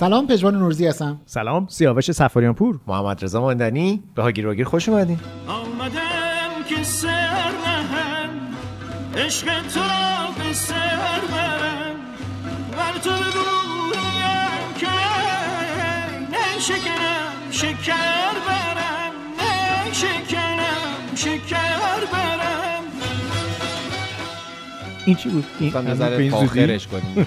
سلام پژمان نورزی هستم. سلام سیاوش سفاریان پور محمد رضا ماندنی. به هاگیر واگیر خوش اومدین. آمدم که سر نهم. عشق تو را به سر برم. ور تو بگویم که نه شکرم شکر برم. این چی بود این زودی؟ فاخرش کنیم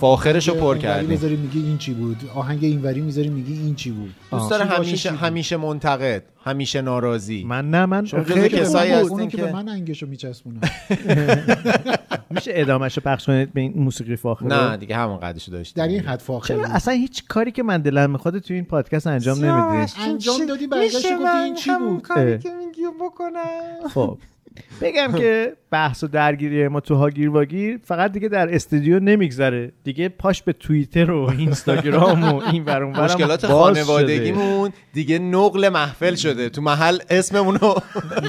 فاخرشو آهنگ پر کردیم. بذاریم میگی این چی بود آهنگ اینوری می‌ذاریم میگی این چی بود دوست. داره همیشه؟ همیشه منتقد همیشه ناراضی من نه من خیلی کسایی. هستین اونو که به من انگشو میچسبونم میشه ادامهشو پخش کنید به این موسیقی فاخر نه دیگه همون قدشو داشت در این حد فاخر چرا. اصلا هیچ کاری که من دلم می‌خواد تو این پادکست انجام نمیدی انجام دادی برگشتی گفتی این چی بود اه. که میگی بکنم خب بگم که بحث و درگیری ما تو هاگیر واگیر فقط دیگه در استودیو نمیگذره. دیگه پاش به توییتر و اینستاگرام و این ور اون مشکلات. خانوادگیمون دیگه نقل محفل شده. تو محل اسممون رو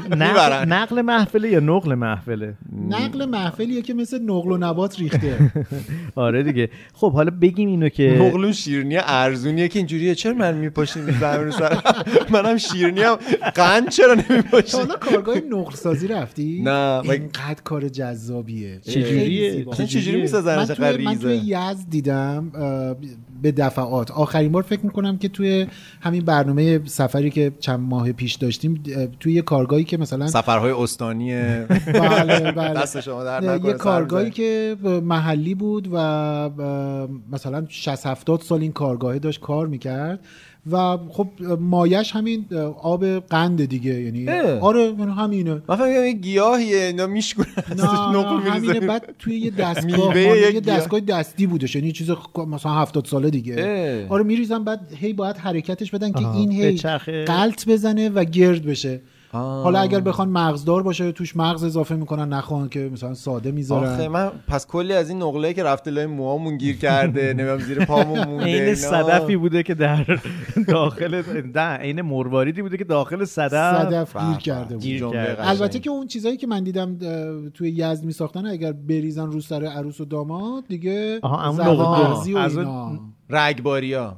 نقل, می‌برن. نقل محفله یا نقل محفله؟ نقل محفلیه که مثل نقل و نبات ریخته. آره دیگه. خب حالا بگیم اینو که نقلون شیرینی ارزونیه که اینجوریه. چرا من میپاشین سر منم شیرینی هم قند چرا تا نمیپاشین حالا کارگاه نقل سازی رفتی؟ نه، اینقدر کار جذابیه. چجوریه؟ چجوری می‌سازن من توی, من توی ریزه یزد دیدم به دفعات. آخرین بار فکر می‌کنم که توی همین برنامه سفری که چند ماه پیش داشتیم توی یه کارگاهی که مثلا سفرهای استانی بله بله. دست شما در یه کارگاهی که محلی بود و مثلا 60 70 سال این کارگاهه داشت کار می‌کرد. و خب مایش همین آب قند دیگه یعنی اه. آره یعنی همینه من یه گیاهیه اینا میشکنن نه نه همینه بعد توی یه دستگاه یه. دستگاه دستی بودش یعنی چیز مثلا 70 ساله دیگه اه. آره میریزن بعد هی باید حرکتش بدن که این هی. قلط بزنه و گرد بشه آه. حالا اگر بخوان مغزدار باشه توش مغز اضافه می‌کنن نخوان که مثلا ساده آخه می‌ذارن من پس کلی از این نقله که رفته لای موهامون گیر کرده نمی‌دونم زیر پامون مونده عین اینا. صدفی بوده که در داخل نه عین مرواریدی بوده که داخل صدف صدف گیر. کرده بود. البته که اون چیزایی که من دیدم توی یزد میساختن اگر بریزن رو سر عروس و داماد دیگه آها، از اینا رگباریا.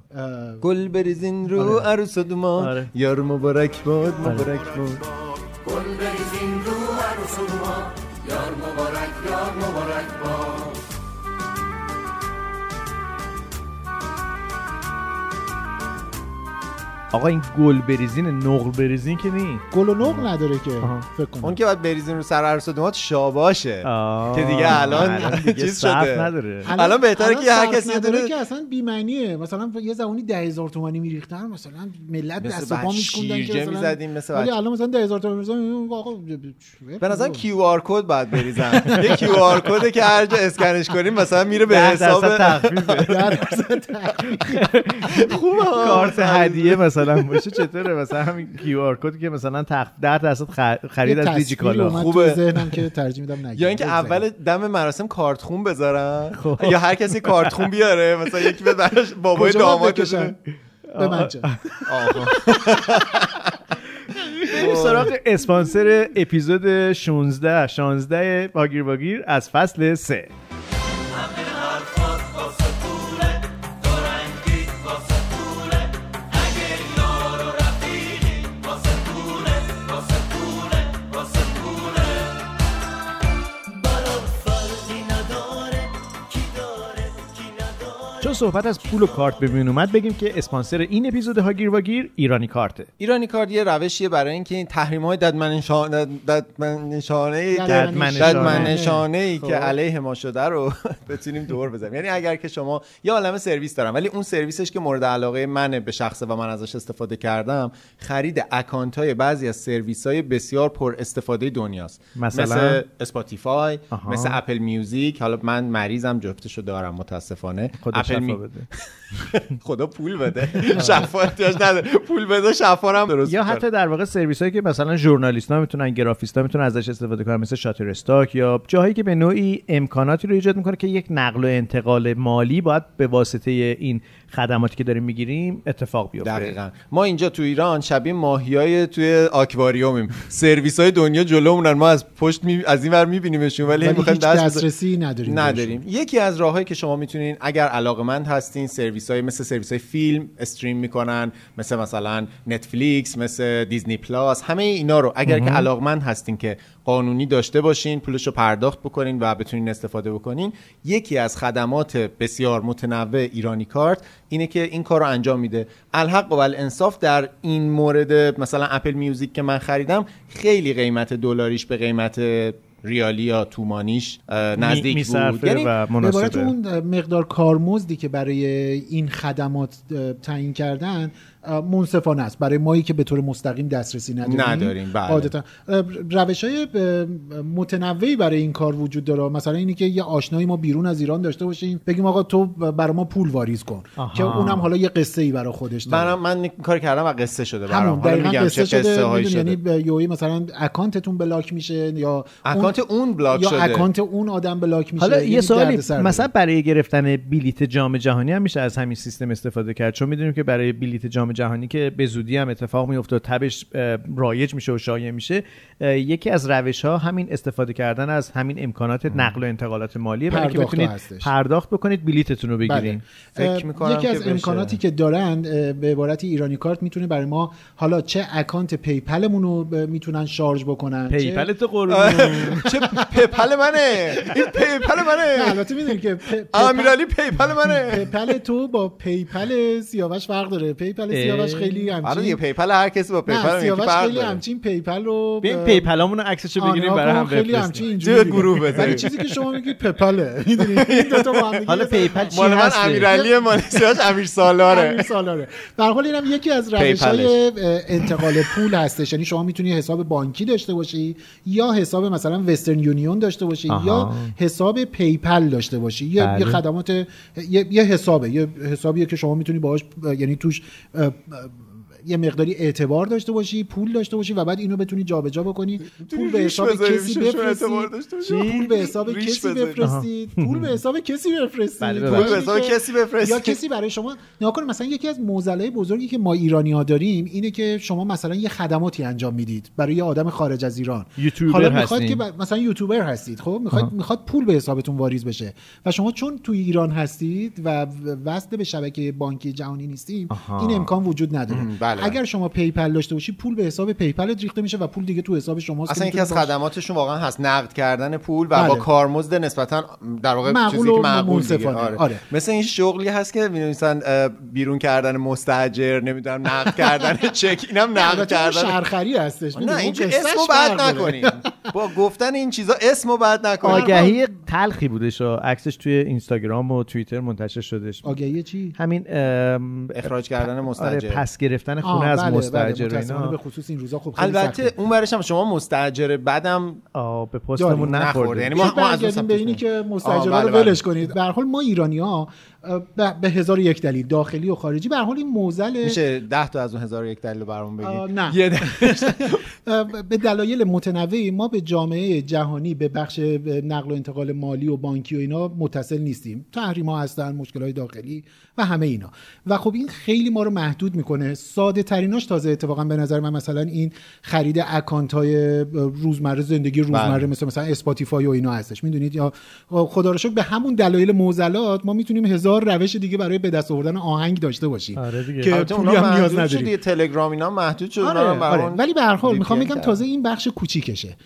گل بریزین رو آره. عروس و دومان آره. یار مبارک باد مبارک باد. آقا این گل بریزین نقل بریزین که نی گل و نقل نداره که آها. فکر کنم اون که باید بریزین رو سر دومات شاباشه آه. که دیگه الان چیز شده. نداره الان بهتره که هر کسی یه دونه- که اصلا بی‌معنیه مثلا یه زمانی ده هزار تومانی میریختن مثلا ملت دست و پا میشکوندن که مثلا ولی. الان مثلا ده هزار تومانی می‌زنن، آقا به نظر کیو آر کد باید بریزن یه QR code که هر جا اسکنش کنیم مثلا میره به ده حساب درصد تخفیفه در درصد تخفیف. خوبه. کارت هدیه مثلا باشه چطوره مثلا همین QR code ی که مثلا تخ 10 درصد خرید از تصویر دیجی کالا اومد خوبه. ذهنم که ترجیح میدم نگم یا اینکه بگذاریم. اول دم مراسم کارتخون بذارن خب. یا هر کسی کارتخون بیاره مثلا یکی به براش بابای کجا باید داماد بکشن؟ به من سراغ اسپانسر اپیزود 16 16 هاگیر واگیر از فصل 3 صحبت از پول و کارت به میون اومد بگیم که اسپانسر این اپیزود هاگیر واگیر ایرانی‌کارته ایرانی‌کارت یه روشیه برای اینکه این تحریم‌های ددمنشانه ددمنشانه ای خب. که علیه ما شده رو بتونیم دور بزنیم یعنی اگر که شما یه عالم سرویس دارم ولی اون سرویسش که مورد علاقه منه به شخصه و من ازش استفاده کردم خرید اکانت های بعضی از سرویس های بسیار پر استفاده دنیاست مثلا؟ مثل اسپاتیفای. مثل اپل میوزیک حالا من مریضم جفتشو دارم متاسفانه اپل بده. خدا پول بده. شفا احتیاج نداره. پول بده شفا هم درست یا. حتی در واقع سرویس هایی که مثلا ژورنالیست ها می‌تونن گرافیست ها می‌تونن ازش استفاده کنن مثل شاتر استاک یا جاهایی که به نوعی امکاناتی رو ایجاد می‌کنه که یک نقل و انتقال مالی باید به واسطه این خدماتی که داریم می‌گیریم اتفاق بیفته. دقیقا. ما اینجا تو ایران شبیه ماهیای توی آکواریومیم. سرویس های دنیا جلومونن. ما از پشت می... از این ور میبینیمشون ولی ولی هیچ دسترسی نداریم نداریم. یکی از راههایی که شما می‌تونین اگر علاقمند هستین سرویس های مثل سرویس های فیلم stream می‌کنن مثل مثلا نتفلیکس مثل دیزنی پلاس همه اینا رو. اگر که علاقمند هستین که قانونی داشته باشین پولش رو پرداخت بکنین و بتونین استفاده بکنین یکی از خدمات بسیار متنوع ایرانی کارت اینه که این کار رو انجام میده. الحق و الانصاف در این مورد مثلا اپل میوزیک که من خریدم خیلی قیمت دلاریش به قیمت ریالی یا تومانیش نزدیک بود. یعنی و عبارت مناسبه اون مقدار کارمزدی که برای این خدمات تعیین کردن منصفانه است. برای مایی که به طور مستقیم دسترسی نداریم. نداریم، بله. عادتا. روش های متنوعی برای این کار وجود داره. مثلا اینی که یه آشنایی ما بیرون از ایران داشته باشیم بگیم آقا تو برای ما پول واریز کن آها. که اونم حالا یه قصه ای برای خودش داره. من این کار کردم و قصه شده برام. همون حالا میگم چه قصه قصه شده. هایی می‌دونی، شده. یعنی یهویی مثلا اکانتتون بلاک میشه یا اکانت اون بلاک یا شده. اکانت اون آدم بلاک میشه. حالا یعنی یه سوالی دردسر داره. مثلا برای گرفتن بلیت جام جهانی هم میشه از همین سیستم استفاده کرد. چون می‌دونیم که برای بلیت جام جهانی که به زودی هم اتفاق میفته و تبش رایج میشه و شایع میشه یکی از روش ها همین استفاده کردن از همین امکانات نقل و انتقالات مالیه. برای اینکه پرداخت بتونید هستش. پرداخت بکنید بلیتتون رو بگیرین. فکر اه، می‌کنم یکی که از. امکاناتی که دارن به عبارت ایرانی کارت می‌تونه برای ما حالا چه اکانت PayPal مون رو می‌تونن شارژ بکنن PayPal تو قربون. چه پیپل منه؟ این پیپل نه، منه البته می‌دونی که امیرعلی پیپل منه. پیپل تو با پیپل سیاوش فرق داره. پیپل سیاوش خیلی آره دیگه همچین پیپل هر کسی با پیپل سیاوش خیلی. همچین پیپل رو اه، پیپلامون رو عکسشو بگیریم آنها برای هم خیلی همچین اینجوری گروه. ولی چیزی که شما میگید پیپله می‌دونی؟ این دو تا با هم حالا پیپل چی مال من امیرعلی مالزیاش امیر سالاره امیر سالاره در حال اینم یکی از روش های انتقال پول هستش. یعنی شما می‌تونی حساب بانکی داشته باشی یا حساب مثلا Western Union داشته باشی. یا حساب PayPal داشته باشی. یه, بله. یه خدمات یه, یه حسابه. یه حسابیه که شما می‌تونی باهاش یعنی توش اه، اه، یه مقداری اعتبار داشته باشی پول داشته باشی و بعد اینو بتونی جابجا بکنی. پول به حساب کسی بفرستی. پول به حساب کسی بذاری. بفرستید پول به حساب کسی بفرستید بله، پول به حساب کسی بفرست یا کسی برای شما نگاه کن مثلا یکی از معضلای بزرگی که ما ایرانی ها داریم اینه که شما مثلا یه خدماتی انجام می‌دید برای یه آدم خارج از ایران. یوتیوبر حالا می‌خواد. که ب- مثلا یوتیوبر هستید خب؟ می‌خواد می‌خواد پول به حسابتون واریز بشه. و شما چون تو ایران هستید و وصل به شبکه بانکی جهانی نیستیم. این امکان وجود نداره. بله. اگر شما PayPal داشته باشی پول به حساب PayPal ریخته میشه و پول دیگه تو حساب شماست اصلا که یکی از خدماتشون واقعا هست نقد کردن پول و بله. با کارمزد نسبتا در واقع معقول چیزی که معقول دیگه. آره. آره. مثل این شغلی هست که می‌نویسن بیرون کردن مستاجر نمی‌دونم نقد کردن چک اینم نقد کردن شرخری هستش نه قصهش اسمو داره. نکنین با گفتن این چیزا اسمو بد نکنین آگهی تلخی بودش و عکسش توی اینستاگرام و توییتر منتشر شدش آگهی چی همین اخراج کردن آره مستاجر پس گرفتن آه، خونه از بله، بله، مستاجر متاسفانه اینا به خصوص این روزا خب خیلی البته سخته. اون برش هم شما مستاجر بعدم به پستمون نخورده. یعنی ما ما- از به سمت اینی. که مستاجرا آه، رو بله، بله. ولش کنید به هر حال ما ایرانی ها به هزار و یک دلیل داخلی و خارجی. به حال این موزل میشه ده تا از اون هزار و یک دلیل آه، بگی نه. یه به دلایل متنوعی ما به جامعه جهانی به بخش نقل و انتقال مالی و بانکی و اینا متصل نیستیم. تحریم ها هستن مشکل های داخلی و همه اینا. و خب این خیلی ما رو محدود می‌کنه. ساده تریناش تازه اتفاقا به نظر من مثلا این خرید اکانت های روزمره زندگی روزمره بله. مثل مثلا Spotify و اینا هستش. می‌دونید؟ یا خدا رو به همون دلایل معضلات ما می‌تونیم هزار روش دیگه برای به دست آوردن آهنگ داشته باشیم آره دیگه. که پولی هم نیاز نداریم دیگه تلگرام اینا محدود شد آره, آره. ولی به هر حال می‌خوام بگم. تازه این بخش کوچیکشه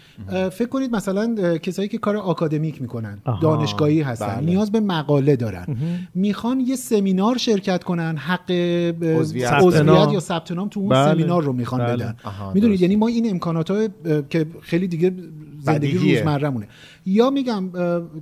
فکر کنید مثلا کسایی که کار آکادمیک می‌کنن آها. دانشگاهی هستن بله. نیاز به مقاله دارن می‌خوان یه سمینار شرکت کنن حق عضویت. یا ثبت نام تو اون بله. سمینار رو می‌خوان بله. بدن می‌دونید. یعنی ما این امکانات که خیلی دیگه زندگی. روزمرهمونه یا میگم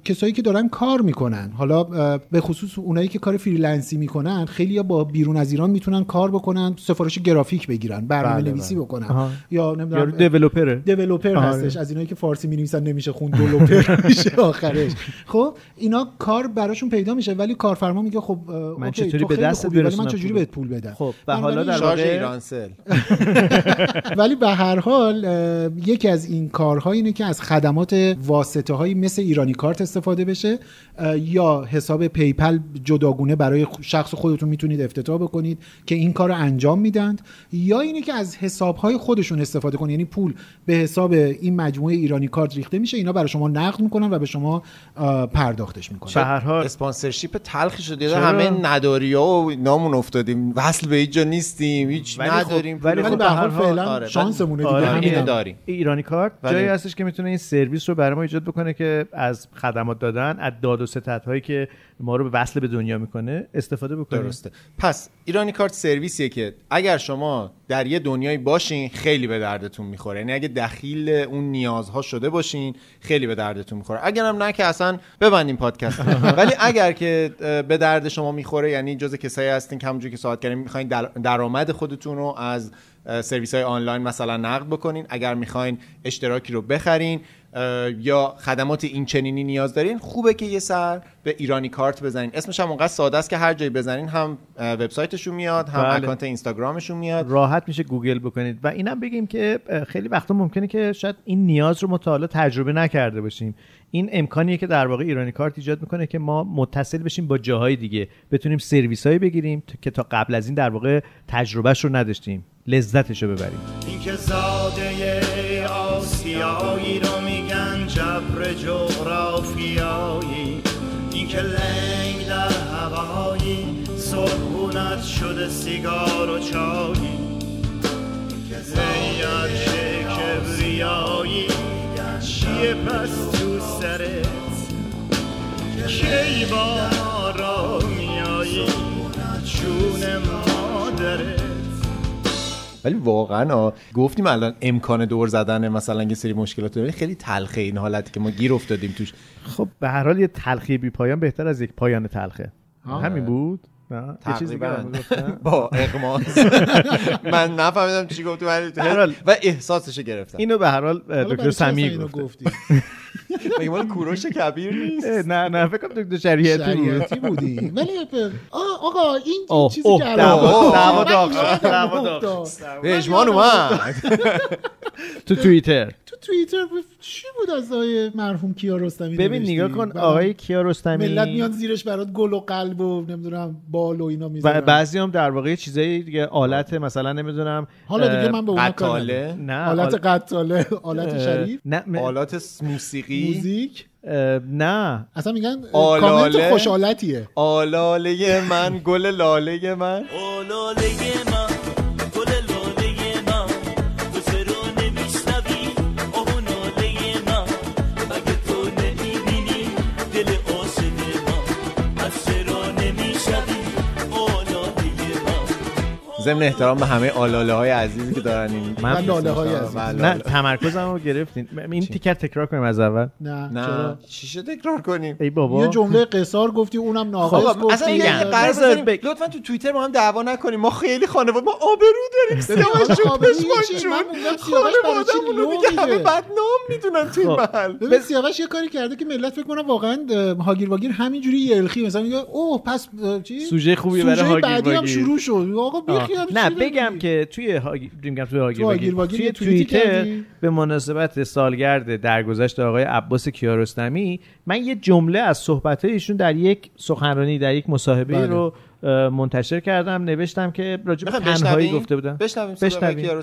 کسایی که دارن کار می‌کنن حالا به خصوص اونایی که کار freelance ی می‌کنن خیلی با بیرون از ایران می‌تونن کار بکنن سفارش گرافیک بگیرن برنامه بله، نویسی بکنن. آها. یا نمی‌دونم developer آره. هستش. از اینایی که فارسی می نویسن نمیشه خون دولوپر میشه آخرش. خب اینا کار براشون پیدا میشه ولی کارفرما میگه خب من چطوری به خوبی، ولی من برسونم چجوری؟ بهت پول بدم؟ خب و حالا در واقع ایرانسل ولی به هر حال یکی از این کارها اینه که از خدمات واسطه هایی مثل ایرانی کارت استفاده بشه یا حساب پیپل جداگونه برای شخص خودتون می‌تونید افتتاح بکنید که این کار رو انجام میدند یا اینه که از حساب های خودشون استفاده کنید. یعنی پول به حساب این مجموعه ایرانی کارت ریخته میشه اینا برای شما نقد می‌کنن و به شما پرداختش می‌کنن. به هر حال اسپانسرشیپ تلخی شده. چرا؟ همه نداری. ها و نامون افتادیم. وصل به هیچ جا نیستیم. هیچ ولی خب- نداریم. ولی ولی خب به هر حال فعلا آره، شانسمونه دیگه. آره،. داریم. ایرانی کارت جایی هستش که می‌تونه این سرویس رو برای ما ایجاد بکنه. که از خدمات دادن از داد و ستد هایی که ما رو به وصل به دنیا می‌کنه استفاده بکنیم. درسته. پس ایرانی کارت سرویسیه که اگر شما در یه دنیایی باشین خیلی به دردتون می‌خوره. یعنی اگه دخیل اون نیازها شده باشین خیلی به دردتون می‌خوره. اگر هم نه که اصلا ببندیم پادکست ولی اگر که به درد شما می‌خوره یعنی جز کسایی هستین که همونجوری که صحبت کردیم می‌خواین در- درآمد خودتون رو از سرویس های آنلاین مثلا نقد بکنین. اگر می‌خواین اشتراکی رو بخرین یا خدمات این چنینی نیاز دارین خوبه که یه سر به ایرانی کارت بزنین. اسمش هم اونقدر ساده است که هر جایی بزنین هم وبسایتشون میاد هم بله. اکانت اینستاگرامشون میاد. راحت میشه گوگل بکنید. و اینم بگیم که خیلی وقتا ممکنه که شاید این نیاز رو ما تا حالا تجربه نکرده باشیم. این امکانیه که در واقع ایرانی کارت ایجاد می‌کنه که ما متصل بشیم با جاهای دیگه. بتونیم سرویس هایی بگیریم که تا قبل از این در واقع تجربهش رو نداشتیم. لذتش رو ببریم. این که زاده آسیایی جبر جغرافیایی این که لنگ در هوایی صبحونت شده سیگار و چایی. زیر که کبریایی چیه پس تو سرت؟ کی با ولی واقعا گفتیم الان امکان دور زدن مثلا یه سری مشکلات داره خیلی تلخه این حالتی که ما گیر افتادیم توش. خب به هر حال یه تلخی بی پایان بهتر از یک پایان تلخه. آه. همین بود؟ تقریبا؟ با اغماس. من نفهمیدم چی گفتی ولی و احساسش گرفتم. اینو به هر حال دکتر اینو گفت گفتی؟ مگه مال کوروش کبیر نیست؟ نه نه فکر کنم دکتر شریعتی شریعتی بودی. ولی آقا این چیزی که الان- دعوا داغ شد، دعوا. داغ پژمان اومد. تو توییتر. تو توییتر چی بود از آقای مرحوم کیا رستمی ببین؟ نگاه کن آقای کیارستمی ملت میان زیرش برات گل و قلب و نمی‌دونم بال و اینا و می‌ذارن. بعضی هم در واقع چیزایی دیگه آلت مثلا نمی‌دونم حالا دیگه من به اون قطاله نه حالت آل- قطاله حالت اه، شریف. نه م- آلات س- موسیقی؟ موزیک؟ نه. اصلا میگن آلاله. کامنت خوشحالتیه آلاله من گل لاله من. آلاله ضمن احترام به همه آلاله های عزیزی که دارن این من- لاله های عزیز. نه تمرکزم رو گرفتین. این تیکر تکرار کنیم از اول. نه نه. چرا؟ چی شد تکرار کنیم؟ ای بابا. یه جمله قصار گفتی اونم ناقص آقا گفتی. اصلا یه بذاریم بگ- لطفا تو توییتر ما هم دعوا نکنیم. ما خیلی خانواده ما آبرو داریم. سیاوش جون پشمان؟ جون. چی خانواده‌مون رو دیگه همه؟ بدنام می‌دونن تو این خب. محل. ببین سیاوش یه کاری کرده که ملت فکر کنن واقعا هاگیر واگیر همینجوری یلخی مثلا میگه اوه پس چی؟ سوژه خوبی برای سوژه هاگیر بعدی هم واگیر. شروع شد. آقا نه بگم؟ که توی هاگیر میگم توی هاگیر توی توییتر؟ به مناسبت سالگرد درگذشت آقای عباس کیارستمی من یه جمله از صحبت ایشون در یک سخنرانی در یک مصاحبه بله. رو منتشر کردم نوشتم که راجع به تنهایی؟ گفته بودم بشنویم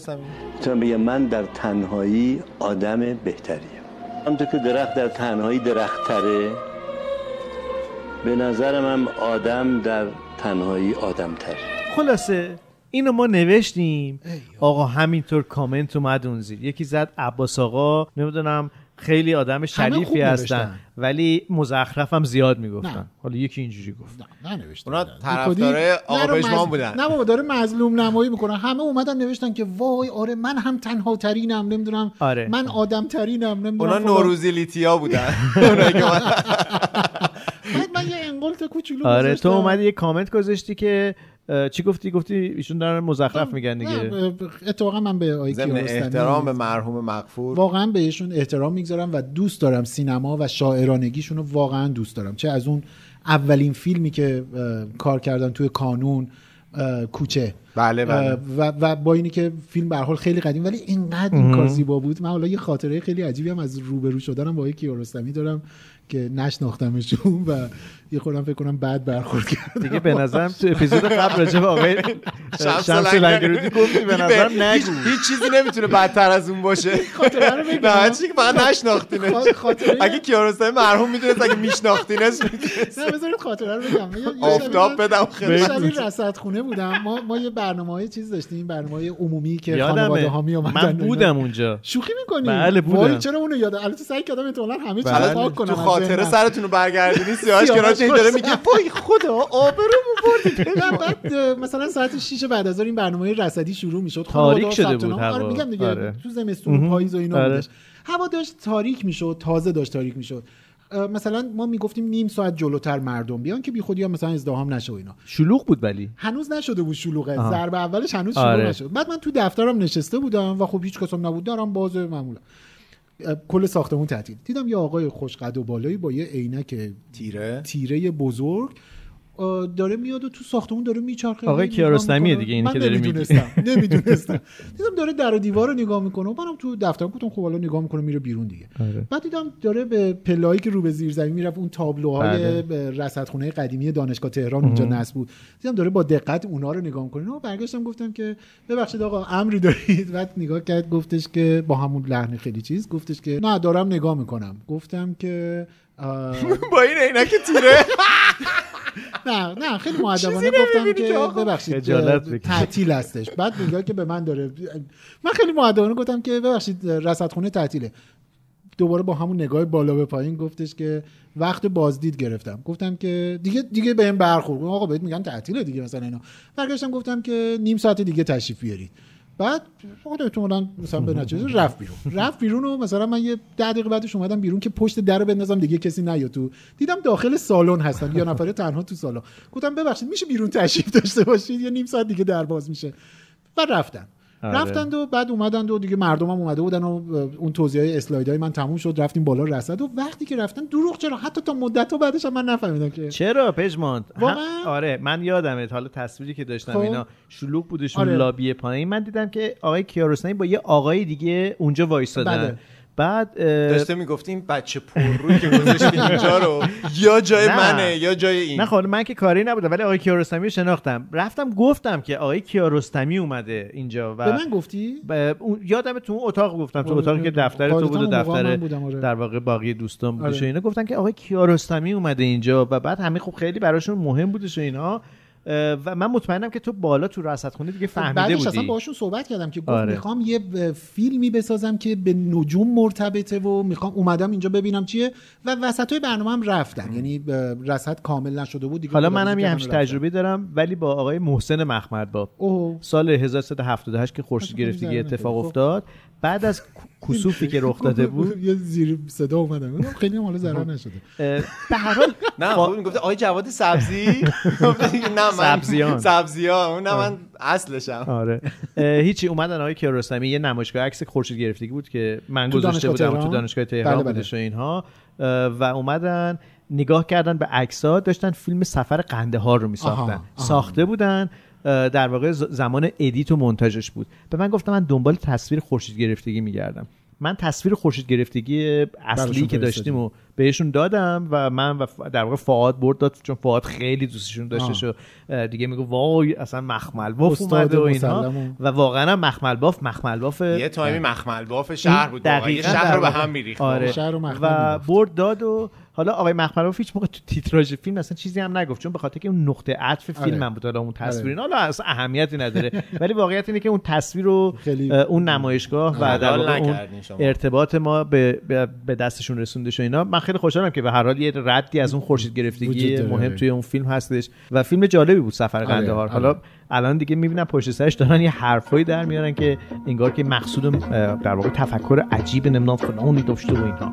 بگم من در تنهایی آدم بهتریم همونطور که درخت در تنهایی درختره به نظرم هم آدم در تنهایی آدم تره خلاصه اینو ما نوشتیم آقا همینطور کامنت اومد اون زیر یکی زد عباس آقا نمی‌دونم خیلی آدم شریفی هستن. ولی مزخرف هم زیاد می‌گفتن. حالا یکی اینجوری گفت نه ننوشته اونا. طرفدارای نه، آقا پژمان مظ- بودن. نه بابا داره مظلوم نمایی می‌کنه همه اومدن نوشتن که وای آره من هم تنها ترینم نمی‌دونم آره. من آدم ترینم نمی‌دونم اونا. نوروزی لیتیا بودن من- یه انقلت کوچولو آره تو. اومدی یه کامنت گذاشتی که چی گفتی؟ گفتی ایشون دارن مزخرف میگن دیگه. اتفاقا من به کیارستمی احترام به مرحوم مغفور واقعا بهشون احترام می‌گذارم و دوست دارم سینما و شاعرانگیشون رو واقعا دوست دارم. چه از اون اولین فیلمی که کار کردن توی کانون کوچه. بله بله. و, و با اینی که فیلم به هر حال خیلی قدیم ولی اینقدر این کار زیبا بود. من حالا یه خاطره خیلی عجیبی هم از روبرو شدنم با آقای کیارستمی دارم. که نشناختمشون و یه خودم فکر کنم بعد برخورد کردم. دیگه به نظرم تو اپیزود قبل راجع به آقای شمس لنگرودی گفتی به نظرم هیچ, نگو. هیچ چیزی نمی‌تونه بدتر از اون باشه. خاطره رو بگم. نه هر چیزی که فقط نشناختینش. خاطره اگه کیارستمی مرحوم می‌دونست اگه میشناختینش نه بذارید خاطره رو بگم. آفتاب بدم شبیه رصد خونه بودم. ما ما یه برنامه های چیز داشتیم برنامه عمومی که خانواده ها می من بودم اونجا. شوخی می‌کنی؟ بله، بودم. چرا اونو یادم؟ البته سعی کردم احتمالاً همه چیز بله. پاک کنم خاطره. سرتون رو برگردونی سیاهش سیاهش کنار این داره. میگه وای خدا آبرومو بردید نه، بعد مثلا ساعت 6 بعد از ظهر این برنامه رصدی شروع می‌شد تاریک شده بود هوا. آره میگم دیگه آره. تو زمستون پاییز و اینا آره. بودش هوا داشت تاریک می‌شد تازه داشت تاریک می‌شد مثلا ما می‌گفتیم نیم ساعت جلوتر مردم بیان که بی خودی ها مثلا ازدحام نشه و اینا شلوغ بود ولی هنوز نشده بود شلوغه. ضربه اولش هنوز شلوغ آره. نشد بعد من تو دفترم نشسته بودم و خب هیچ کسم نبود دارم باز معمولا کل ساختمون تعطیل. دیدم یه آقای خوشقد و بالایی با یه عینک تیره. تیره بزرگ. داره میاد و تو ساختمون داره میچرخه. آقای نگاه کیارستمیه می‌کنه. دیگه اینی که داری میگی. نمی‌دونستم دیدم داره در و دیوار رو نگاه می‌کنه. و منم تو دفترم گفتم خب حالا نگاه می‌کنه میره بیرون دیگه. آره. بعد دیدم داره به پلایی که رو به زیر زمین می‌رفت اون تابلوهای بله. رصدخونه قدیمی دانشگاه تهران اونجا نصب بود. دیدم داره با دقت اونا رو نگاه می‌کنه. و برگشتم گفتم که ببخشید آقا امری دارید؟ بعد نگاه کرد گفتش که با همون لحن خیلی چیز گفتش که نه دارم نگاه می‌کنم. گفتم که با این عینک تیره. نه نه خیلی مؤدبانه گفتم که؟ ببخشید. تعطیل هستش. بعد نگاه که به من داره من خیلی مؤدبانه گفتم که ببخشید رصدخونه تعطیله. دوباره با همون نگاه بالا به پایین گفتش که وقت بازدید گرفتم. گفتم که دیگه دیگه بهم برخورد. گفتم آقا بهت میگن تعطیله دیگه مثلا اینا. برگشتم گفتم که نیم ساعت دیگه تشریف بیارید. بعد خود احتمالاً مثلا به نتیجه رفت بیرون. رفت بیرون و مثلا من یه ده دقیقه بعدش اومدم بیرون که پشت در رو بندازم دیگه کسی نیاد تو. دیدم داخل سالن هستن. یا نفره تنها تو سالن. گفتم ببخشید میشه بیرون تشریف داشته باشید؟ یه نیم ساعت دیگه در باز میشه. و رفتن. آره. رفتند و بعد اومدند و دیگه مردم هم اومده بودن و اون توضیح های اسلاید های من تموم شد رفتیم بالا رصد و وقتی که رفتن دروغ چرا حتی تا مدت ها بعدش هم من نفهمیدم که چرا؟ هم- آره من یادمه حالا تصویری که داشتم خب. اینا شلوغ بودشون آره. لابی پایین من دیدم که آقای کیارستمی با یه آقای دیگه اونجا وایسادن بله. بعد داشته می‌گفتی این بچه پررویی که گذاشتی اینجا رو. یا جای نه. منه یا جای این. نه خب من که کاری نبودم ولی آقای کیارستمی رو شناختم. رفتم گفتم که آقای کیارستمی اومده اینجا و به من گفتی؟ ب- اون یادم تو اون اتاق گفتم. تو آره، اتاقی که دفتر تو بود و دفتر آره. در واقع باقی دوستان بودش و آره. اینا. گفتن که آقای کیارستمی اومده اینجا و بعد همه خب خیلی براشون مهم بودش و اینا. و من مطمئنم که تو بالا تو رصدخونه دیگه فهمیده بعدش بودی. اصلا باهاشون صحبت کردم که گفت آره. می‌خوام یه فیلمی بسازم که به نجوم مرتبطه و می‌خوام اومدم اینجا ببینم چیه و وسط های برنامه هم رفتن. یعنی رصد کامل نشده بود دیگه. حالا منم یه همچین. تجربه دارم ولی با آقای محسن مخمدباب. سال 1378 که خورشید نمی‌ذارم اتفاق خب. افتاد. بعد از کسوفی که رخ داده بود یه زیر صدا اومدم. خیلی هم حالا ضرر نشده. به هر حال نه خب می‌گفت آقای جواد سبزی؟ نه من سبزیان. سبزیان. اون نه من اصلشم. آره. هیچی اومدن آقای کیارستمی یه نمایشگاه عکس خورشید گرفتگی بود که من گذاشته بودم تهران؟ تو دانشگاه تهران بله، بله. بودش و اینها. و اومدن نگاه کردن به عکس‌ها داشتن فیلم سفر قندهار رو میساختن. آها، آها. ساخته بودن. در واقع زمان edit و مونتاژش بود به من گفتم من دنبال تصویر خورشید گرفتگی میگردم من تصویر خورشید گرفتگی اصلی که. داشتیم و بهشون دادم و من و در واقع فؤاد برد داد چون فؤاد خیلی دوستشون داشتش و دیگه میگو وای اصلا مخمل باف استاد اومده و مسلمو. و واقعا مخمل باف مخمل باف یه time ی مخمل باف شهر بود واقعا. یه دقیقاً شهر در رو به واقع. هم میریخت آره. و. برد داد و حالا آقای مخملباف هیچ موقع تو تیتراژ فیلم اصلا چیزی هم نگفت چون به خاطر که اون نقطه عطف فیلم آره. هم بود حالا اون تصویر آره. حالا اصلا اهمیتی نداره ولی واقعیت اینه که اون تصویر رو اون نمایشگاه و در اون. ارتباط ما به, دستشون رسوندش و اینا من خیلی خوشحالم که به هر حال یه ردی از اون خورشید گرفتگی. مهم توی اون فیلم هستش و فیلم جالبی بود سفر قندهار آره. حالا الان دیگه می‌بینم پشت سرش دارن یه حرفایی در میارن که انگار که مقصود در واقع تفکر عجیب نمی‌دونم فلانی داشته و اینها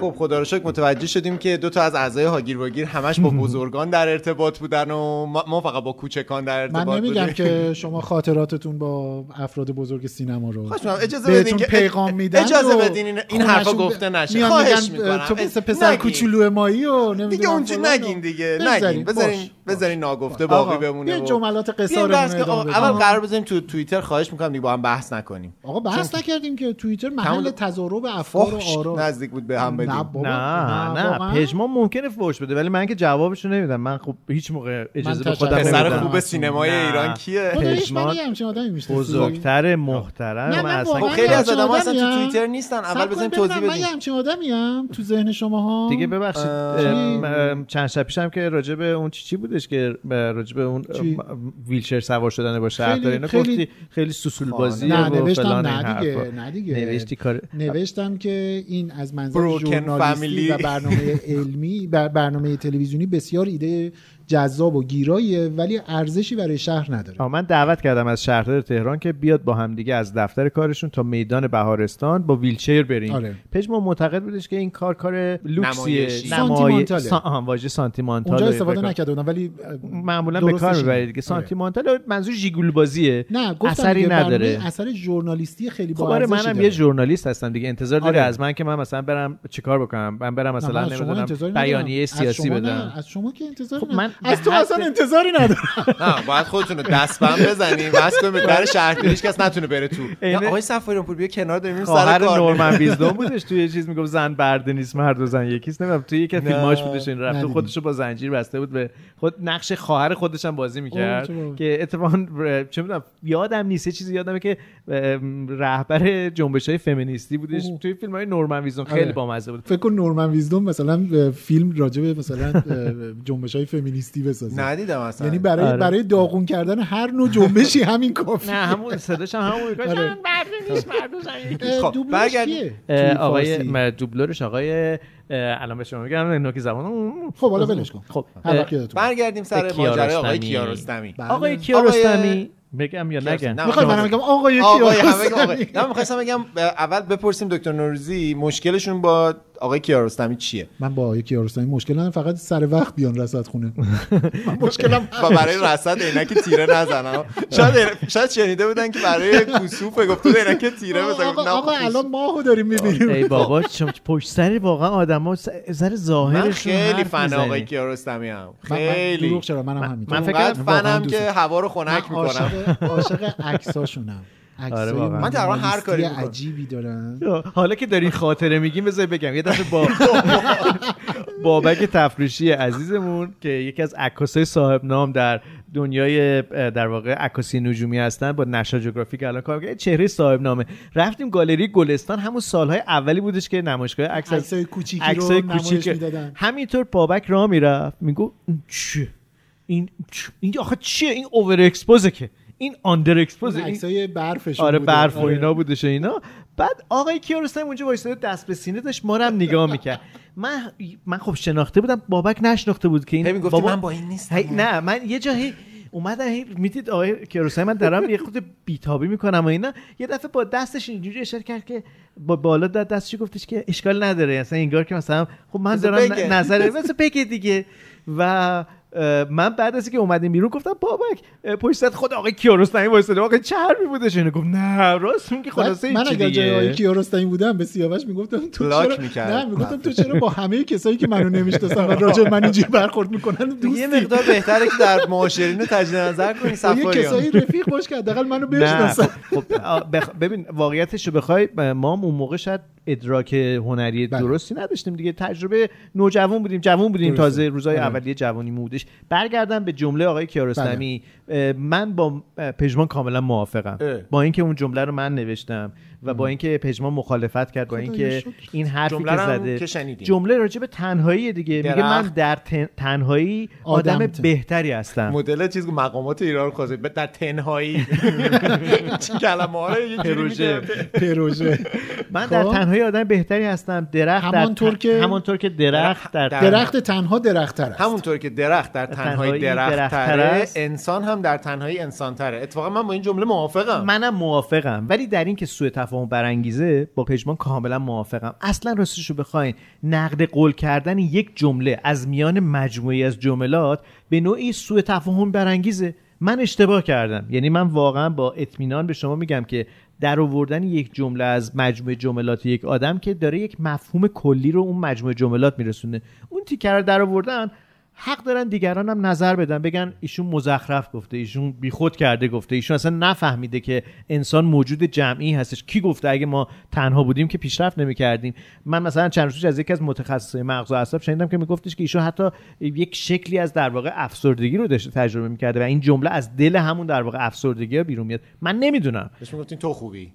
خب خدا رو شکر متوجه شدیم که دو تا از اعضای هاگیر واگیر همش با بزرگان در ارتباط بودن و ما فقط با کوچکان در ارتباط من نمیگم بودیم. که شما خاطراتتون با افراد بزرگ سینما رو اجازه بدین که پیغام میدن اجازه بدین این, این حرفا گفته نشه. خواهش می‌کنم. تو مثل پسر کوچولو مایی و نمی‌دونم دیگه و- نگین دیگه. نگین. بذارین بذارین ناگفته. باقی بمونه بیاین و- جملات بدیم. اول قرار بزنیم تو توییتر خواهش می‌کنم دیگه با هم بحث نکنیم. آقا بحث نکردیم که توییتر محل تضارب افکار و آرا. نزدیک بود به هم نه بابا نه نه واقعا؟ پژمان ممکنه فوش بده ولی من که جوابشو نمیدم من خب هیچ موقع اجازه به خودم کنم. پسر نمیدم خوب سینمای نه. ایران کیه من پژمان آدمی بزرگتر محترم نه، اصلا خب واقعا خیلی از همچین آدم اصلا تو. توییتر نیستن اول بزنیم توضیح ببینم، من بدیم همچین آدمیم تو ذهن شما دیگه ببخشید ام، ام، چند شب پیشم که راجع به اون چی چی بودش که راجع به اون؟ ام، ویلچر سوار شدن با خیلی- اینا خیلی- گفتی خیلی سوسول بازی نه و نوشتم نه دیگه. نه دیگه نوشتی کار نوشتم که این از منظر Family. و برنامه علمی بر برنامه تلویزیونی بسیار ایده جذاب و گیراییه ولی ارزشی برای شهر نداره آه، من دعوت کردم از شهردار تهران که بیاد با همدیگه از دفتر کارشون تا میدان بهارستان با ویلچر بریم آره. پژمان معتقد بودش که این کار کار لوکسیه نمایشی. سانتیمانتاله. سا... آها، واژه سانتیمانتال اونجا استفاده. نکرده بودم ولی معمولا به کار. می‌برید دیگه آره. سانتیمانتال منظور جیگول بازیه نه گفتم اثری دیگه نداره اثر ژورنالیستی خیلی خب با آره ارزشی منم داره. یه ژورنالیست هستم دیگه انتظار داری آره. از من که من مثلا برم چیکار بکنم من برم مثلا نمی‌دونم. بیانیه سیاسی بدم از شما که انتظاری خب. من از تو حد- اصلا انتظاری ندارم نه باید خودتون رو دستبند بزنیم بس کنیم به در شهر هیچ کس نتونه بره تو آقای صفاریان پور بیا کنار داریم سر کار نورمن ویزدون بودش توی یه چیز می‌گفت زن برده نیست مرد و زن یکیست نمی‌دونم توی نه. فیلماش بودش این رفته ندیدم. خودشو با زنجیر بسته بود به خود نقش خواهر خودش هم بازی می‌کرد. که اتفاقا چه می‌دونم یادم نیست یه چیزی یادمه که رهبر جنبش های فمینیستی بودش. توی فیلم های نورمن ویزدون خیلی آره. بامزه بود فکر کن نورمن ویزدوم مثلا فیلم راجع به مثلا جنبش های فمینیستی بسازه. ندیدم اصلا. یعنی برای آره. برای داغون کردن هر نوع جنبشی همین کافی نه همون صداش هم همون آره. خب، آقای دوبلورش آقای الان به شما میگم نوکی زبان خب حالا ولش کن. خب هر وقت یادتون. برگردیم سر ماجرای آقای کیارستمی. بله. آقای کیارستمی بگم یا. نگم. نه، می‌خوای منم بگم آقای کیارستمی. نه می‌خواستم بگم اول بپرسیم دکتر نوروزی مشکلشون با آقای کیارستمی چیه؟ من با آقای کیارستمی مشکل ندارم فقط سر وقت بیان رصد خونه. من مشکلم برای رصد عینک تیره نزنم. شاید شاید شنیده بودن که برای کسوف گفته بود عینک تیره بزن آقا, کسوف. الان ماهو داریم می‌بینیم. ای بابا چم- پشت سر واقعا آدما سر ظاهرشون خیلی فن. آقای کیارستمی هم من خیلی. دروغ چرا؟ منم همینطور. من فکر اونقدر کنم واقعا فنم که. هوا رو خنک می‌کنم. عاشق عکساشونم. آره. من تقریبا هر کاری. عجیبی دارن. حالا که دارین خاطره میگیم بذار بگم. یه دفعه با بابک تفریشی عزیزمون که یکی از عکاسای صاحب نام در دنیای در واقع عکاسی نجومی هستن با نشا جغرافیک الان کار می‌کنه. چهره صاحب نامه. رفتیم گالری گلستان. همون سالهای اولی بودش که نمایشگاه عکس از عکسای کوچیکی عکسای رو نمایش کوچیک همینطور بابک راه می‌رفت. میگو چیه این چ- این آخه چیه؟ این اوور اکسپوزه که. این آندر اکسپوزه این عکسای برفشون آره. برف و آره. اینا بودش اینا. بعد آقای کیارستمی اونجا وایساده دست به سینه داشت ما هم نگاه می‌کرد. من من خب شناخته بودم بابک نشناخته بود که این می‌گفتی من با این نیستم. هی نه من یه جایی اومدن هی می‌دید آقای کیارستمی من دارم یه خود بیتابی می‌کنم و اینا. یه دفعه با دستش اینجوری اشاره کرد که با بالا داد دستش گفتش که اشکال نداره. اصلا انگار که مثلا خب من دارم نظر مثلا بگه دیگه. و من بعد از اینکه اومدیم بیرون گفتم بابک پشت سر خود آقای کیارستمی وایساده. آقا چه حرفی بودش اینو؟ گفت نه راست میگی خلاصه من چی اگر جای آقای کیارستمی بودم به سیاوش می‌گفتم تو چرا می‌کرد. نه می‌گفتم تو چرا با همه کسایی که منو نمی‌شناسن و راجع من اینجوری برخورد می‌کنن یه دوستی مقدار بهتره که در معاشرین تجدید نظر کنی با یه سفاریان کسایی رفیق باش که حداقل منو نه بشناسن. خب. ببین واقعیتش رو بخوای ما اون موقع شاید ادراک هنری بله. درستی نداشتیم دیگه تجربه نوجوان بودیم جوان بودیم درسته. تازه روزای آره. اولیه جوانی بودش برگردم به جمله آقای کیارستمی اه، من با پژمان کاملا موافقم اه. با اینکه اون جمله رو من نوشتم و با اینکه پژمان مخالفت کرد با اینکه. این حرفی جمله که زده. جمله راجع به تنهایی دیگه میگه من درخت. در تن- تنهایی آدم آدم. بهتری هستم مدل چیز مقامات ایران رو خواسته در تنهایی کلمه ها پروژه. پروژه من در خب. تنهایی آدم بهتری هستم درخت در همانطور که- همانطور که درخت در, در- درخت تنها درختر است همونطور که درخت در تنهایی درخت. انسان هم در تنهایی انسان تره اتفاقا من با این جمله موافقم منم موافقم ولی در این که سوء تفاهم برانگیزه با پژمان کاملا موافقم. اصلا راستش رو بخواین نقد قول کردن یک جمله از میان مجموعی از جملات به نوعی سوء تفاهم برانگیزه. من اشتباه کردم. یعنی من واقعا با اطمینان به شما میگم که در آوردن یک جمله از مجموعه جملات یک آدم که داره یک مفهوم کلی رو اون مجموعه جملات میرسونه. اون تیکر رو در آوردن حق دارن دیگران هم نظر بدن. بگن ایشون مزخرف گفته ایشون بیخود کرده گفته ایشون اصلا نفهمیده که انسان موجود جمعی هستش. کی گفته؟ اگه ما تنها بودیم که پیشرفت نمی‌کردیم. من مثلا چند روز از یکی از متخصصای مغز و اعصاب شنیدم که میگفتش که ایشون حتی یک شکلی از در واقع افسردگی رو داشته تجربه می‌کرده و این جمله از دل همون در واقع افسردگی ها بیرون میاد. من نمی‌دونم. بهش می‌گفتین تو خوبی.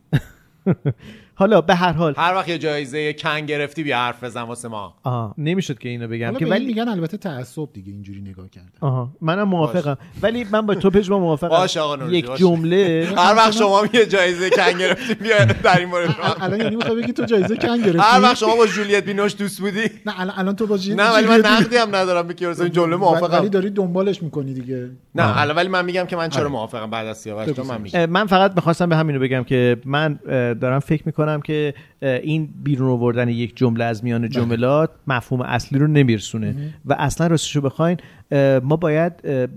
حالا به هر حال. هر وقت یه جایزه کن گرفتی بیا حرف بزن واسه ما. آه نمی‌شد که اینو بگم که ولی میگن البته تعصب دیگه اینجوری نگاه کردن. آها منم موافقم. ولی من با تو پژمان موافقم. باشه آقا نوروزی، یک. جمله هر وقت شما یه جایزه کن گرفتی بیا در این مورد ال- الان یعنی می‌خوای بگی تو جایزه کن گرفتی؟ هر وقت شما با جولیت بینوش دوست بودی. نه الان الان تو با نه ولی من نقدی هم ندارم کیارستمی این جمله ولی موافقم. داری دنبالش می‌کنی دیگه. نه الان ولی من میگم که من چرا موافقم بعد از سیاوش تو من میگم. من فقط می‌خواستم به همینو بگم که من دارم فکر می‌کنم که اه، این بیرون آوردن یک جمله از میان جملات مفهوم اصلی رو نمیرسونه و اصلا راستشو بخواین ما باید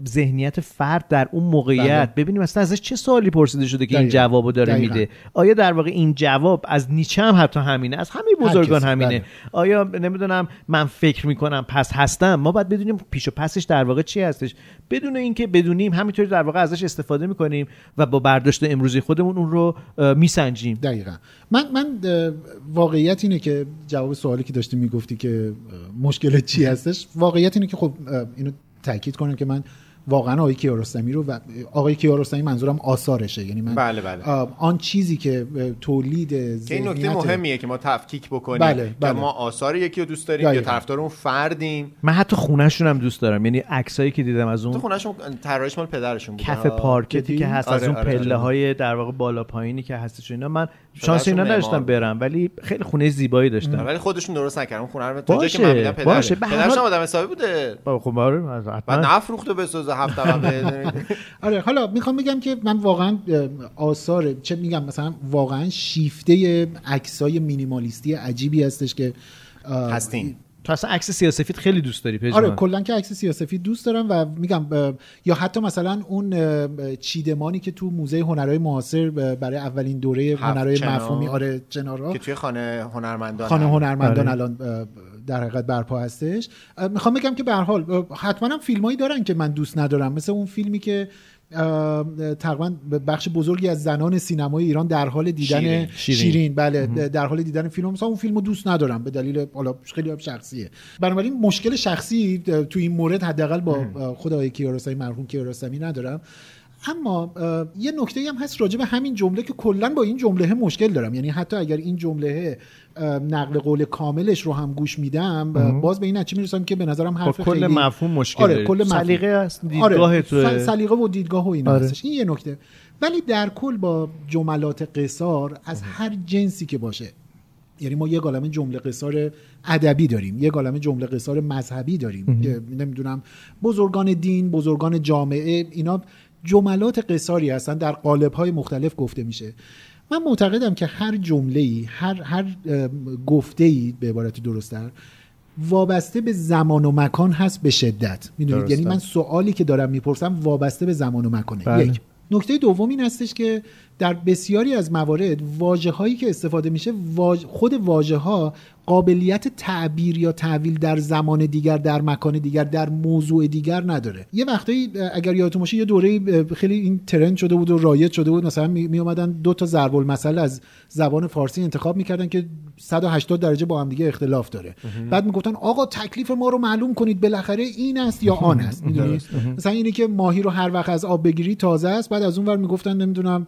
ذهنیت فرد در اون موقعیت ببینیم اصلا ازش چه سوالی پرسیده شده که این بله. دقیقاً. جوابو داره دقیقاً. میده. آیا در واقع این جواب از نیچه هم حتی همینه؟ از همه بزرگان همینه. بله. آیا نمی‌دونم من فکر می‌کنم پس هستم؟ ما باید بدونیم پیش و پسش در واقع چی هستش. بدون اینکه بدونیم همینطوری در واقع ازش استفاده می‌کنیم و با برداشت امروزی خودمون اون رو میسنجیم. دقیقا. من من واقعیت اینه که جواب سوالی که داشتی می‌گفتی که مشکل چی هستش؟ واقعیت اینه که خب اینو تاکید کنم که من واقعا آقای کیارستمی رو و آقای کیارستمی منظورم آثارشه یعنی من بله، بله. آن چیزی که تولید که این نکته ذهنیت- مهمیه که ما تفکیک بکنیم بله، که بله. ما آثار یکی رو دوست داریم یا. طرفدار اون فردیم من حتی خونهشون هم دوست دارم یعنی عکسایی که دیدم از تو اون خونهشون طراحیش مال پدرشون بود کف. پارکتی؟ که هست آره، از اون آره، آره. پله های در واقع بالا پایینی که هستش اینا من شانس اینا نداشتم. برم ولی خیلی خونه زیبایی داشتم ولی خودشون درست نکردن. اون خونه رو جایی که باشه، من دیدم پدره. باشه، پدرش آدم حسابی بوده. با- خب آره بعد نفروخته بسازه هفت طبقه. آره حالا می‌خوام بگم که من واقعا آثار چه میگم مثلا واقعا شیفته عکسای مینیمالیستی عجیبی هستش که هستین. تو اصلا عکس سیاسفید خیلی دوست داری پژمان آره کلا که عکس سیاسفید دوست دارم و میگم یا حتی مثلا اون چیدمانی که تو موزه هنرهای معاصر برای اولین دوره هنرهای. مفهومی آره چنارها که توی خانه هنرمندان خانه. هنرمندان آره. الان در حقیقت برپا هستش می‌خوام بگم که به هر حال حتما هم فیلمایی دارن که من دوست ندارم مثل اون فیلمی که تقریبا بخش بزرگی از زنان سینمای ایران در حال دیدن شیرین. شیرین, شیرین. بله در حال دیدن فیلم. مثلا اون فیلمو دوست ندارم به دلیل حالا خیلی شخصیه. بنابراین مشکل شخصی تو این مورد حداقل با خود آقای کیارستمی مرحوم کیارستمی ندارم. اما یه نکته هم هست راجع به همین جمله که کلا با این جمله مشکل دارم یعنی حتی اگر این جمله نقل قول کاملش رو هم گوش میدم باز به این نتیجه می‌رسم که به نظرم با حرف کل خیلی مفهوم مشکل آره. کل مفهوم. سلیقه است دیدگاه آره توه. س- سلیقه و دیدگاه و اینا آره. هستش این یه نکته ولی در کل با جملات قصار از هر جنسی که باشه یعنی ما یه عالمه جمله قصار ادبی داریم یه عالمه جمله قصار مذهبی داریم که نمی‌دونم بزرگان دین بزرگان جامعه اینا جملات قصاری هستن در قالب های مختلف گفته میشه. من معتقدم که هر جمله ای هر هر گفته ای به عبارت درستتر وابسته به زمان و مکان هست به شدت. می‌دونید. یعنی من سوالی که دارم می‌پرسم وابسته به زمان و مکانه. بله. یک. نکته دوم این هستش که در بسیاری از موارد واجه هایی که استفاده میشه واژ- خود واژه ها قابلیت تعبیر یا تعویل در زمان دیگر در مکان دیگر در موضوع دیگر نداره. یه وقتایی اگر یادتون باشه یه دوره خیلی این ترند شده بود و رایج شده بود. مثلا می, می اومدن دو تا ضرب المثل از زبان فارسی انتخاب می‌کردن که 180 درجه با هم دیگه اختلاف داره. بعد می‌گفتن آقا تکلیف ما رو معلوم کنید بالاخره این است یا آن است. می‌دونید مثلا اینی که ماهی رو هر وقت از آب بگیری تازه است. بعد از اون ور می‌گفتن نمی‌دونم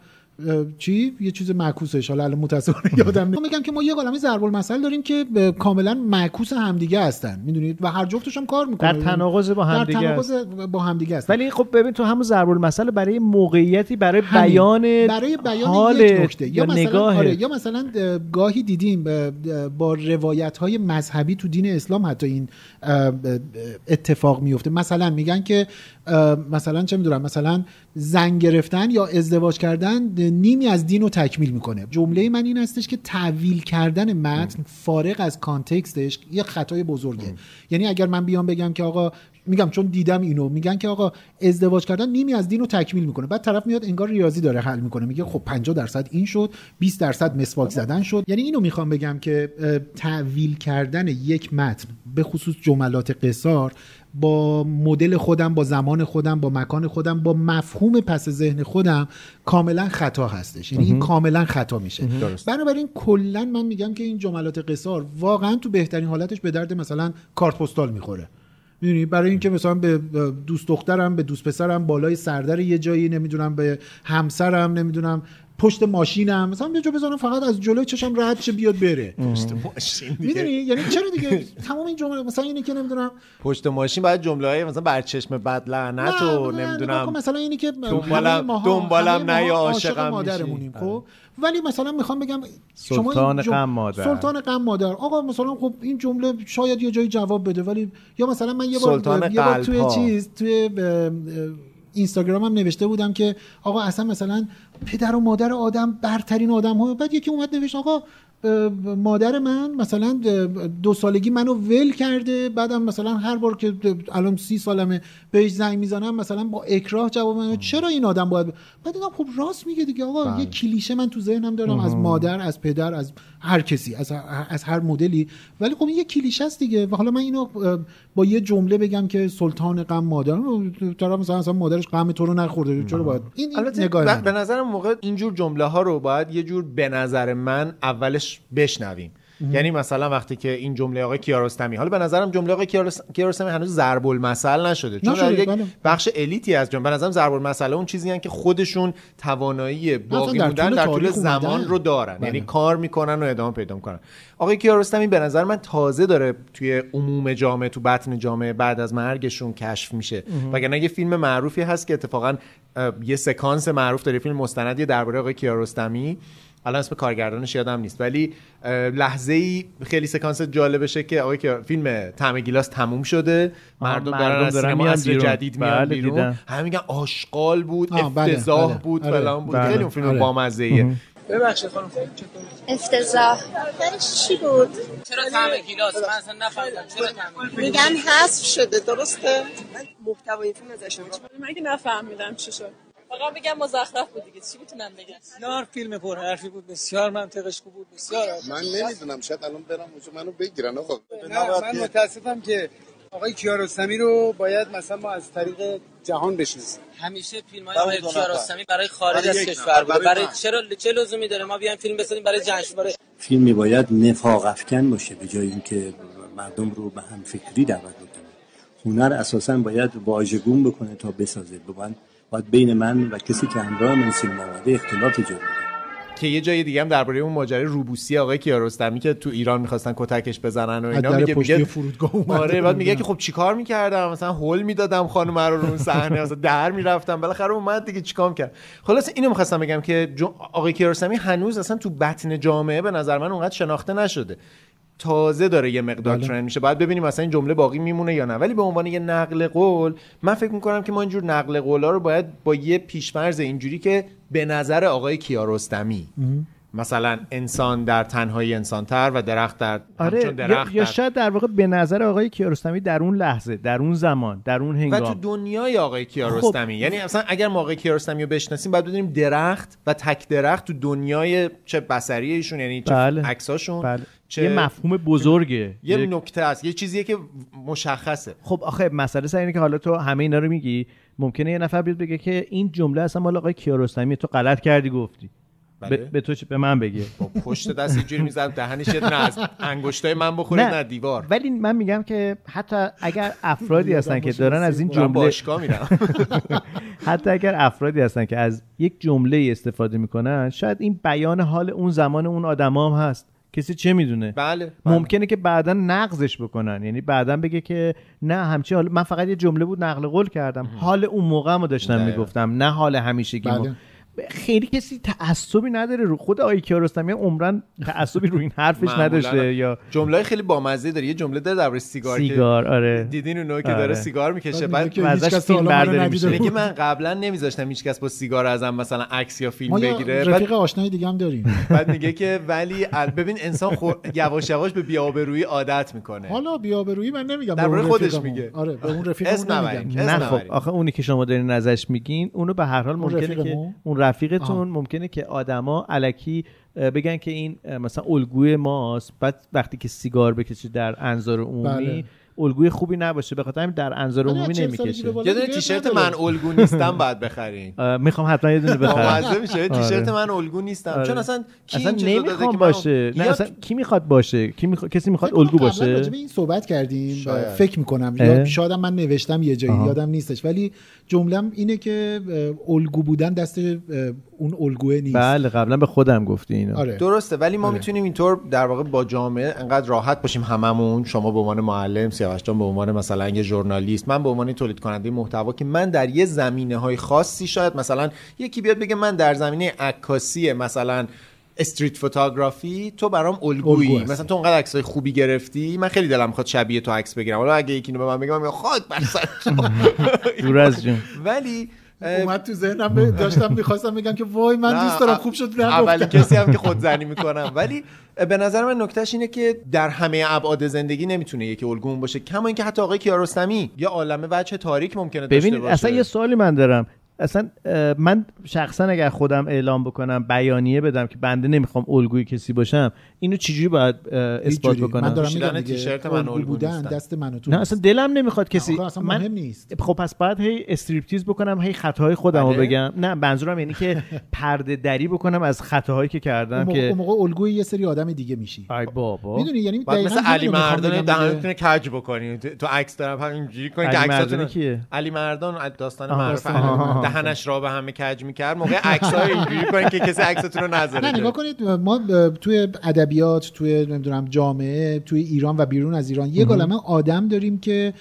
چی؟ یه چیز معکوسش. حالا الان متاسفانه یادم نمیاد میگم که ما یه عالمه ضرب المثل داریم که کاملا معکوس همدیگه هستن. می‌دونید؟ و هر جفتش هم کار می‌کنه. در تناقض با در همدیگه تناقض با همدیگه است ولی خب ببین تو همون ضرب المثل برای موقعیتی برای. بیان برای بیان حال یک نکته. یا یا مثلا آره یا مثلا اه، گاهی دیدیم با روایت های مذهبی تو دین اسلام حتی این اتفاق میفته مثلا میگن که مثلا چه می‌دونم مثلا زن گرفتن یا ازدواج کردن نیمی از دین رو تکمیل می‌کنه. جمله من این هستش که تعویل کردن متن فارغ از کانتکستش یه خطای بزرگه. یعنی اگر من بیام بگم که آقا میگم چون دیدم اینو میگن که آقا ازدواج کردن نیمی از دین رو تکمیل می‌کنه. بعد طرف میاد انگار ریاضی داره حل می‌کنه. میگه خب 50 درصد این شد 20 درصد مسواک زدن شد. یعنی اینو می‌خوام بگم که تعویل کردن یک متن به خصوص جملات قصار با مدل خودم با زمان خودم با مکان خودم با مفهوم پس ذهن خودم کاملا خطا هستش. یعنی این کاملا خطا میشه. بنابراین کلا من میگم که این جملات قصار واقعا تو بهترین حالتش به درد مثلا کارت پستال می‌خوره. می‌دونی؟ برای اینکه مثلا به دوست دخترم به دوست پسرم بالای سردر یه جایی نمی‌دونم به همسرم نمی‌دونم پشت ماشینم. مثلا یه جا بزنم فقط از جلوی چشم رد شه بیاد بره. ماشین دیگه. می‌دونی؟ یعنی چرا دیگه؟ تمام این جمله مثلا اینی که نمی‌دونم. پشت ماشین باید جمله های مثلا برچشم بد لعنت و نمی‌دونم. مثلا اینی که دنبالم- دنبالم همه نه یا ماها عاشقم عاشق مادرمونیم. خب. ولی مثلا می‌خوام بگم سلطان جم- غم مادر. سلطان غم مادر. آقا مثلا خب این جمله شاید یه جایی جواب بده ولی یا مثلا من یه بار سلطان یه بار توی. چیز توی اه، اینستاگرامم نوشته بودم که آقا اصلا مثلا پدر و مادر آدم برترین آدم ها بعد یکی اومد نوشت آقا مادر من مثلا دو سالگی منو ول کرده بعدم مثلا هر بار که الان سی سالمه بهش زنگ می‌زنم مثلا با اکراه جواب من چرا این آدم باید بعد دیدم خب راست میگه دیگه آقا یه کلیشه من تو ذهنم دارم از مادر از پدر از هر کسی از هر, از هر مدلی. ولی خب این یه کلیشه است دیگه. و حالا من اینو با یه جمله بگم که سلطان غم مادر طرف مثلا اصلا مادرش غم تو رو نخورده چرا باید؟ این, این نگاه. به نظرم موقع اینجور جمله ها رو باید یه جور به نظر من اولش بشنویم. یعنی مثلا وقتی که این جمله آقای کیارستمی حالا به نظرم جمله آقای کیارس- کیارستمی هنوز ضرب المثل نشده. چون نشده، یک بله. بخش الیتی از جمله به نظرم ضرب المثل اون چیزی هن که خودشون توانایی باقی در موندن در طول زمان. رو دارن. بله. یعنی کار می‌کنن و ادامه پیدا می‌کنن. آقای کیارستمی به نظر من تازه داره توی عموم جامعه تو بطن جامعه بعد از مرگشون کشف میشه. وگرنه یه فیلم معروفی هست که اتفاقا یه سکانس معروف داره. فیلم مستندی درباره آقای کیارستمی. الان اسم کارگردانش یادم نیست. ولی لحظه ای خیلی سکانس جالبشه که آقای کیار- فیلم طعم گیلاس تموم شده. مردم دارن دارن سینما میان بیرون. جدید میان بله، بیرون. همه میگن آشغال بود بله، افتضاح بله. بود آره، فلان بود. بله. خیلی اون فیلم آره. بامزه ایه ببخشید خانم چطور افتضاح. چی بود؟ چرا طعم گیلاس؟ من اصلا نفهمیدم. چرا طعم میگن حذف شده درسته؟ من محتوای فیلم ازش من که نفهمیدم چی شد؟ فقط میگم مزخرف بود دیگه. چی می‌تونم بگم؟ بسیار فیلم پر حرفی بود بسیار منطقش خوب بود بسیار من نمی‌دونم شاید الان برم اونجا منو بگیرن آقا. نه من متاسفم که آقای کیارستمی رو باید مثلا ما از طریق جهان بشناسیم. همیشه فیلم های آقای کیارستمی برای خارج از کشور بوده. برای چرا چه لزومی داره؟ ما بیایم فیلم بسازیم برای جشنواره فیلمی باید نفاق افکن باشه به جای اینکه مردم رو به هم فکری دعوت بکنه. هنر اساسا باید واژگون بکنه تا بسازه. باید, باید بین من و کسی که همراه من سینما آمده اختلاف ایجاد بکنه که یه جای دیگه هم درباره اون ماجرای روبوسی آقای کیارستمی که تو ایران می‌خواستن کتکش بزنن و اینا میگه میگه فرودگاه اومده. آره بعد میگه. که خب چیکار می‌کردم؟ مثلا هول می‌دادم خانم رو رو اون صحنه مثلا در می‌رفتم. بالاخره اومد دیگه چیکار کرد؟ خلاص اینو می‌خواستم بگم که جو- آقای کیارستمی هنوز اصلا تو بطن جامعه به نظر من اونقدر شناخته نشده. تازه داره یه مقدار بله. ترند میشه. باید ببینیم مثلا این جمله باقی میمونه یا نه. ولی به عنوان یه نقل قول من فکر می‌کنم که ما اینجور نقل قولا رو باید با یه پیشفرض اینجوری که به نظر آقای کیارستمی مثلا انسان در تنهایی انسانتر و درخت در آره درخت یا در- شاید در واقع به نظر آقای کیارستمی در اون لحظه در اون زمان در اون و هنگام تو دنیای آقای کیارستمی خب. یعنی اصلا اگر ما آقای کیارستمی رو بشناسیم باید بدونیم درخت و تک درخت تو دنیای چه بصری ایشون یعنی چه بله. عکساشون بله. چه یه مفهوم بزرگه یه یک- نکته است یه چیزیه که مشخصه خب آخه مسئله سر اینه که حالا تو همه اینا رو میگی ممکنه یه نفر بیاد بگه که این جمله اصلا مال آقای کیارستمی تو غلط کردی گفتی بله. به, به تو چه به من بگه با پشت دست اینجوری می‌زد دهنش یه دونه از انگشتای من بخوره نه. دیوار. ولی من میگم که حتی اگر افرادی هستن که دارن از این جمله باشگاه میرم. حتی اگر افرادی هستن که از یک جمله استفاده می‌کنن شاید این بیان حال اون زمان اون آدما هم هست. کسی چه می‌دونه؟ بله بله. ممکنه که بعدا نقضش بکنن. یعنی بعدا بگه که نه همچی حال من فقط یه جمله بود نقل قول کردم. حال اون موقع رو داشتم. می‌گفتم نه حال همیشگی بله. خیلی کسی تعصبی نداره رو خود آقای کیارستمی عمرن تعصبی رو این حرفش نداشته یا جمله خیلی بامزه داره یه جمله داره درباره سیگار سیگار آره دیدین اونو که آره. داره سیگار می‌کشه بعد کس فیلم برداری میشه. میگه من قبلا نمیذاشتم هیچ کس با سیگار ازم مثلا عکس یا فیلم ما بگیره رفیق بعد, آشنای دیگه هم داریم بعد میگه که ولی ببین انسان خو... یواش یواش به بی‌آبرویی عادت می‌کنه حالا بیابرویی من نمیگم درباره خودش. میگه. آره به اون رفیق نه خب. آخه اونی که شما دارین ازش میگین اونو به هر حال ممکنه؟ که اون رفیقتون آها. ممکنه که آدما علکی بگن که این مثلا الگوی ماست بعد وقتی که سیگار بکشه در انظار عمومی بله. الگوی خوبی نباشه. به خاطر در انظار عمومی 40 سالگی نمی‌کشه یه دونه دیگه تیشرت. من الگو نیستم باید بخرین. می‌خوام حتما یه دونه بخرم. بامزه میشه. تیشرت آره. من الگو نیستم. آره. چون اصلا کی اصلا نمی‌خوام باشه. نه اصلا کی می‌خواد باشه؟ کی. کسی می‌خواد الگو باشه؟ راجع به این صحبت کردیم. فکر می‌کنم. شاید من نوشتم یه جایی. یادم نیستش. ولی جملم اینه که الگو بودن دست اون الگوه نیست. بله قبلا به خودم گفتی اینو. آره. درسته ولی ما آره. می‌تونیم اینطور در واقع با جامعه انقدر راحت باشیم هممون. شما به عنوان معلم سیاوش جان به عنوان مثلا یه ژورنالیست من به عنوان تولید کننده محتوا که من در یه زمینه های خاصی شاید مثلا یکی بیاد بگه من در زمینه عکاسی مثلا استریت فوتوگرافی تو برام الگو الگویی هست. مثلا تو اونقدر عکسای خوبی گرفتی من خیلی دلم می‌خواد شبیه تو عکس بگیرم. حالا اگه یکی اینو به من بگه من میگم خاک بر سر دور از جون. ولی اومد تو ذهنم داشتم می‌خواستم بگم که وای من نه، دوست دارم خوب شد اولین نگفتم کسی هم که خودزنی می‌کنم. ولی به نظر من نکتهش اینه که در همه ابعاد زندگی نمی‌تونه یکی الگومون باشه. کما اینکه حتی آقای کیارستمی یا عالمه وجه تاریک ممکنه داشته ببین باشه. اصلا یه سوالی من دارم. اصلا من شخصا اگر خودم اعلام بکنم بیانیه بدم که بنده نمی‌خوام الگوی کسی باشم اینو چجوری باید اثبات جوری. من بکنم دارم میگم تیشرت من الگو بودن. دست من و تو نه. اصلا دلم نمی‌خواد کسی اصلا من مهم نیست خب پس بعد هی استریپتیز بکنم هی خطاهای خودم رو بله. بگم نه منظورم یعنی که پرده دری بکنم از خطاهایی که کردم اون که موقع الگوی یه سری آدم دیگه میشی ای بابا می‌دونی یعنی باید دقیقاً مثل علی مردان دهنتون. کج بکنی تو عکس دارم هم اینجوری کنی که علی عکساتون؟ علی مردان داستان آها، دهنش را به همه کج می‌کرد موقع عکسای اینجوری کنی که کسی عکستون رو نذاره نه. نگاه کنید ما توی ادبیات توی نمی‌دونم جامعه توی ایران و بیرون از ایران یه عالمه آدم داریم که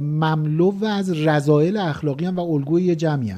مملو و از رضایل اخلاقی هم و الگوی یه جمعی.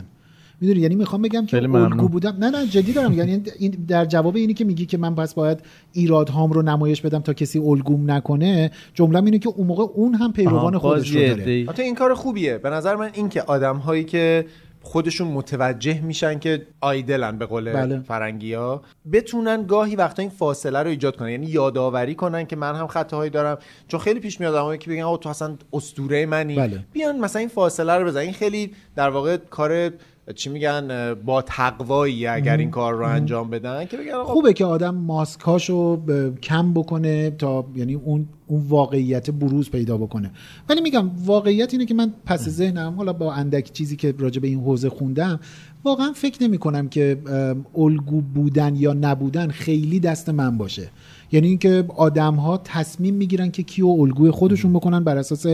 می‌دونی یعنی می‌خوام بگم که. الگو بودم نه نه جدی دارم یعنی این در جواب اینی که میگی که من پس باید ایرادهام رو نمایش بدم تا کسی الگوم نکنه جمله اینه که اون موقع اون هم پیروان خودش رو داره. حتی این کار خوبیه به نظر من این که آدم هایی که خودشون متوجه میشن که آیدلن به قول بله. فرنگی ها بتونن گاهی وقتا این فاصله رو ایجاد کنن. یعنی یادآوری کنن که من هم خطاهایی دارم. چون خیلی پیش میاد آدمایی که بگن آقا تو اصلا اسطوره منی. بله. بیان مثلا این فاصله رو بزن این خیلی در واقع کار چی میگن با تقوایی اگر این کار رو انجام بدن که بگن خوبه که آدم ماسکاشو ب- کم بکنه تا یعنی اون اون واقعیت بروز پیدا بکنه. ولی میگم واقعیت اینه که من پس ذهنم حالا با اندک چیزی که راجع به این حوزه خوندم واقعا فکر نمی کنم که الگو بودن یا نبودن خیلی دست من باشه. یعنی اینکه آدم ها تصمیم می‌گیرن که کیو الگوی خودشون بکنن بر اساس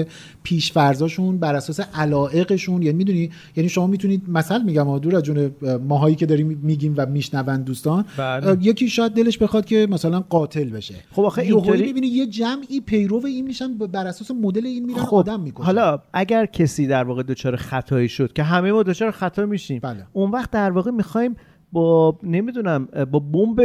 پیشفرزاشون بر اساس علائقشون. یعنی می‌دونی؟ یعنی شما می‌تونید مثل میگم ها، دور از جون اه، ماهایی که داریم میگیم و میشنون دوستان بله. یکی شاید دلش بخواد که مثلا قاتل بشه. خب آخه اینطوری- می‌بینی یه جمعی پیرو این میشن بر اساس مدل این میرن خب آدم می‌کنن حالا اگر کسی در واقع دچار خطایی شد که همه ما دچار خطا میشیم بله. اون وقت در واقع می‌خوایم با نمی‌دونم با بمب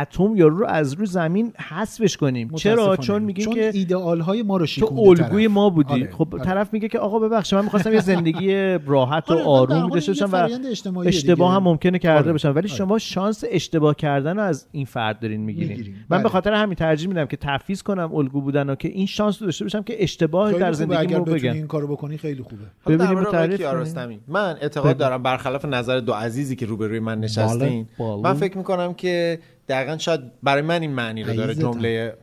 اتم یا رو از رو زمین حذفش کنیم چرا. چون میگیم چون که ایدئال های ما رو تو الگوی. ما بودی آره، خب آره. طرف میگه که آقا ببخشید من می‌خواستم یه زندگی راحت و آرومی حال داشته باشم و اشتباه. هم ممکنه کرده آره، باشم ولی آره. شما شانس اشتباه کردن رو از این فرد دارین می‌گیرین. من بله. به خاطر همین ترجیح میدم که تفویض کنم الگو بودن و که این شانس رو داشته باشم که اشتباه در زندگی بتونی بگم این کارو بکنی خیلی خوبه ببینیم من اعتقاد دارم برخلاف نظر دو عزیزی که روبروی من نشستین بله. من فکر می‌کنم که دقیقا شاید برای من این معنی رو داره. جمله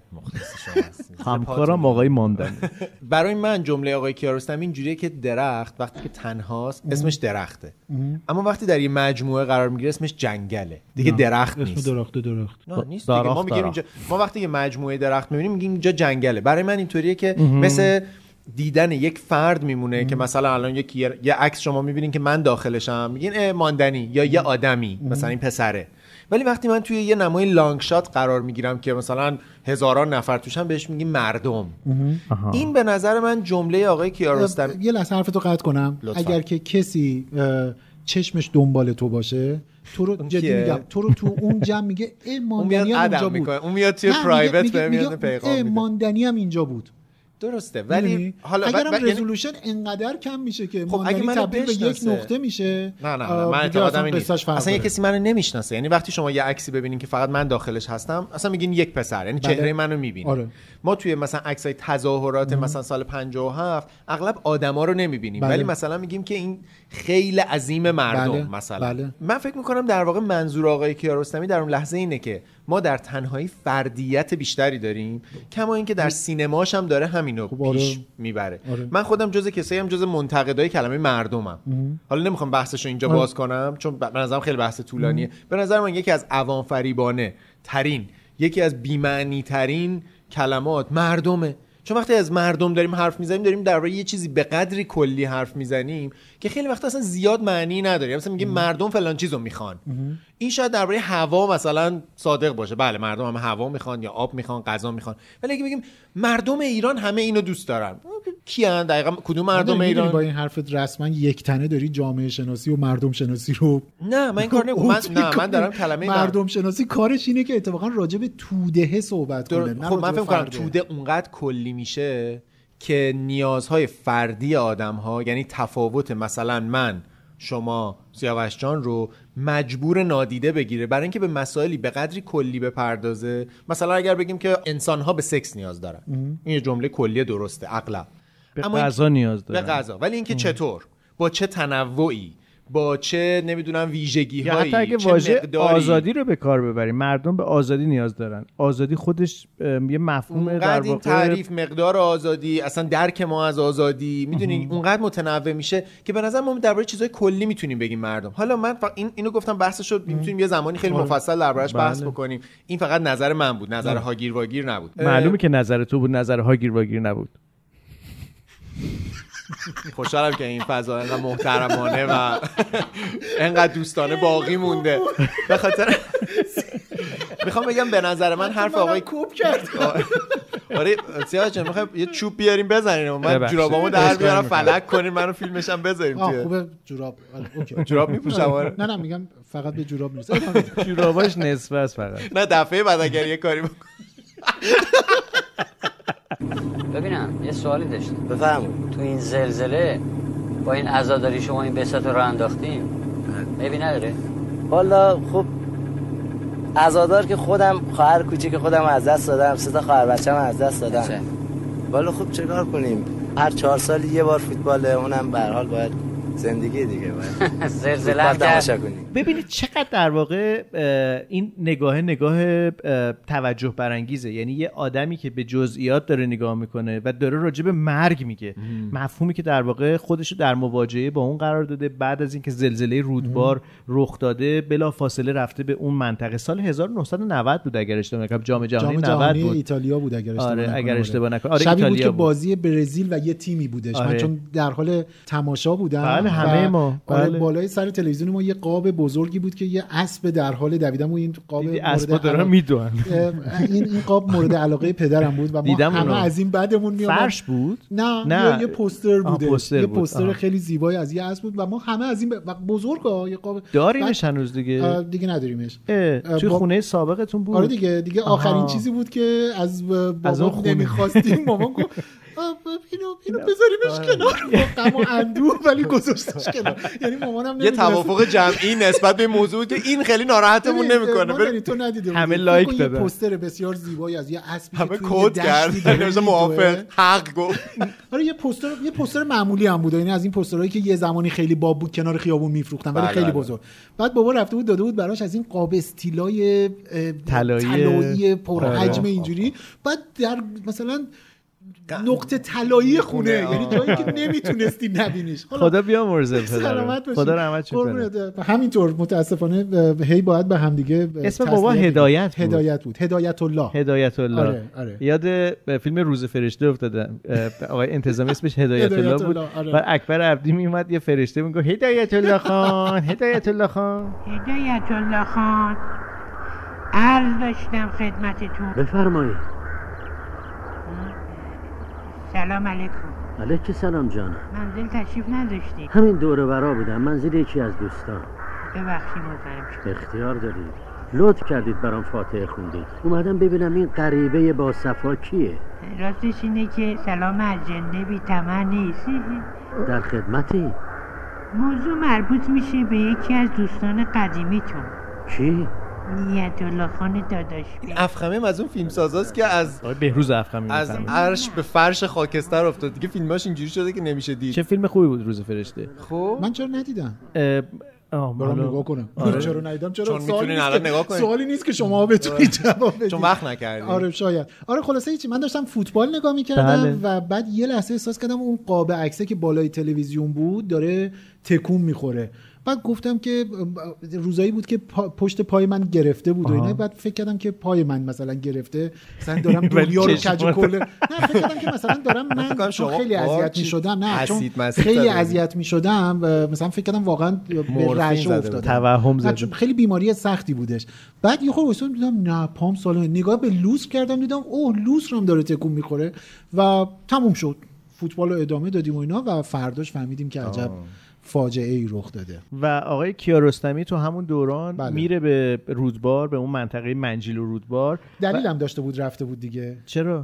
هستین. همکارم آقای ماندنی. برای من جمله آقای کیارستمی اینجوریه که درخت وقتی که تنهاست اسمش درخته. اما وقتی در یه مجموعه قرار می‌گیره اسمش جنگله. دیگه درخت اسم نیست. درخت درخت. نه نیست ما میگیم. اینجا ما وقتی یه مجموعه درخت می‌بینیم میگیم اینجا جنگله. برای من اینطوریه که مثل دیدن یک فرد میمونه که مثلا الان یک یه عکس شما می‌بینین که من داخلشم. میگین ماندنی. یا یه آدمی مثلا این پسره. ولی وقتی من توی یه نمای لانگ شات قرار می‌گیرم که مثلا هزاران نفر توشن بهش میگیم مردم. این به نظر من جمله آقای کیارستمی یه لحظه حرفتو قطع کنم. لطفاً. اگر که کسی چشمش دنبال تو باشه تو رو جدی؟ میگم. تو رو تو اون جمع میگه ای ماندنی هم اینجا بود. اون میاد توی پرایوت بهم میاد پیغام میده. ماندنی هم اینجا بود. درسته ولی؟ حالا اگرم و- یعنی- رزولوشن انقدر کم میشه که خب اگه ماندنی منو تبدیل به یک. نقطه میشه نه نه, نه من اعتقادم این نیست فرق اصلا یه. کسی منو نمی‌شناسه یعنی وقتی شما یه عکسی ببینین که فقط من داخلش هستم اصلا میگین یک پسر یعنی بله. چهره منو می‌بینین آره. ما توی مثلا عکسای تظاهرات مثلا سال 57 اغلب آدما رو نمی‌بینیم بله. ولی مثلا میگیم که این خیلی عظیم مردم بله، مثلا بله. من فکر می‌کنم در واقع منظور آقای کیارستمی در اون لحظه اینه که ما در تنهایی فردیت بیشتری داریم کما اینکه در سینماش هم داره همینو خب آره. پیش می‌بره آره. من خودم جز کسایی هم جز منتقدای کلمه مردمم حالا نمی‌خوام بحثش رو اینجا آره. باز کنم چون به نظرم خیلی بحث طولانیه به نظر من یکی از عوام فریبانه ترین یکی از بی‌معنی ترین کلمات. مردمه. چون وقتی از مردم داریم حرف می‌زنیم داریم درباره یه چیزی به قدری کلی حرف می‌زنیم که خیلی وقت اصلا زیاد معنی نداره. مثلا میگه مردم فلان چیزو می‌خوان. این شاید درباره هوا مثلا صادق باشه بله مردم همه هوا می‌خوان یا آب می‌خوان غذا می‌خوان ولی اگه بگیم مردم ایران همه اینو دوست دارن کیان دقیقا کدوم مردم ایران با این حرفت رسما یک تنه داری جامعه شناسی و مردم شناسی رو نه من این کار نمی‌کنم. من نه من. دارم کلمه مردم شناسی کارش اینه که اتفاقا راجع به توده صحبت در... کنه نه خب من فکر کنم. توده اونقدر کلی میشه که نیازهای فردی آدم ها یعنی تفاوت مثلا من شما سیاوش جان رو مجبور نادیده بگیره. برای اینکه به مسائلی به قدری کلی بپردازه. مثلا اگر بگیم که انسان ها به سکس نیاز دارن. این یه جمله کلی درسته. اغلب. به غذا نیاز به دارن. غذا. ولی اینکه چطور؟ با چه تنوعی؟ با چه نمی‌دونم ویژگی یا حتی اگه واژه مقداری. آزادی رو به کار ببریم مردم به آزادی نیاز دارن. آزادی خودش یه مفهوم در این واقع تعریف مقدار آزادی اصلا درک ما از آزادی می‌دونی؟ اونقدر متنوع میشه که به نظر ما درباره چیزای کلی می‌تونیم بگیم مردم. حالا من فقط این اینو گفتم بحث شد می‌تونیم یه زمانی خیلی آره. مفصل دربارش بحث بله. بکنیم. این فقط نظر من بود. نظر هاگیر واگیر نبود. معلومه که نظر تو بود نظر هاگیر واگیر نبود. خوشحالم که این فضا انقدر محترمانه و انقدر دوستانه باقی مونده. به خاطر می‌خوام بگم به نظر من حرف آقای کوب کرد. آره سیاه جان می‌خوام یه چوب بیاریم بزنیم؟ من. جورابامو در بیارم. فلک کنیم منو فیلمش هم بذاریم آه خوبه جوراب. آره، اوکی. جوراب میپوشم آره. نه نه میگم فقط به جوراب می‌رسه جوراباش نصف است فقط. نه دفعه بعد اگر یه کاری بکنم ببینم یه سوالی داشتم. بفرمایید. تو این زلزله با این عزاداری شما این بساط رو انداختیم میبی نداره؟ والا خب عزادار که خودم خواهر کوچیک خودم از دست دادم سه تا خواهر بچه‌م از دست؟ دادم. والا خب چیکار کنیم؟ هر چهار سالی یه بار فوتباله اونم به هر حال باید زندگی دیگه باید زلزله تماشا کرد. کنیم. ببینید چقدر در واقع این نگاه نگاه اه، توجه برانگیزه. یعنی یه آدمی که به جزئیات داره نگاه می‌کنه و داره راجع به مرگ میگه. مفهومی که در واقع خودشو در مواجهه با اون قرار داده بعد از اینکه زلزله رودبار رخ داده بلا فاصله رفته به اون منطقه. سال 1990 بود اگر اشتباه نکنم. جام جهانی جام 90 جهانی بود. ایتالیا بود اگر اشتباه آره، نکنم. اگر اشتباه نکنم. آره، شبیه بود ایتالیا که. بازی برزیل و یه تیمی بودش. من آره. چون در حال تماشا بودم. بله، همه ما. بله. بالای سر تلویزیون ما یه قاب بزرگی بود که یه اسب در حال دویدن و این قاب اسبا دارن اه، این این قاب مورد علاقه پدرم بود و ما دیدم همه اونو. از این بعدمون می فرش بود نه, نه. یه, یه پوستر بوده پوستر یه. پوستر. خیلی زیبایی از یه اسب بود و ما همه از این ب... و بزرگ ها یه قاب داریمش هنوز دیگه دیگه نداریمش توی با- خونه سابقتون بود آره دیگه دیگه آخرین آها. چیزی بود که از بابا. نمی‌خواستیم مامان گفت اینو اینو بذاریمش کنار با غم و اندوه ولی گذاشتش کنار یعنی مامانم یه. توافق جمعی نسبت به این موضوع که این خیلی ناراحتمون نمی‌کنه تو ندیده همه. لایک دادن. پوستر بسیار زیبایی از یه اسبی که همه کد کرد. موافق حق گفت آره یه پوستر یه پوستر معمولی هم بود یعنی از این پوسترهایی که یه زمانی خیلی باب بود کنار خیابون میفروختن ولی بله، خیلی بله. بزرگ بعد بابا رفته بود داده بود براش از این قاب استیلای طلایی. طلایی پر آره. حجم اینجوری بعد در مثلا نقطه طلایی خونه. یعنی. جایی که نمی‌تونستی نبینیش. حالا خدا بیامرزه سلامت پدر باشی. خدا رحمتش کنه. همینطور متاسفانه هی باید به همدیگه اسم بابا هدایت بود. هدایت بود. هدایت الله هدایت الله آره، آره. یاد فیلم روز فرشته افتادم آقای انتظامی اسمش هدایت الله بود آره. و اکبر عبدی میومد یه فرشته میگه هدایت الله خان هدایت الله خان. هدایت الله خان. عرض داشتم خدمتتون. بفرمایید. سلام علیکم. علیک سلام جانم منزل تشریف نداشتید همین دوره برا بودم. منزل یکی از دوستان. ببخشید شد اختیار دارید. لطف کردید برام فاتحه خوندید. اومدم ببینم این غریبه با صفا کیه. راستش اینه که سلام از جنده بی نیست. در خدمتی؟ موضوع مربوط میشه به یکی از دوستان قدیمیتون. کی؟ نیت الله خان داداش این افخمی از اون فیلم سازاست که از بهروز افخمی از. عرش به فرش خاکستر افتاد. دیگه فیلماش اینجوری شده که نمیشه دید. چه فیلم خوبی بود روز فرشته؟ خب من چرا ندیدم؟ برام نگاه کنم. آره. چرا ندیدم؟ چرا چون سوالی نیست الان نگاه کنین. سوالی نیست که شما بتونید جواب بدید چون وقت نکردی آره شاید. آره خلاصه هیچی. من داشتم فوتبال نگاه بله. می‌کردم و بعد یه لحظه احساس کردم اون قاب عکسه که بالای تلویزیون بود داره تکون می‌خوره. بعد گفتم که روزایی بود که پا- پشت پای من گرفته بود و اینا. بعد فکر کردم که پای من مثلا گرفته. مثلا دارم دنیا رو کج و کله نه فکر کردم که مثلا دارم من چون خیلی اذیت می‌شدم نه چون خیلی اذیت می‌شدم مثلا فکر کردم واقعا به زده افتادم. توهم. چون خیلی بیماری سختی بودش. بعد یه خورده دیدم نه پام سالمه نگاه به لوس کردم دیدم اوه لوس رو هم داره تکون می‌خوره. و تموم شد. فوتبال رو ادامه دادیم و اینا و فرداش فهمیدیم که عجب. فاجعه ای رخ داده و آقای کیارستمی تو همون دوران بله. میره به رودبار به اون منطقه منجیل و رودبار دلیل هم داشته بود رفته بود دیگه چرا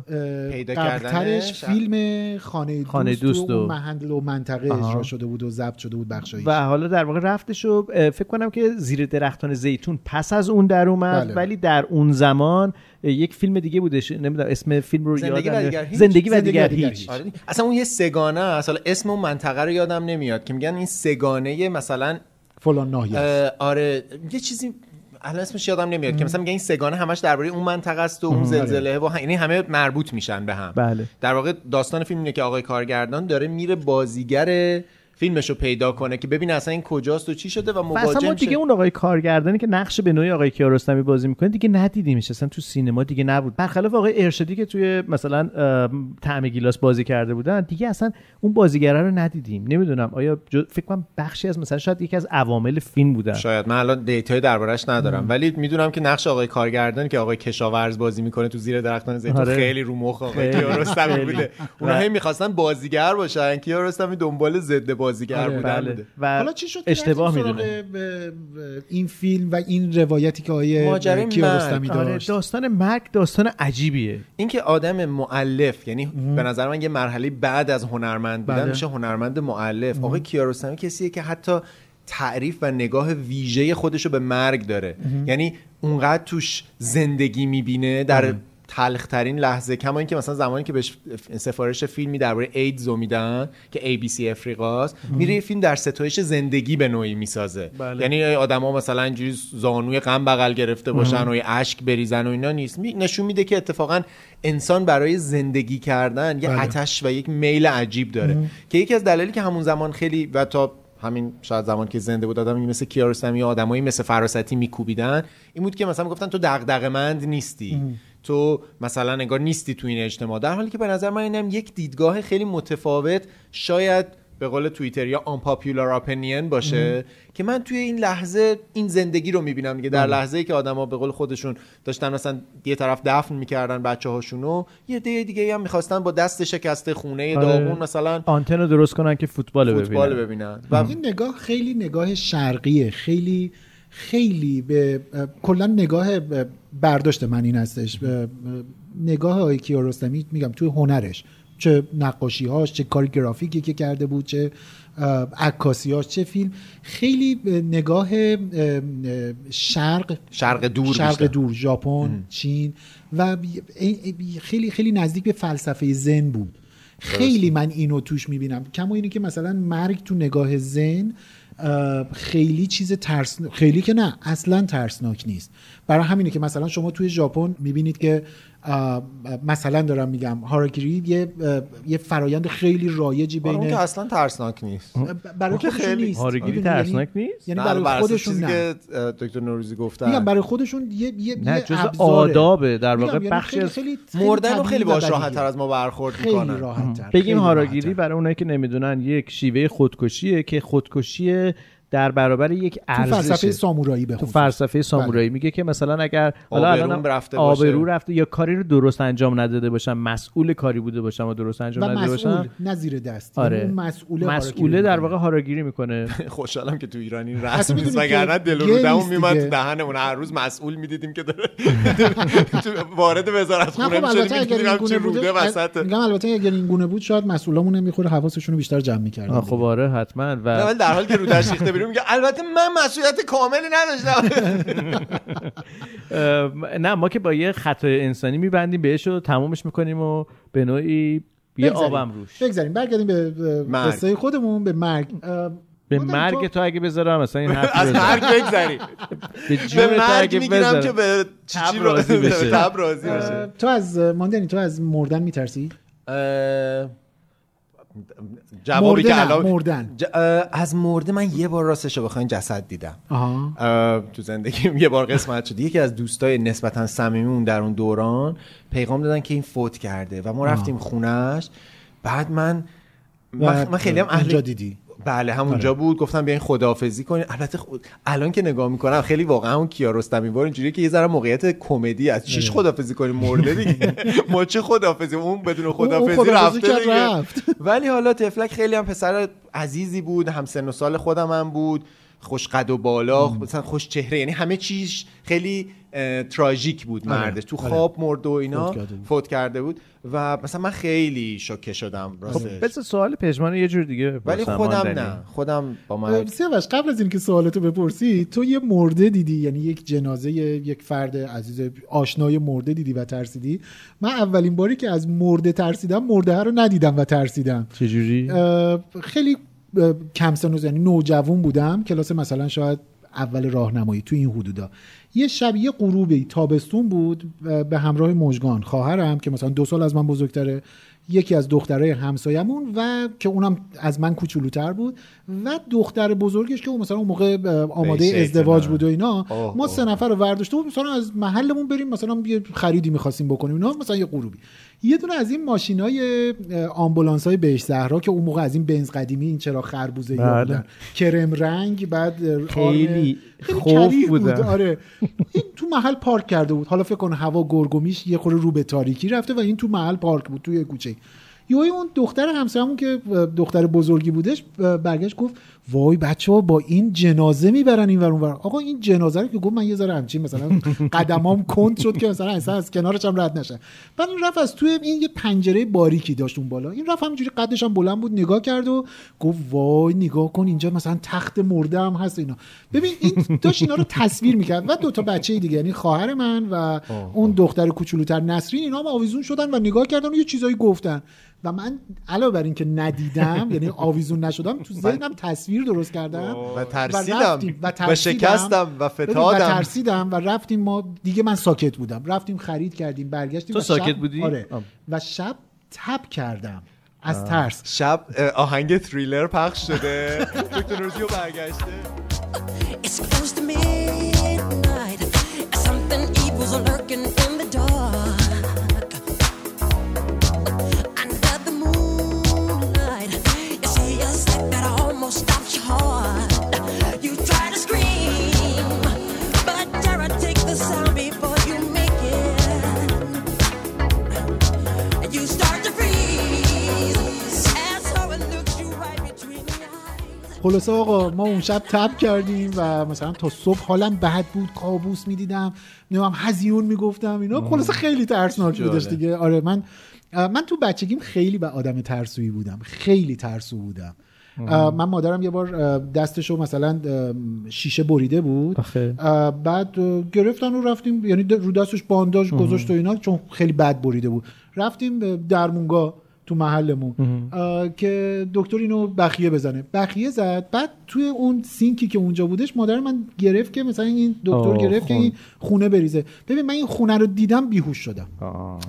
پیدا قبلترش کردنش؟ فیلم خانه دوست, خانه دوست و و- محل و منطقه آها. اجرا شده بود و ضبط شده بود بخشایش و حالا در واقع رفتش و فکر کنم که زیر درختان زیتون پس از اون در اومد بله. ولی در اون زمان یک فیلم دیگه بودش نمی‌دونم اسم فیلم رو زندگی یادم و نمیاد. دیگر هیچ؟ زندگی و دیگر و دیگر هیچ. آره. اصلا اون یه سگانه است حالا اسم اون منطقه رو یادم نمیاد که میگن این سگانه مثلا فلان ناحیه آره یه چیزی الان اسمش یادم نمیاد که مثلا میگن این سگانه همش درباره اون منطقه است و اون زلزله و هم- یعنی همه مربوط میشن به هم بله در واقع داستان فیلم اینه که آقای کارگردان داره میره بازیگر فیلمش رو پیدا کنه که ببینه اصلا این کجاست و چی شده و مواجه اصلا ما. دیگه اون آقای کارگردانی که نقش به نوعی آقای کیارستمی بازی می‌کنه دیگه ندیدیمش اصلا تو سینما دیگه نبود برخلاف آقای ارشدی که توی مثلا طعم گیلاس بازی کرده بودن دیگه اصلا اون بازیگره رو ندیدیم نمی‌دونم آیا جو- فکر کنم بخشی از مثلا شاید یکی از عوامل فیلم بودن شاید من الان data ی دربارش ندارم ولی می‌دونم که نقش آقای کارگردان که آقای کشاورز بازی می‌کنه تو زیر درختان زیتون آره. خیلی رو مخ آقای. کیارستمی. بوده هی می‌خواستن بازیگر باشن کیارستمی دنبال ضد بازیگر آره، بودن بله. بوده. و حالا چی شد اشتباه می‌دونه ب- ب- این فیلم و این روایتی که آیه کیارستمی مرگ. آره داشت داستان مرگ داستان عجیبیه. اینکه آدم معلف یعنی به نظر من یه مرحله بعد از هنرمند بودن بله. میشه هنرمند معلف آقای کیارستمی کسیه که حتی تعریف و نگاه ویژه خودشو به مرگ داره. یعنی اونقدر توش زندگی می‌بینه در تلخترین لحظه کما اینکه مثلا زمانی که بهش سفارش فیلمی درباره ایدز میدن که ABC افریقاست میره یه فیلم در ستایش زندگی به نوعی می‌سازه. بله. یعنی آدما مثلا اینجوری زانوی غم بغل گرفته باشن و اشک بریزن و اینا نیست. می- نشون میده که اتفاقا انسان برای زندگی کردن یه بله. آتش و یک میل عجیب داره. که یکی از دلایلی که همون زمان خیلی و تا همین شاید زمان که زنده بود آدمی مثل کیارستمی یا آدمایی مثل فراستی میکوبیدن این بود که مثلا گفتن تو دغدغه‌مند نیستی. تو مثلا انگار نیستی تو این اجتماع. در حالی که به نظر من اینم یک دیدگاه خیلی متفاوت شاید به قول توییتر یا unpopular opinion باشه که من توی این لحظه این زندگی رو می‌بینم دیگه. در لحظه ای که آدما به قول خودشون داشتن مثلا یه طرف دفن می‌کردن بچه هاشونو یه دیگه دیگه هم می‌خواستن با دست شکسته خونه آره. داغون مثلا آنتن رو درست کنن که فوتبال رو فوتبال ببینن. ببینن. و این نگاه خیلی نگاه شرقیه خیلی خیلی به کلا نگاه اه، برداشت من این هستش. اه، اه، نگاه آقای کیارستمی میگم توی هنرش چه نقاشی هاش چه کار گرافیکی که کرده بود چه عکاسی هاش چه فیلم. خیلی به نگاه اه، اه، شرق شرق دور شرق بیشتر. دور ژاپن چین و خیلی خیلی نزدیک به فلسفه زن بود. خیلی من اینو توش می‌بینم. کما اینه که مثلا مرگ تو نگاه زن خیلی چیز ترس خیلی که نه اصلا ترسناک نیست. برای همینه که مثلا شما توی ژاپن می‌بینید که مثلا دارم میگم هاراگیری یه یه فرایند خیلی رایجی آره، بین اون که اصلا ترسناک نیست برای خودشون خیلی- نیست هاراگیری می‌دونی؟ ترسناک یعنی- نیست؟ یعنی برای خودشون نه دکتر نوروزی گفتن میگم برای خودشون یه یه نه جز ابزاره. آدابه در واقع یعنی خیلی مردن خیلی باش. راحت تر از ما برخورد می‌کنن بگیم هاراگیری برای اونایی که نمی‌دونن یک شیوه خودکشیه که خودکشی در برابر یک تو ارزش فلسفه سامورایی به تو. فلسفه سامورایی میگه که مثلا اگر حالا الان رفته باشه. آبرو رفته یا کاری رو درست انجام نداده باشم مسئول کاری بوده باشم و درست انجام و نداده مسئول باشم نه زیر دست. آره. یعنی اون مسئوله مسئوله در واقع هاراگیری می‌کنه. خوشحالم که تو ایران این رسم نیست. وگرنه دل و گه رودمون نیست میمد. تو دهنمون هر روز مسئول می‌دیدیم که داره وارد وزارت نه خونه خب می‌شدیم البته اگر می‌دیدیم این همچین گونه روده وسط میگم البته اگر این گونه بود شاید مسئولامون نمی‌خوره حواسشون رو بیشتر جمع می‌کردن خب آره حتما و ولی در حالی که رودش ریخته بیرون میگه البته من مسئولیت کاملی نداشتم نه ما که با یه خطای انسانی میبندیم بهش و تمامش می‌کنیم و به نوعی یه بگذاریم. آبم روش بگذاریم برگردیم به-. قصه خودمون به مرگ به مرگ تو- اگه بذارم مثلا این حرف از. مرگ بگذری به مرگ می‌گیرم. که به چیچی راضی به بشه. تب راضی بشه تو از ماندنی تو از مردن میترسی جوابی که الان مردن. ج- از مرده من یه بار راستش رو بخواین جسد دیدم. آها. اه، تو زندگیم یه بار قسمت شد. یکی از دوستای نسبتا صمیمیمون در اون دوران پیغام دادن که این فوت کرده و ما آه. رفتیم خونش بعد من من, من خیلی هم اهل دیدی. بله همونجا آره. بود. گفتم بیاین خداحافظی کنین. البته خود الان که نگاه می‌کنم خیلی واقعا اون کیارستمی بار اینجوریه که یه ذره موقعیت کمدی از چیش آره. خداحافظی کنیم؟ مرده دیگه. ما چه خداحافظی؟ اون بدون خداحافظی رفته دیگه. رفت. ولی حالا تفلک خیلی هم پسر عزیزی بود هم سن و سال خودم هم بود. خوش قد و بالا مثلا خوش چهره. یعنی همه چیز خیلی تراژیک بود آره، مردش تو آره. خواب مرد و اینا فوت کرده بود. فوت کرده بود. و مثلا من خیلی شوکه شدم راستش. خب بس سوال پژمان یه جور دیگه ولی خودم. نه. خودم با مرگ سیاوش قبل از اینکه سوالتو بپرسی تو یه مرده دیدی؟ یعنی یک جنازه یک فرد عزیز آشنای مرده دیدی و ترسیدی؟ من اولین باری که از مرده ترسیدم مرده رو ندیدم و ترسیدم. چجوری؟ خیلی کم سن و یعنی نوجوان بودم. کلاس مثلا شاید اول راهنمایی تو این حدودا. یه شب یه غروبی تابستون بود به همراه مژگان خواهرم که مثلا دو سال از من بزرگتره یکی از دخترای همسایمون و که اونم از من کوچولوتر بود و دختر بزرگش که اون مثلا اون موقع آماده ازدواج. بود و اینا اوه، ما اوه. سه نفر رو ورداشته بود مثلا از محلمون بریم مثلا یه خریدی می‌خواستیم بکنیم اینا مثلا یه غروبی یه دونه از این ماشینای آمبولانس های بهش زهرا که اون موقع از این بنز قدیمی این چرا خربوزه بله. بودن کرم رنگ بعد خیلی خیلی خوف بود. آره. این تو محل پارک کرده بود. حالا فکر کن هوا گرگومیش یه خورده رو به تاریکی رفته و این تو محل پارک بود توی کوچه. یوی اون دختر همسرمون که دختر بزرگی بودش برگشت گفت وای بچه ها با این جنازه می‌برن این ور اون ور. آقا این جنازه رو که گفت من یه ذره همچین مثلا قدمام کند شد که مثلا اصلا از کنارش هم رد نشه. بعد این رفت از توی این یه پنجره باریکی داشت اون بالا. این رفت همینجوری قدش هم بلند بود نگاه کرد و گفت وای نگاه کن اینجا مثلا تخت مرده هم هست اینا. ببین این داشت اینا رو تصویر می‌کرد و دو تا بچه دیگه یعنی خواهر من و اون دختر کوچولوتر نسرین اینا هم آویزون شدن و نگاه کردن و یه چیزایی گفتن. و من علاوه بر اینکه ندیدم یعنی آویزون نشدم تو ذهنم تصویر درست کردم و ترسیدم. رفتیم و, و. شکستم و فتادم. و ترسیدم و رفتیم ما دیگه من ساکت بودم. رفتیم خرید کردیم برگشتیم تو و ساکت شب- بودی؟ آره. آه. و شب تب کردم. از ترس. شب آهنگ تریلر پخش شده. دکتر روزیو برگشته. خلاصه آقا ما اون شب تب کردیم و مثلا تا صبح حالم بد بود کابوس می‌دیدم نمی‌دونم هزیون می‌گفتم اینا خلاصه خیلی ترسناک. بودش دیگه. آره من من تو بچگیم خیلی به آدم ترسویی بودم خیلی ترسو بودم. من مادرم یه بار دستشو مثلا شیشه بریده بود. آخه. بعد گرفتن و رفتیم یعنی رو دستش بانداژ گذاشت و اینا چون خیلی بد بریده بود. رفتیم درمونگاه تو محلمون که دکتر اینو بخیه بزنه. بخیه زد بعد توی اون سینکی که اونجا بودش مادر من گرفت که مثلا این دکتر گرفت که خون. این خونه بریزه. ببین من این خونه رو دیدم بیهوش شدم.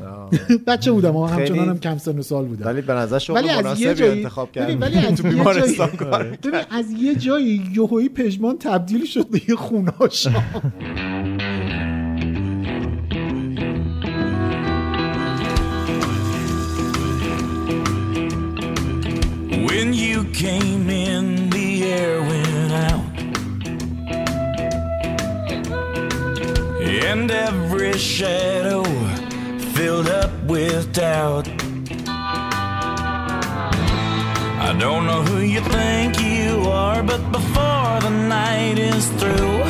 بچه بودم و خیلی- همچنان هم کم سن و سال بودم. ولی به نظر شغل ولی از یه جایی انتخاب ببین، کرد ولی از یه بیمارستان جایی- ببین از یه جایی یهویی پژمان تبدیل شد به یه خوناشا When you came in, the air went out. And every shadow filled up with doubt. I don't know who you think you are, but before the night is through,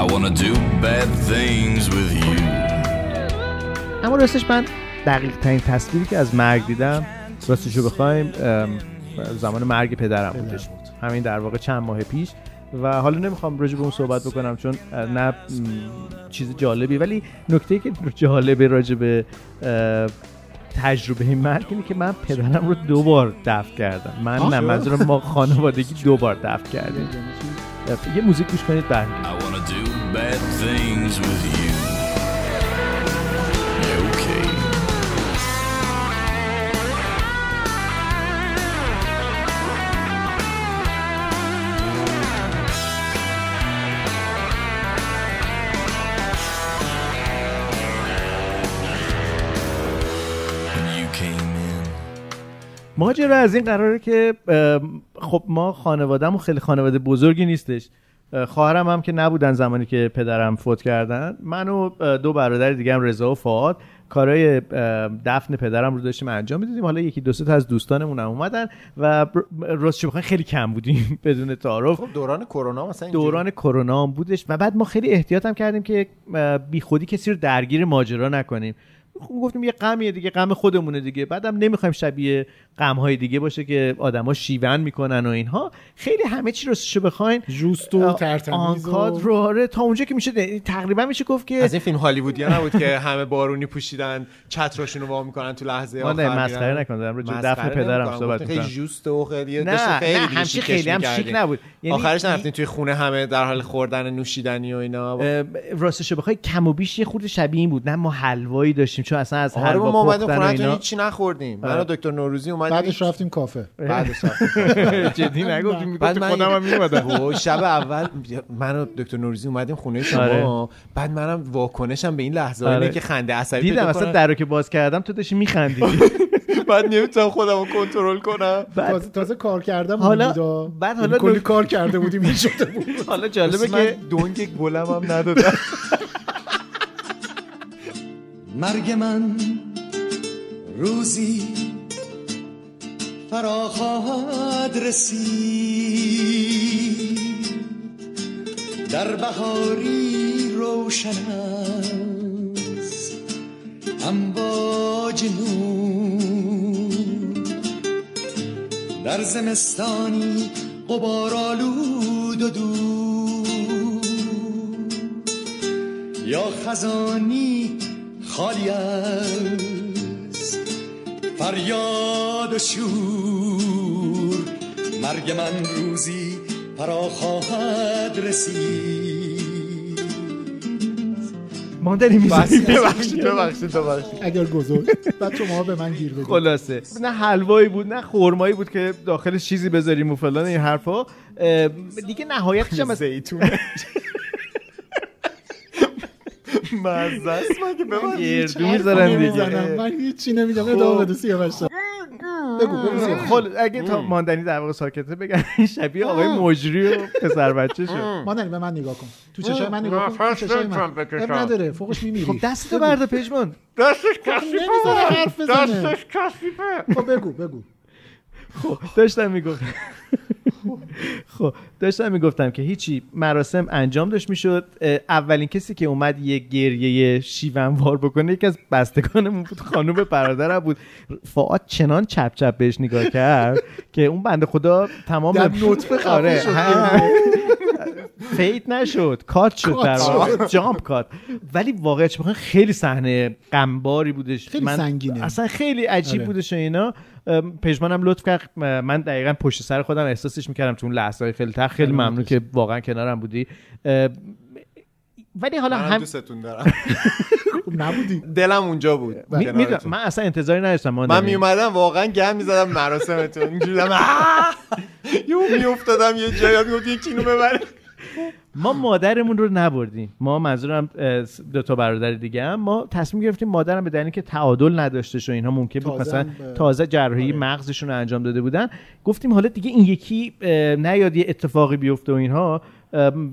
I wanna do bad things with you. I want to switch band. دقیق ترین تصویری که از مرگ دیدم راستش رو بخوایم زمان مرگ پدرم بودش همین در واقع چند ماه پیش. و حالا نمی‌خوام راجع به اون صحبت بکنم چون نه چیز جالبی. ولی نکته که جالبه راجع به تجربه مرگ اینه که من پدرم رو دو بار دفن کردم. من نه؟ منظورم ما خانوادگی دو بار دفن کردیم. یه موزیک گوش کنید برمیگردیم ماجرا از این قراره که خب ما خانوادهمون خیلی خانواده بزرگی نیستش. اه، خواهرم هم که نبودن زمانی که پدرم فوت کردن. من و دو برادر دیگه هم رضا و فعاد کارهای دفن پدرم رو داشتیم انجام می‌دادیم. حالا یکی دو سه تا از دوستانمون هم اومدن و راستش بخواین خیلی کم بودیم بدون تعارف. خب دوران کرونا مثلا دوران کرونا هم بودش و بعد ما خیلی احتیاط هم کردیم که بی خودی کسی رو درگیر ماجرا نکنیم. گفتیم یه غمیه دیگه غم خودمونه دیگه بعدم نمی‌خوایم شبیه غم های دیگه باشه که آدما شیون می‌کنن و اینها خیلی همه چی رو شو بخواین جوست و ترتمیز و- آنکاد رو آره تا اونجا که میشه ده- تقریبا میشه گفت که از این فیلم هالیوودی ها نبود که همه بارونی پوشیدن چترشون رو وا می‌کنن تو لحظه آخر مسخره. نکنم، دارم مسخره دفن پدرم. صحبت گفتین خیلی می‌کنم. جوست و خیلی نه، نه، خیلی هم شیک. نبود. یعنی- آخرش نرفتین توی خونه همه در حال خوردن نوشیدنی و اینا راستش رو بخوای کم و بیش یه خورده شبیه این بود نه ما حلوایی داشتیم چون اصلا از آره حلوا ما اومدیم خونه‌تون اینا. هیچی نخوردیم. من آره. و دکتر نوروزی اومدیم بعدش رفتیم کافه. بعدش رفتیم جدی نگفتیم بعد من خودم هم میومدم وای، شب اول من و دکتر نوروزی اومدیم خونه شما. آره. بعد منم واکنشم به این لحظه آره. اینه که خنده عصبی دیدم اصلا کنم. در رو که باز کردم تو داشتی میخندیدی. بعد نمی‌تونم خودم رو کنترل کنم. تازه, تازه کار کردم حالا-. بعد یعنی حالا کلی کار کرده بودیم این شده بود. حالا جالبه من که دونگ گلم هم ندادم. مرگ من روزی فرا خواهد رسید. در بهاری روشن است امواج نور. در زمستانی قبارالود و دور یا خزانی خالی از فریاد و شور مرگ من روزی فرا خواهد رسید. ببخشید ببخشید ببخشید. اگر گذاشت بعد شما به من گیر بدید خلاصه. نه حلوایی بود نه خرمایی بود که داخلش چیزی بذاریم و فلان این حرفا. دیگه نهایتش هم از زیتون مزه است. مگه به من گردو می‌ذارن دیگه من هیچی نمیگم. خب. ادامه بده سیاوش. بگو بگو. خل اگه تا ماندنی در واقع ساکته بگن شبیه آقای مجری و پسر بچه شد. مادر به من نگاه کن. تو چشای من نگاه کن؟ تو چشای من؟ اب نداره. فوقش میمیری. خب دستتو برده پژمان. دستش نمی‌ذاره حرف بزنه. دستش کثیفه خب بگو بگو. خب داشتم می‌گفتم. خب داشتم می‌گفتم که هیچی مراسم انجام داشت می‌شد اولین کسی که اومد یه گریه شیونوار بکنه یکی از بستگانمون بود خانوم برادرم بود فعاد چنان چپ چپ بهش نگاه کرد که اون بنده خدا تمام نطفه آره، شد. فیت نشد کات شد در. جامپ کات ولی واقعیت بخواین خیلی صحنه غمباری بودش خیلی سنگینه. اصلا خیلی عجیب آره. بودش و اینا پژمانم لطف کرد. من دقیقا پشت سر خودم احساسش می‌کردم تو اون لحظه های خیلی تخ خیلی ممنون که واقعا کنارم بودی. ولی حالا هم دوستتون دارم. خب نبودی. دلم اونجا بود. من اصلا انتظاری نداشتم من. می اومدم واقعا گم می‌زدم مراسمتون. اینجوری! یهو میافتادم یه جایی می‌گفت یکی اینو ببره. ما مادرمون رو نبردیم. ما منظورم دو تا برادر دیگه هم. ما تصمیم گرفتیم مادرم به دلیلی که تعادل نداشتش و اینها ممکن بود مثلا تازه جراحی مغزشون رو انجام داده بودن. گفتیم حالا دیگه این یکی نیاد یه اتفاقی بیفته و اینها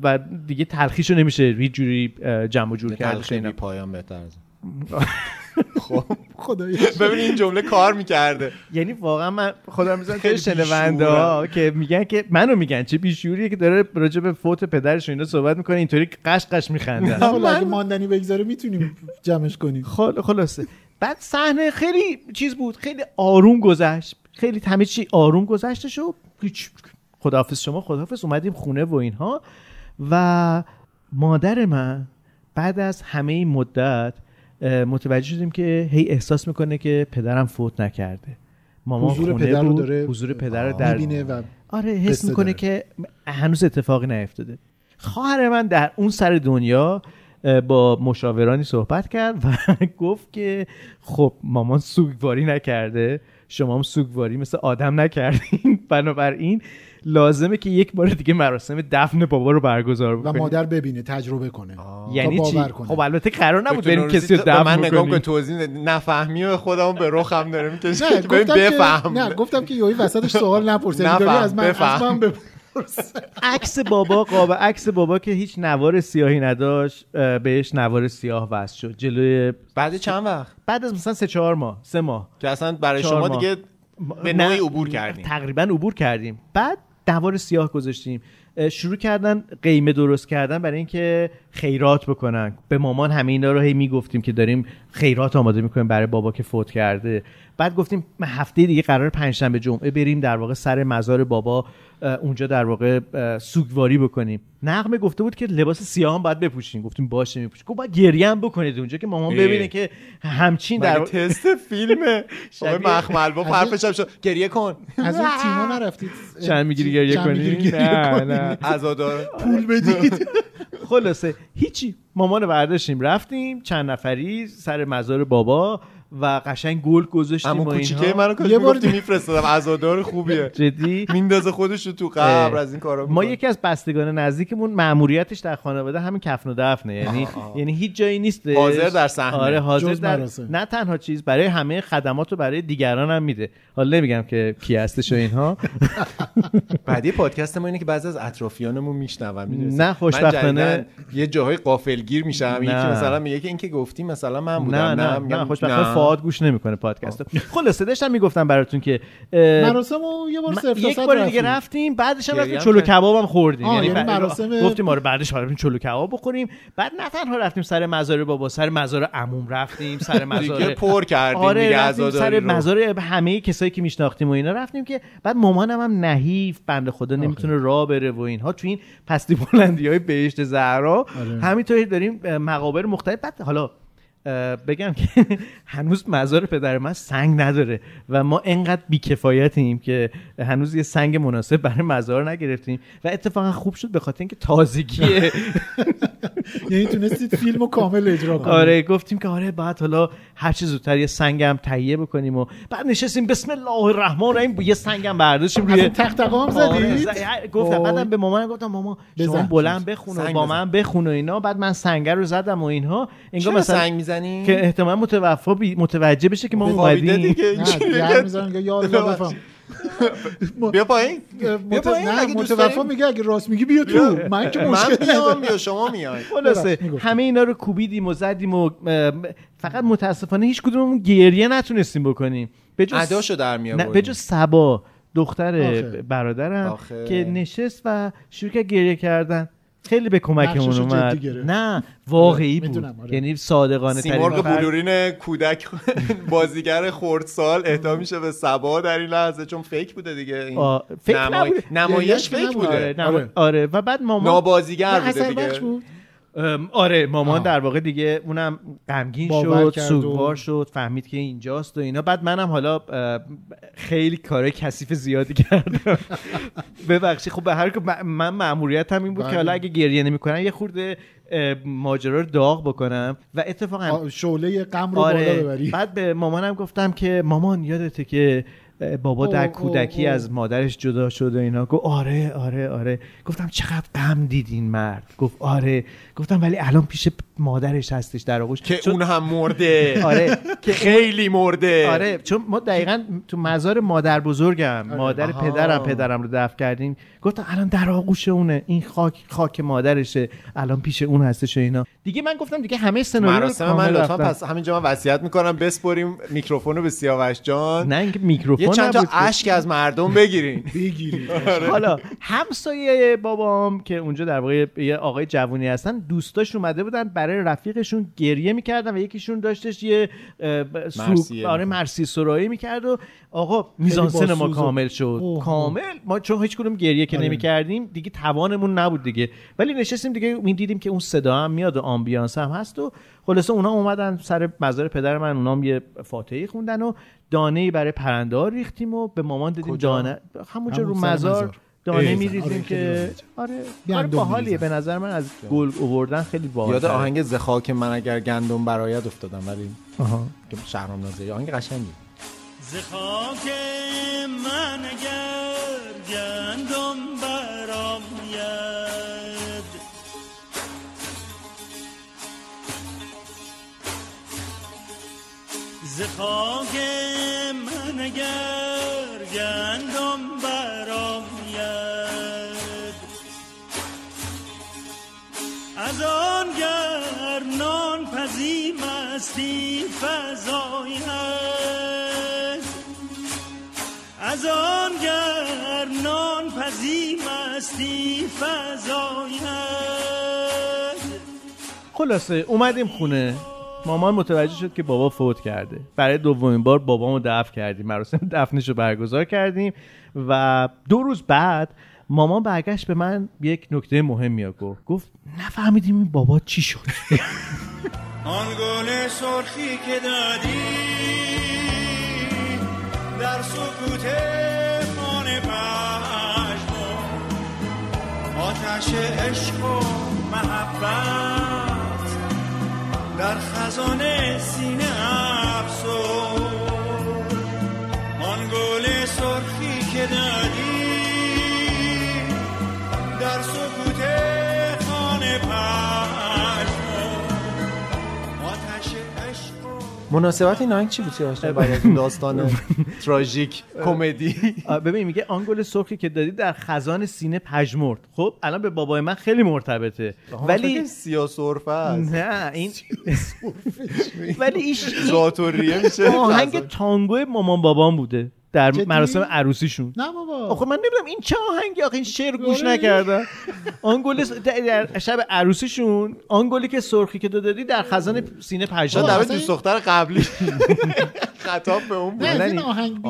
و دیگه تلخیشو نمیشه هیچ جوری جمع و جور کرد. پایان بهتر خب خدایا ببین این جمله کار می‌کرده. یعنی واقعا من خودم می‌زنم خیلی که شنونده ها که میگن که منو میگن چه بیشوریه که داره راجع به فوت پدرش و اینا صحبت می‌کنه اینطوری قش قش ولی اگه ماندنی بگذاره می‌تونیم جمعش کنیم. خل... خلاصه. بعد صحنه خیلی چیز بود خیلی آروم گذشت. خیلی همه چی آروم گذشتش و خداحافظ شما خداحافظ اومدیم خونه و اینها. و مادر من بعد از همه این مدت متوجه شدیم که هی احساس می‌کنه که پدرم فوت نکرده. مامان حضور خونه پدر رو داره حضور پدر رو در می‌بینه و آره حس می‌کنه داره. که هنوز اتفاقی نیفتاده. خواهر من در اون سر دنیا با مشاورانی صحبت کرد و گفت که خب مامان سوگواری نکرده. شما هم سوگواری مثل آدم نکردین. بنابراین لازمه که یک بار دیگه مراسم دفن بابا رو برگزار و بکنیم. مادر ببینه تجربه کنه. یعنی تا چی؟ باور کنه. خب البته قرار نبود بریم کسی رو من دفن نگاه کن بکنیم توضیح. نفهمی و خودمو به رخم داره می‌کشه نه که که بفهم. نه گفتم که یوهی وسطش سوال نپرسه. داری از من از بفهم. من بپرس. عکس بابا قاب عکس بابا که هیچ نوار سیاهی نداشت بهش نوار سیاه وصل شد. جلوی بعد چند وقت؟ بعد از مثلا سه چهار ماه سه ماه. که اصلا برای شما. دیگه به نوعی عبور کردیم. تقریبا عبور کردیم. بعد نوار سیاه گذاشتیم. شروع کردن قیمه درست کردن برای اینکه خیرات بکنن. به مامان همه اینا رو هی می‌گفتیم که داریم خیرات آماده می‌کنیم برای بابا که فوت کرده. بعد گفتیم هفته دیگه قرار پنجشنبه جمعه بریم در واقع سر مزار بابا اونجا در واقع سوگواری بکنیم. نغمه گفته بود که لباس سیاه هم باید بپوشیم گفتیم باشه میپوشیم. گفت باید گریه هم بکنید اونجا که مامان. ببینه که همچین در تست فیلمه. آقای شبیه- مخمل با حرفش هم شد. گریه کن. از اون تیما نرفتید. چند می‌گیری گریه کنی؟ نه؟ نه. عزادار. پول بدید. خلاصه هیچی. مامان رو برداشتیم رفتیم. چند نفری سر مزار بابا و قشنگ گل گذاشتیم اما و کوچیکه. منو کاش می‌گفتی میفرستادم عزادار خوبیه جدی میندازه خودش رو تو قبر. از این کارا ما. یکی از بستگان نزدیکمون مأموریتش در خانواده همین کفن و دفنه یعنی. یعنی هیچ جایی نیست حاضر در صحنه. آره حاضر در. نه تنها چیز برای همه خدمات رو برای دیگران هم میده حالا نمیگم که کی هستش و اینها بعدی پادکست ما اینه که بعضی از اطرافیانمون میشنون می‌دونی؟ نه، خوشبختانه- یه جاهای قافلگیر میشم یکی. مثلا میگه که این که گفتی مثلا من بودم نه نه خوشبختانه فعاد گوش نمی‌کنه پادکست. خلاصه داشتم می‌گفتم براتون که اه، مراسم رو یه بار تا یک صد بار دیگه رفتیم. رفتیم بعدش هم رفتیم چلو کرد. کباب هم خوردیم یعنی یعنی بعد- مراسم- گفتیم آره بعدش رفتیم چلو کباب بخوریم بعد نه تنها رفتیم سر مزار بابا سر مزار عموم رفتیم سر مزار پر کردیم آره دیگه رفتیم عزاداری سر. مزار همه کسایی که میشناختیم و اینا رفتیم که بعد مامانم هم نحیف بنده خدا نمی‌تونه راه بره و اینها تو این پستی بلندی های بهشت زهرا آره. همینطوری داریم مقابر مختلف بعد حالا بگم که هنوز مزار پدر من سنگ نداره و ما انقدر بیکفایتیم که هنوز یه سنگ مناسب برای مزار نگرفتیم و اتفاقا خوب شد به خاطر اینکه تازگیه یعنی تونستید فیلم رو کامل اجرا کنید آره گفتیم که آره بعد حالا هر چه زودتر یه سنگم تهیه بکنیم و بعد نشستیم بسم الله الرحمن الرحیم یه سنگم برداشتیم روی تخت هم آره، زدید گفتم وای. بعدم به مامان گفتم ماما شما. بلند بخون و سنگ با. من بخون و اینا بعد من سنگر رو زدم و اینها انگار مثلا سنگ می‌زنی که احتمال متوفا بی- متوجه بشه که ما اومدیم. دیگه یا الله بفهم بیا پایین. مت... پایین. اگه متوفا. میگه اگه راست میگی بیا تو. من که مشکل میام ندارم. یا شما میای؟ خلاصه. همه اینا رو کوبیدیم و زدیم و فقط متاسفانه هیچ کدوممون گریه نتونستیم بکنیم. به جز اداشو در. به جز سبا دختر آخه. برادرم آخه. که نشست و شروع کرد گریه کردن. خیلی به کمکمون اومد. نه واقعی آره، بود آره. یعنی صادقانه ترین سیمرغ. بلورین کودک بازیگر خردسال اهدا میشه به سبا در این لحظه چون فیک بوده دیگه این آه، فیک. نمایش گریه‌اش فیک. آره, بوده آره. آره و بعد مامان نابازیگر بوده دیگه آره مامان آه. در واقع دیگه اونم غمگین شد سوگوار و- شد فهمید که اینجاست و اینا بعد منم حالا خیلی کارهای کثیف زیادی کردم ببخشید خب به هر من- مأموریتم این بود که بله. حالا اگه گریه نمی‌کنن یه خورده ماجرا رو داغ بکنم و اتفاقا شعله غم رو بالا آره ببری بعد به مامانم گفتم که مامان یادته که بابا در کودکی. از مادرش جدا شد و اینا. گفت آره آره آره. گفتم چقدر غم دید این مرد. گفت آره. گفتم ولی الان پیش مادرش هستش در آغوش. که چون- اون هم مرده. آره. که خیلی مرده. آره. چون ما دقیقا تو مزار مادر بزرگم. مادر آها. پدرم پدرم رو دفن کردیم. گفتم الان در آغوش اونه. این خاک خاک مادرشه. الان پیش اون هستش و اینا. دیگه من گفتم دیگه همه سناریو رو مراسم من کامل لطفا رفتم. پس همینجا من وصیت می‌کنم. بسپریم میکروفون رو به سیاوش جان. نه اینکه میکروفون یه چند تا. اشک از مردم بگیرین. بگیرید حالا همسایه بابام که اونجا در واقع یه آقای جوونی هستن دوستاش اومده بودن برای رفیقشون گریه می‌کردن و یکیشون داشتش یه مرثیه آره مرسی سرایی می‌کرد و آقا میزانسن ما کامل شد اوه. کامل ما چون هیچ کدوم گریه که آره. نمی‌کردیم دیگه توانمون نبود دیگه ولی نشستیم دیگه می‌دیدیم که اون صدا هم میاد و آمبیانس هم هست و خلاصه اونا اومدن سر مزار پدر من اونام یه فاتحه خوندن و دانه ای برای پرنده ها ریختیم و به مامان دیدیم؟ دانه همونجا همون رو مزار مزار. دانه میریزیم آره، که آره آره باحالیه. به نظر من از گل اووردن خیلی باحال یاد آهنگ زخاک من اگر گندم برایت افتادم ولی آها. که شهرام ناظری آهنگ قشنگی. ز خاک من اگر گندم برآید ز خاک من اگر گندم برآید آن گر نان پزی مستی فزاید از آن گر نان پزی مستی فزاید خلاصه اومدیم خونه. مامان متوجه شد که بابا فوت کرده. برای دومین بار بابامو دفن کردیم. مراسم دفنش برگزار کردیم و دو روز بعد مامان برگشت به من یک نکته مهمی گفت. گفت نفهمیدیم این بابا چی شد. آن گل سرخی که دادی در سکوت خانه پشمان آتش عشق و محبت در خزان سینه افسون. آن گل سرخی که دادی در سکوت خانه مناسبت این آهنگ چی بود جان؟ بعد از داستان تراژیک کمدی؟ ببین میگه آن گل سرخی که دادی در خزان سینه پژمرد خب الان به بابای من خیلی مرتبطه. ولی سیاه سرفه است. نه این ولی ایش زاتوریه میشه. آهنگ تانگو مامان بابام بوده. در جدی؟ مراسم عروسیشون. نه بابا. آخه من نمی‌دونم این چه آهنگی آخه این شعر گوش آره. نکردم. آن گل س- در شب عروسیشون آن گلی که سرخی که تو دادی در خزان سینه پژمان در دوست دختر قبلی. خطاب به اون بود. این آهنگ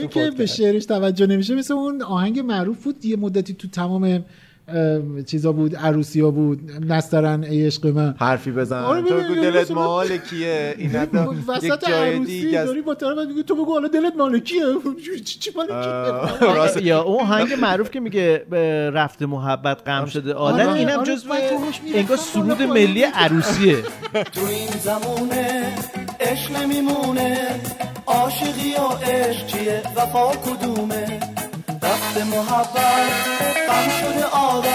بی که به. شعرش توجه نمیشه. مثل اون آهنگ معروف بود. یه مدتی تو تمام چیزا بود عروسی ها بود نسترن ای عشق من. حرفی بزن. آره، تو بگو یعنی دلت مثلا- مال کیه؟ این وسط عروسی داری با طرف میگه تو بگو حالا دلت مال کیه؟ چی- چی مال کیه راست. یا اون آهنگ معروف که میگه رفت محبت غم شده. عادت آره، اینم آره، جزو روش می‌رفتم انگار سرود. ملی عروسیه. تو این زمونه عشق نمیمونه. عاشقی و عشق چیه؟ وفا کدومه؟ رفت محبت غم شده عادت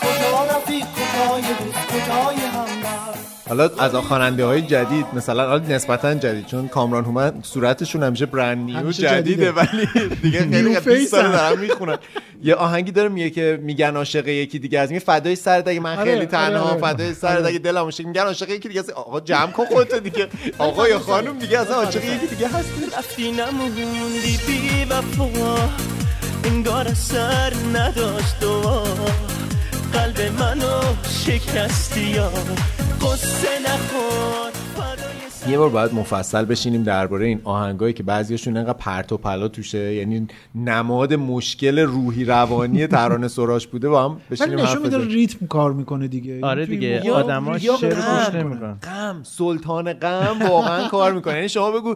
کجا رفیق کجای دوست کجای حالا از خواننده های جدید مثلا حالا نسبتا جدید چون کامران هومن صورتشون همیشه brand new همیشه جدیده جدیده. ولی دیگه خیلی 20 فیس سال. دارن می‌خونن یه آهنگی داره میگه که میگن عاشق یکی دیگه از میگه فدای سرت اگه من آره، خیلی تنها آره، آره. فدای سرت اگه دلم عاشق میگن عاشق یکی دیگه است. آقا جمع کن خودت دیگه آقا یا خانم دیگه اصلا عاشق یکی دیگه هستی رفتی نموندی بی وفا انگار سر نداشت و قلب منو شکستی یا. قصه نخور یه بار باید مفصل بشینیم درباره این آهنگایی که بعضیاشون انقدر پرت و پلا توشه. یعنی نماد مشکل روحی روانی ترانه سراش بوده با هم ولی بشینیم نشون میده. ریتم کار می‌کنه دیگه. آره دیگه آدما یا شعر غم. گوش نمی‌کنن. غم سلطان غم واقعا کار می‌کنه. یعنی شما بگو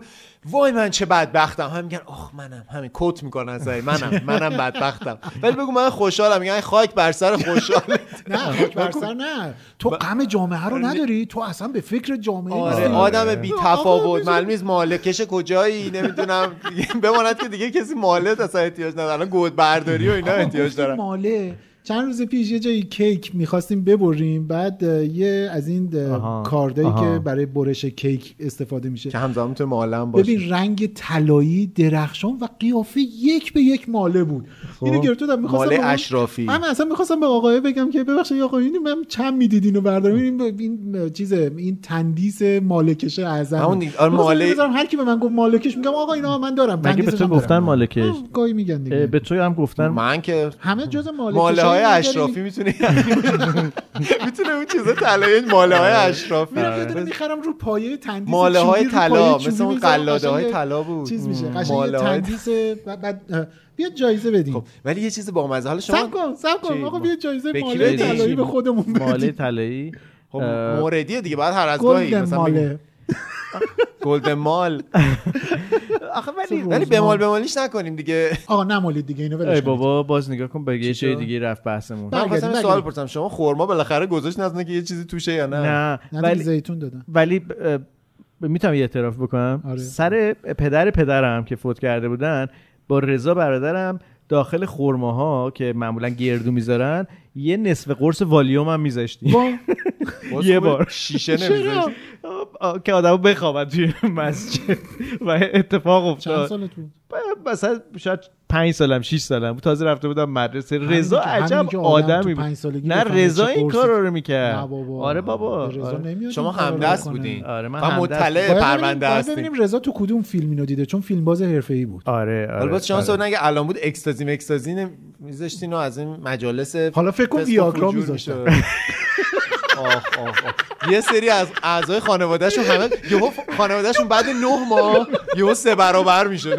وای من چه بدبختم. هم میگن آخ منم. همین کت می‌کنن سعی منم منم بدبختم. ولی بگو من خوشحالم. میگن خاک بر سر خوشحال. نه خاک بر سر نه. تو غم جامعه رو نداری؟ تو اصلا به فکر جامعه آره نیستی. آدم بی تفاوت معلوم نیست مالکش کجایی. نمی‌دونم. بماند که دیگه کسی مالت اصلا احتیاج نداره. الان گود برداری و اینا احتیاج دارن. ماله. چند روز پیش یه جایی کیک می‌خواستیم ببریم بعد یه از این. کاردایی. که برای برش کیک استفاده میشه. که همزمان می‌تونه معلم باشه ببین رنگ طلایی درخشان و قیافه یک به یک ماله بود. اینو گرفته بودم می‌خواستم ماله اشرافی. من اصلا می‌خواستم به آقای بگم که ببخشید آقا این من چند می‌دید اینو بردارم. این این چیز این تندیس مالکش اعظم. همون. آره، ماله- هر کی به من گفت مالکش میگم آقا اینا من دارم. مگه به تو گفتن. مالکش؟ آه، گاهی میگن دیگه. به تو هم گفتن؟ من که همه جز مالکش های اشرافی می‌تونه می‌تونه اون چیزا طلایی ماله های اشرافی. یه دونه می‌خرم رو پایه تندیس ماله های طلا، مثل اون قلاده های طلا بود. چیز میشه. قشنگ ماله تندیس بعد بیا جایزه بدیم. ولی یه چیز با مزه حالا شما سب کن سب کن؟ آقا بیا جایزه ماله؟ طلایی به خودمون ماله بدیم. طلایی. خب موردیه دیگه بعد هر از گاهی. مثلا ماله. گلدن مال. آخه ولی ولی به مال به مالیش نکنیم دیگه. آقا نمالید دیگه اینو ای ولش. بابا باز نگاه کن بگه یه شد؟ دیگه رفت بحثمون. من خواستم سوال. پرسم شما خورما بالاخره گذاشت نزدن که یه چیزی توشه یا نه؟ نه ولی زیتون دادم ولی می‌تونم یه اعتراف بکنم؟ آره. سر پدر پدرم که فوت کرده بودن با رضا برادرم داخل خرماها که معمولا گردو می‌ذارن یه نصف قرص والیوم هم میذاشتیم. یه بار. شیشه؟ نمیذاشت. که آدمو بخوابن توی مسجد و اتفاق چند افتاد. سالت بود ب- مثلا شاید پنج سالم 6 سالم. بود. تازه رفته بودم مدرسه. رضا عجب آدمی بود. نه رضا این کارا رو می‌کرد. آره بابا. شما همدست. بودین. آره، من مطلع پرونده هستیم ببینیم رضا تو کدوم فیلم اینو دیده چون فیلمباز حرفه‌ای بود. آره آره باز شانس. آوردن اگه الان بود اکستازی مکستازی میذاشتین و از این مجالس حالا فکر کن ویاگرا می‌ذاشتن. آخ آخ آخ. یه سری از اعضای خانوادهشون همه یهو خانوادهشون بعد نه ماه یهو سه برابر می‌شد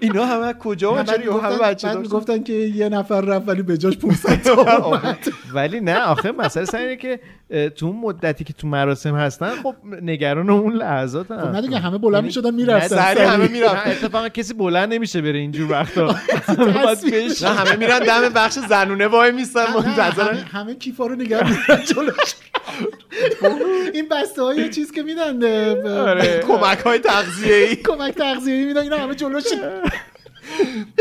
اینا همه کجا و چرا همه بچه می‌گفتن که یه نفر رفت ولی به جاش 500 تا اومد. ولی نه آخه مسئله سر اینه که تو اون مدتی که تو مراسم هستن خب نگران اون لحظات هم. خب نه دیگه همه بلند می‌شدن نه، می‌رفتن سریع. همه نه می‌رفتن اتفاقا کسی بلند نمیشه بره اینجور وقتا. همه میرن دم بخش زنونه وای میستن. همه, منتظرن همه کیفا رو نگه جلوش. این بسته های چیز که میدن آره. کمک های تغذیه ای کمک تغذیه‌ای میدن اینا همه جلوش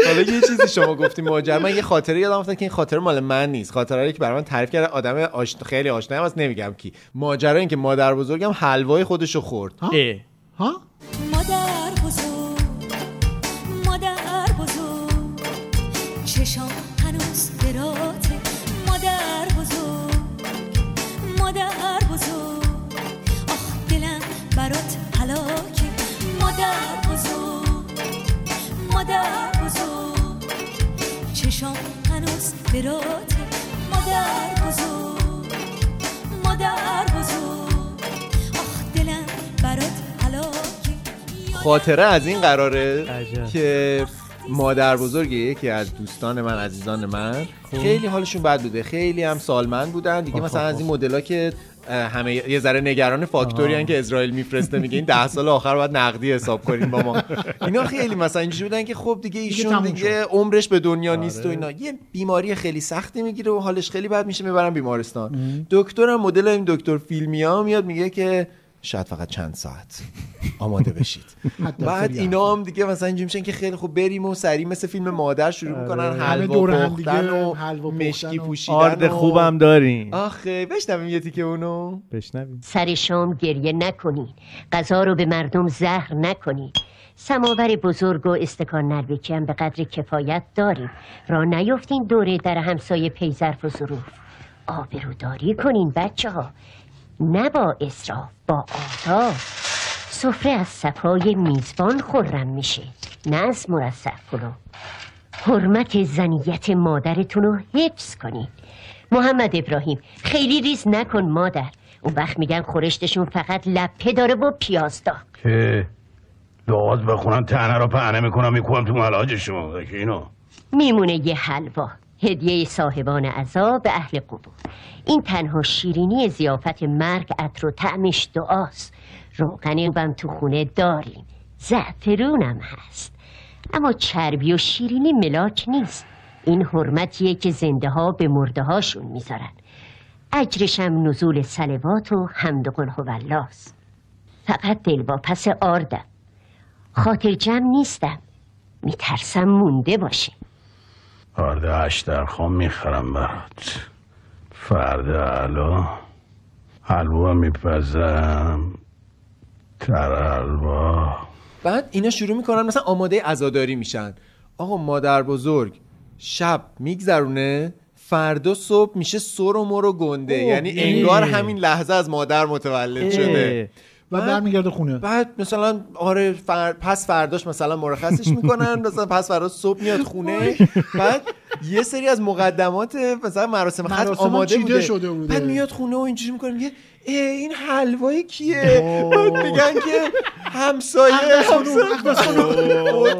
حالا یه چیزی شما گفتیم ماجرا من یه خاطره یادم افتاد که این خاطره مال من نیست. خاطره که برای من تعریف کرده آدم آشنا خیلی آشنایم از نمیگم کی. ماجرا این که مادر بزرگم حلوای خودشو خورد. اه. ها؟ مادر بزرگ مادر بزرگ چشام هنوز براته مادر بزرگ مادر بزرگ آخ دلم برات حلاکه مادر بزرگ مادر بزرگ. چشام هنوز براته مادر بزرگ. مادر بزرگ. آخ دلم برات خاطره از این قراره عجب. که مادر بزرگ یکی از دوستان من عزیزان من خیلی حالشون بد بوده. خیلی هم سالمند بودن. دیگه خب، مثلا خب، از این مدلا که همه یه ذره نگران فاکتوری که اسرائیل میفرسته میگه این ده سال آخر باید نقدی حساب کنیم با ما اینا خیلی مثلا اینجوری بودن که خب دیگه ایشون دیگه عمرش به دنیا نیست آره. و اینا. یه بیماری خیلی سختی می‌گیره و حالش خیلی بد میشه می‌برن بیمارستان. دکترم مدل این دکتر فیلمیا میاد میگه که شاید فقط چند ساعت. آماده بشید. بعد اینا هم دیگه مثلا اینجوری میشن که خیلی خوب بریم و سریع مثل فیلم مادر شروع می‌کنن همه حلوا دور هم پختن دیگه و مشکی پوشیدن آرد خوبم دارین. آخه بشنویم یه تیکه اونو. بشنویم. سر شام گریه نکنید غذا رو به مردم زهر نکنید سماور بزرگ و استکان نروکی هم به قدر کفایت داریم. را نیفتین دوره در همسایه پیزرف و ظروف. آبروداری کنین بچه ها نه با اصراف با آداب سفره از صفای میزبان خورم میشه. نه از مرصف کنو حرمت زنیت مادرتون رو حفظ کنید. محمد ابراهیم خیلی ریز نکن مادر. اون وقت میگن خورشتشون فقط لپه داره و پیازدا که دعات بخونم تنه رو پهنه می‌کنم می‌کنم تو ملاجشون اینو. میمونه یه حلوا. هدیه صاحبان عذا به اهل قبور. این تنها شیرینی زیافت مرگ عطر و طعمش دعاست. روغن خوبم تو خونه داریم. زعفرونم هست. اما چربی و شیرینی ملاک نیست. این حرمتیه که زنده ها به مرده هاشون می‌ذارن. اجرشم نزول سلوات و حمد قل فقط دلواپس آردم. خاطر جمع نیستم. میترسم مونده باشیم. آرده اشترخان می‌خرم برات. فردا علا حلوا میپزم. تر حلوا بعد اینا شروع می‌کنن مثلا آماده عزاداری میشن. آقا مادر بزرگ شب میگذرونه فردا صبح میشه سر و مر و گنده. یعنی یعنی- انگار همین لحظه از مادر متولد شده. و برمیگرده خونه بعد مثلا آره فر... پس فرداش مثلا مرخصش می‌کنن مثلا پس فردا صبح میاد خونه بعد یه سری از مقدمات مثلا مراسم مراسم آماده بوده. شده بوده. بعد میاد خونه و اینجوری می‌کنه میگه این حلوای کیه؟ بعد میگن که همسایه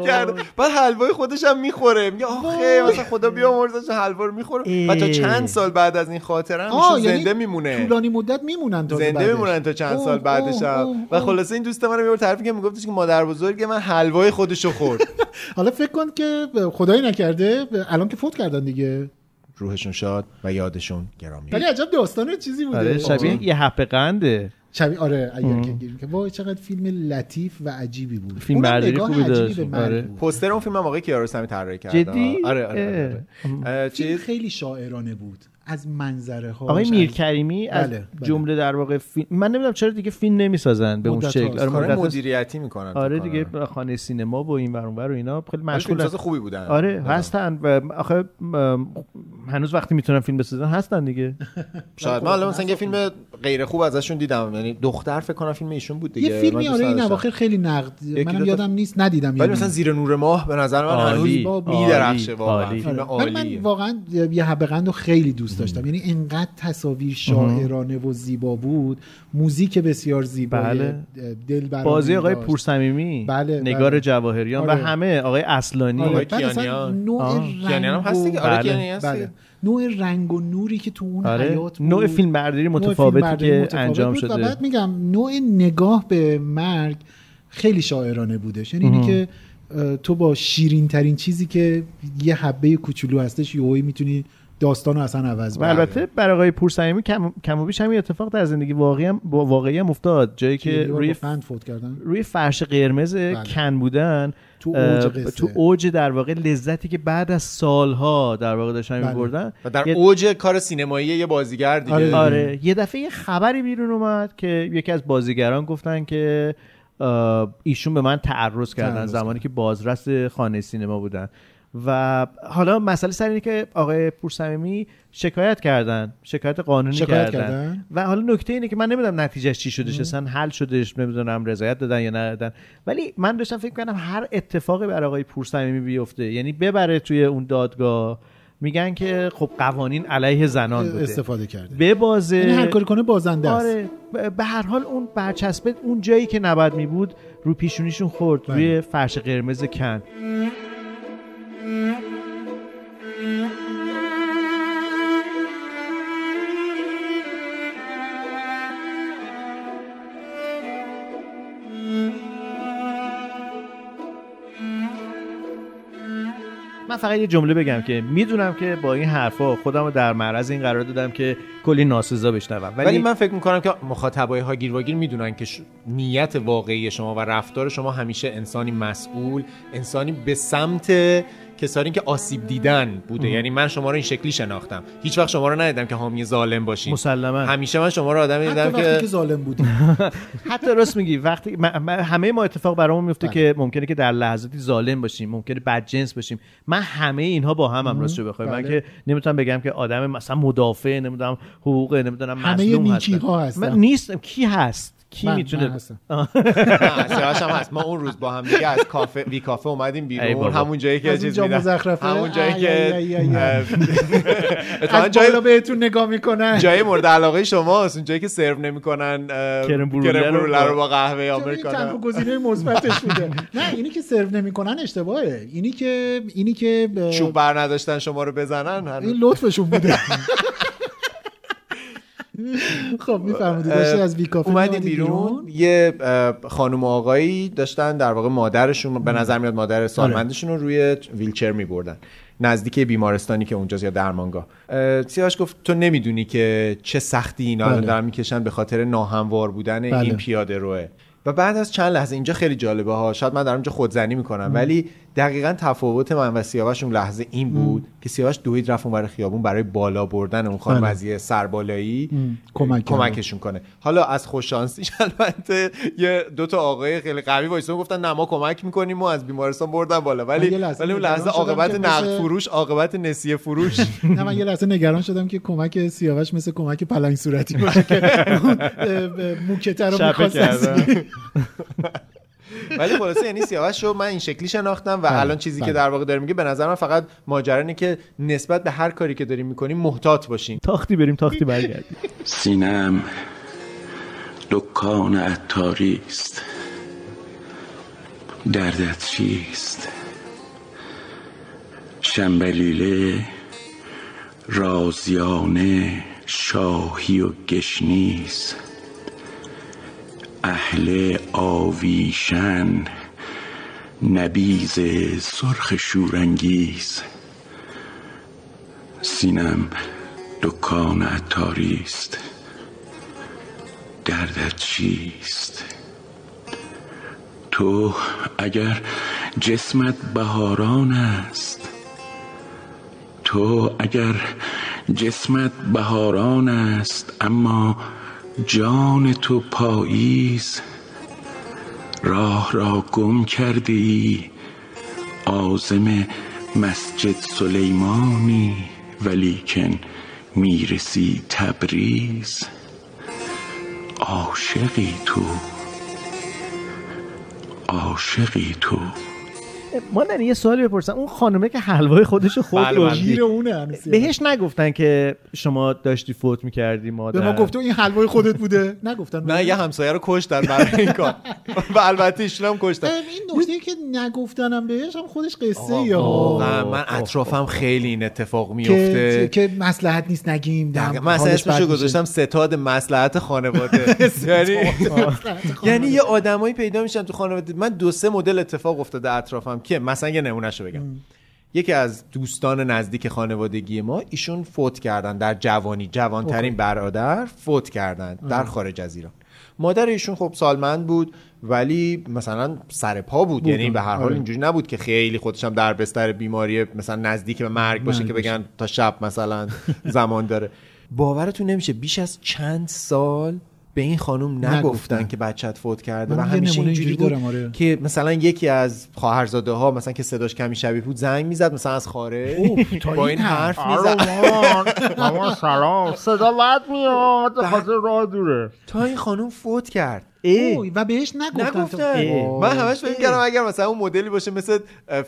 کرده بعد حلوای خودش هم می‌خوره. میگه آخه مثلا خدا بیامرزش حلوا رو می‌خوره. و تا چند سال بعد از این خاطره هم یعنی زنده میمونه. طولانی مدت میمونن تا زنده میمونن تا چند سال بعدش هم. و خلاصه این دوست من میور طرفی که میگفتش که مادر بزرگ من حلوای خودشو خورد. حالا فکر کن که خدایی نکرده الان که فوت کردن دیگه. روحشون شاد و یادشون گرامی ولی عجب داستان چیزی بوده آره شبیه یه حق قنده شبیه آره اگر. که گیریم که وای چقدر فیلم لطیف و عجیبی بود فیلم برداری خوبی داشت. آره. پوستر اون فیلم هم آقای کیارستمی طراحی کرد جدی؟ آره آره, آره, آره. چیز خیلی شاعرانه بود از منظره ها آقای میرکریمی از بله، بله. جمله در واقع فیلم من نمی‌دونم چرا دیگه فیلم نمی‌سازن به اون شکل. آره هاست. مدیریتی می‌کنن آره دیگه. خانه سینما و این ور اون ور و اینا خیلی مشغول فیلمساز خوبی بودن آره هستن و آخه هنوز وقتی می‌تونن فیلم بسازن هستن دیگه شاید من الان مثلا یه فیلم غیر خوب ازشون دیدم یعنی دختر فکر کنم فیلم ایشون بود دیگه یه فیلمی آره این. اواخر خیلی نقد منم یادم نیست ندیدم ولی یعنی. مثلا زیر نور ماه به نظر من هنوز میدرخشه واقعا. فیلم آره. ولی من عالیه واقعا یه حبقند رو خیلی دوست داشتم یعنی انقدر تصاویر شاعرانه و زیبا بود موزیک بسیار زیبا بله. دل بازی آقای. پورصمیمی بله، نگار بله. جواهریان و آره. همه آقای اصلانی آره. آقای کیانیان. نوع. رنگ کیانیان هم و- آره بله. کیانی هست بله. نوع رنگ و نوری که تو اون آره. حیات بود نوع فیلمبرداری نوع متفاوتی که متفاوت انجام بود شده. و بعد میگم نوع نگاه به مرگ خیلی شاعرانه بودش یعنی اینی. که تو با شیرین ترین چیزی که یه حبه کوچولو هستش یهویی می‌تونی داستان رو اصلا عوض و بدی. البته برای آقای پورصمیمی کم, کم و بیش همین اتفاق در زندگی واقعی هم با واقعی هم افتاد. جایی که روی قند فوت کردن؟ روی فرش قرمز کن بودن تو اوج قصه. تو اوج در واقع لذتی که بعد از سالها در واقع داشتن بله. می‌بردن. و در یه- اوج کار سینمایی یه بازیگر دیگه. آره. آره. یه دفعه یه خبری بیرون اومد که یکی از بازیگران گفتن که ایشون به من تعرض کردن تعرض زمانی که بازرس خانه سینما بودن. و حالا مسئله سر اینه که آقای پورصمیمی شکایت کردن شکایت قانونی شکایت کردن. کردن؟ و حالا نکته اینه که من نمی‌دونم نتیجهش چی شدش اصلا حل شدش نمی‌دونم رضایت دادن یا ندادن. ولی من داشتم فکر کنم هر اتفاقی برای آقای پورصمیمی بیفته یعنی ببره توی اون دادگاه. میگن که خب قوانین علیه زنان بوده. استفاده کرده. به بازه یعنی هر کاری کنه بازنده است. آره. به هر حال اون برچسبه اون جایی که نباید می بود رو پیشونیشون خورد بله. روی فرش قرمز کن. فقط یه جمله بگم که می‌دونم که با این حرفا خودم در معرض این قرار دادم که کلی ناسزا بشنوم. ولی, ولی, من فکر می‌کنم که مخاطبای هاگیر واگیر می‌دونن که ش- نیت واقعی شما و رفتار شما همیشه انسانی مسئول انسانی به سمت کسانی که آسیب دیدن بوده. یعنی من شما رو این شکلی شناختم. هیچ وقت شما رو ندیدم که حامی ظالم باشین مسلما. همیشه من شما رو آدمی حتی دیدم وقتی که که ظالم بودی حتی راست میگی. وقتی همه ما اتفاق برامون میفته بله. که ممکنه که در لحظاتی ظالم باشیم ممکنه بدجنس باشیم. من همه اینها با هم هم راست بخوام. من بله. که نمی‌تونم بگم که آدم مثلا مدافع نمی‌دونم حقوق نمی‌دونم همه مظلوم نیکی هستم ها هستن. من نیستم. کی هست؟ کی من- می‌تونه من هستم. هست. ما اون روز با هم دیگه از کافه وی کافه اومدیم ای بیرون. بابا. همون جایی که از چیز اونجا می‌دن. مزخرفه؟ همون جایی ای، که اتفاقاً از جای بالا بهتون نگاه می‌کنن. جای مورد علاقه شماست اون جایی که سرو نمی‌کنن کرم برولر رو برولر رو با- قهوه این آمریکانو تنها گزینه مثبتش بوده؟ نه اینی که سرو نمی‌کنن اشتباهه. اینی که اینی که اه، چوب بر نداشتن شما رو بزنن هنوز. این لطفشون بوده. خب داشتی از وی کافه اومدیم بیرون یه خانم و آقایی داشتن در واقع مادرشون به نظر میاد مادر سالمندشون رو روی ویلچر میبردن. نزدیک بیمارستانی که اونجاست یا درمانگاه. اه، سیاوش گفت تو نمی‌دونی که چه سختی اینا الان بله. دارن می‌کشن به خاطر ناهموار بودن بله. این پیاده روه. و بعد از چند لحظه اینجا خیلی جالبه ها شاید من دارم اینجا خودزنی می‌کنم ولی دقیقا تفاوت من و سیاوش اون لحظه این بود که سیاوش دوید رفت اونور خیابون برای بالا بردن اون خانم بله. از یه سربالایی. کمک. کمکشون کنه. حالا از خوششانسیش البته یه دو تا آقای خیلی قوی وایسون گفتن نه ما کمک می‌کنیم و از بیمارستان بردن بالا. ولی ولی اون لحظه عاقبت نقد فروش عاقبت نسیه فروش. نه من یه لحظه نگران شدم که کمک سیاوش مثل کمک پلنگ صورتی باشه. که موکته رو ولی خلاصه یعنی سیاوش رو من این شکلی شناختم و بله، الان چیزی بله. که در واقع داره میگه به نظر من فقط ماجرا اینه که نسبت به هر کاری که داریم می‌کنیم محتاط باشیم. تاختی بریم تاختی برگردیم. سینم دکان عطاری است. دردت چیست؟ شنبلیله رازیانه شاهی و گشنیز اهل آویشن نبیز سرخ شورانگیز. سینم دکان عطاری است. دردت چیست؟ تو اگر جسمت بهاران است تو اگر جسمت بهاران است اما جان تو پاییز. راه را گم کرده ای آزم مسجد سلیمانی ولیکن می‌رسی تبریز. عاشقی تو عاشقی تو. ما در یه سوالی بپرسم. اون خانومه که حلوای رو بله. گیر اونه. بهش نگفتن که شما داشتی فوت می‌کردی به مادر ما گفته این حلوای خودت بوده. نگفتن نه یه همسایه رو کشتن برای این کار. و البته ایشون هم کشتن. این نکته که نگفتنم بهش هم خودش قصه یا واقعا من اطرافم خیلی این اتفاق میفته که مسلحت نیست نگیم من اصلا اسمشو. گذاشتم ستاد مسلحت خانواده. یعنی یعنی یه آدمایی پیدا میشن تو خانواده. من دو سه مدل اتفاق افتاده اطرافم که مثلا یه نمونهشو بگم یکی از دوستان نزدیک خانوادگی ما ایشون فوت کردن در جوانی جوانترین. برادر فوت کردن در. خارج از ایران مادر ایشون خب سالمند بود ولی مثلا سر پا بود, بود، یعنی به هر حال آره. اینجوری نبود که خیلی خودش هم در بستر بیماری مثلا نزدیک به مرگ باشه مرگ که. بگن تا شب مثلا زمان داره باورتون نمیشه بیش از چند سال به این خانم نگفتن, نگفتن. که بچت فوت کرده و من یه همیشه نمونه اینجوری بود دارم، آره. که مثلا یکی از خواهرزاده ها مثلا که صداش کمی شبیه بود زنگ می‌زد مثلا از خارج با این این حرف. حرف می‌زد مامان سلام صدا بد میاد خاطر راه دوره تا این خانم فوت کرد اوه، و بهش نگفتن من همش فکر کردم اگر مثلا اون مدلی باشه مثل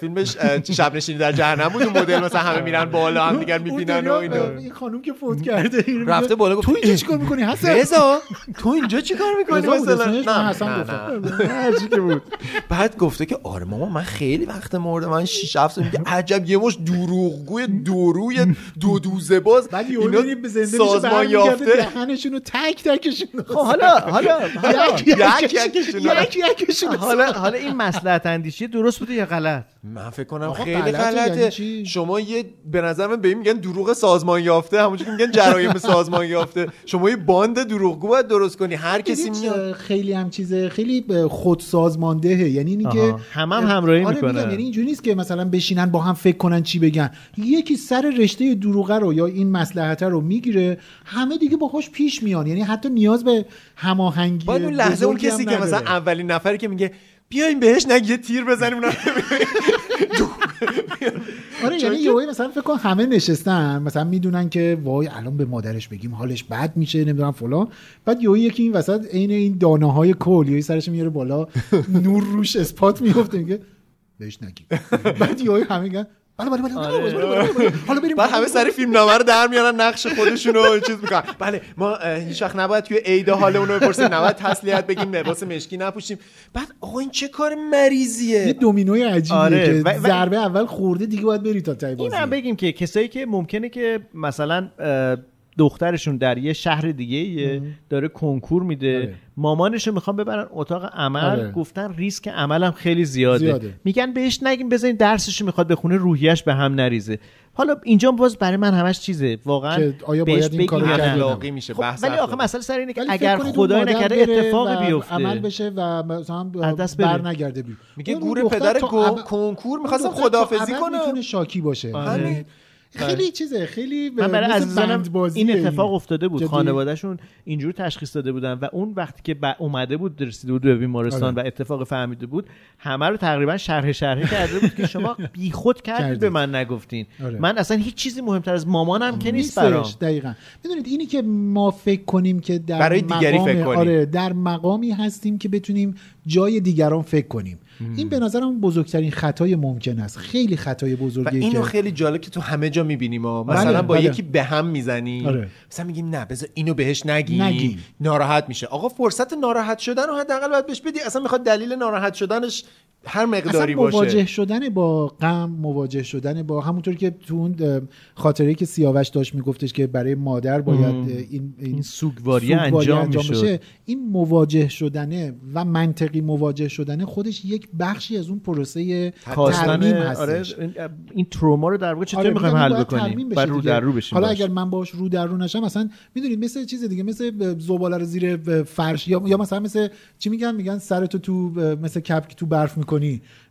فیلمش شب نشینی در جهنم بود اون مدل مثلا همه میرن بالا هم دیگر می‌بینن و اینا. این خانم که فوت کرده رفته بالا گفت تو اینجا چیکار می‌کنی حسن؟ رضا تو اینجا چیکار می‌کنی؟ مثلا نه حسن نه گفتم. نه. هرچی که بود. بعد گفته که آره ماما من خیلی وقت مردم من 6 7 سال میگه عجب یه مش دروغگوی دوروی دو دوزه باز. اینا سازمان یافته. دهنشون رو تک تکشون خب حالا حالا حالا. یک یک یکشون یکشون. یک یکشون حالا حالا این مسئلت اندیشی درست بوده یا غلط من فکر کنم خیلی غلطه، یعنی چی؟ شما یه به نظر من به این میگن دروغ سازمان یافته همونجوری که میگن جرایم سازمان یافته شما یه باند دروغگو باید درست کنی هر کسی میاد خیلی هم چیز خیلی خود سازماندهه یعنی اینی که آها. هم هم همراهی آره. میگم، یعنی اینجوری نیست که مثلا بشینن با هم فکر کنن چی بگن یکی سر رشته دروغه رو یا این مسلحت رو می‌گیره همه دیگه باهاش پیش میان یعنی حتی نیاز به هماهنگی باید اون کسی که مثلا. اولین نفری که میگه بیاین بهش نگه یه تیر بزنیم آره یعنی یهو مثلا فکر کن همه نشستن. مثلا می‌دونن که وای الان به مادرش بگیم حالش بد میشه نمی‌دونم فلان. بعد یهو یکی این وسط عین این دانه های کل یهو سرش میاره بالا نور روش اسپات میفته میگه بهش نگیم. بعد یهو همه میگن بله بله بله بله، بله، بله، بله، بله. حالا بریم بعد همه سر فیلم نامه رو در میارن نقش خودشون رو چیز می‌کنن. بله ما هیچ وقت نباید توی عید حال اونو بپرسیم نباید تسلیت بگیم لباس مشکی نپوشیم. بعد آقا این چه کار یه مریضیه دومینوی عجیبیه آره، که و- ضربه اول خورده دیگه باید بری تا ته این بازی. هم بگیم که کسایی که ممکنه که مثلا دخترشون در یه شهر دیگه داره کنکور میده آره. مامانشو می‌خوان ببرن اتاق عمل آره. گفتن ریسک عملم خیلی زیاده. زیاده. میگن بهش نگیم بذارین درسشو می‌خواد بخونه روحیش به هم نریزه حالا اینجا باز برای من همش چیزه واقعا آیا بهش باید این بگیم کارو. کرد؟ اخلاقی میشه خب، بحث ولی آخه. مسئله سر اینه که اگر خدای نکرده و بیفته عمل بشه و مثلا. بر نگرده بی میگه گور پدر کنکور می‌خواستم ابد کنه. می‌تونه شاکی باشه همین. یعنی خیلی چیزه خیلی من برای مثل عزیزانم این اتفاق افتاده بود. خانوادهشون اینجور تشخیص داده بودن و اون وقتی که ب- اومده بود رسیده بود به بیمارستان آره. و اتفاق فهمیده بود همه رو تقریبا شرح شرحه کرده بود که شما بیخود کردید. به من نگفتین آره. من اصلا هیچ چیزی مهمتر از مامانم که نیست برام دقیقا می‌دونید اینی که ما فکر کنیم که در برای دیگری مقام فکر کنیم. آره در مقامی هستیم که بتونیم جای دیگران فکر کنیم. این به نظرم بزرگترین خطای ممکن است. خیلی خطای و بزرگیه اینو که خیلی جالب که تو همه جا می‌بینیم مثلا بله، با بله. یکی به هم می‌زنی آره. مثلا میگیم نه بذار اینو بهش نگی نگی. ناراحت میشه. آقا فرصت ناراحت شدن رو حداقل باید بهش بدی. اصلا می‌خواد دلیل ناراحت شدنش هر مقداری اصلا مواجه باشه. شدن با غم مواجه شدن با همونطور که تو اون خاطره که سیاوش داشت میگفتش که برای مادر باید این, این, سوگواری انجام می‌شد. بشه. این مواجه شدنه و منطقی مواجه شدنه خودش یک بخشی از اون پروسه ترمیم آره هستش. این- این تروما رو در واقع چطور آره، می‌خوایم حل بکنیم؟ بر رو. در رو بشیم حالا. اگر من باش رو در رو نشم مثلا می‌دونید مثل چیز دیگه مثل زباله رو زیر فرش یا یا مثلا مثل چی میگن؟ میگن سرتو تو مثل کپ که تو برف می‌کنی.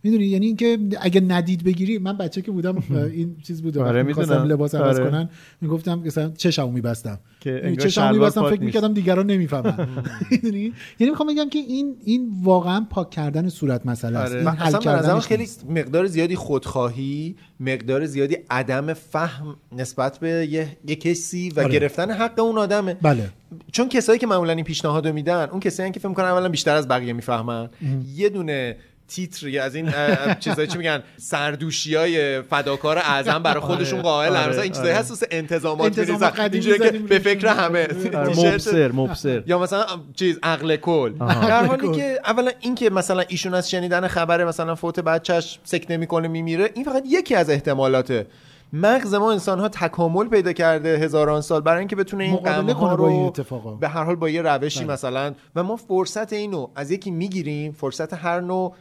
می‌دونی یعنی اینکه اگه ندید بگیری من بچه که بودم این چیز بود آره، می‌خواستم. لباس عوض آره. کنن می‌گفتم مثلا چشمو میبستم که انگار چشمو میبستم فکر. می‌کردم دیگران نمی‌فهمن می‌دونی یعنی می‌خوام بگم که این این واقعا پاک کردن صورت مسئله است آره. این حل کردنش خیلی. مقدار زیادی خودخواهی مقدار زیادی عدم فهم نسبت به یه, یه کسی و آره. گرفتن حق اون آدمه بله چون کسایی که معمولا این پیشنهادو میدن اون کسایی که فکر می‌کنن اولا بیشتر از بقیه می‌فهمن یه دونه تیتر یا از این چیزایی چی میگن سردوشی های فداکار اعظم برای خودشون قائل آره، مثلا این چیزایی آره. هست واسه انتظامات انتظامات می‌ریزن. که به. فکر همه آره، مبصر مبصر یا مثلا چیز عقل کل. در حالی که اولا این که مثلا ایشون از شنیدن خبر مثلا فوت بچهش سکته می‌کنه میمیره این فقط یکی از احتمالاته مغز ما انسان ها تکامل پیدا کرده هزاران سال برای اینکه بتونه این غم کنه ها با این رو اتفاقا. به هر حال با یه روشی بله. مثلا و ما فرصت اینو از یکی می‌گیریم فرصت هر نوع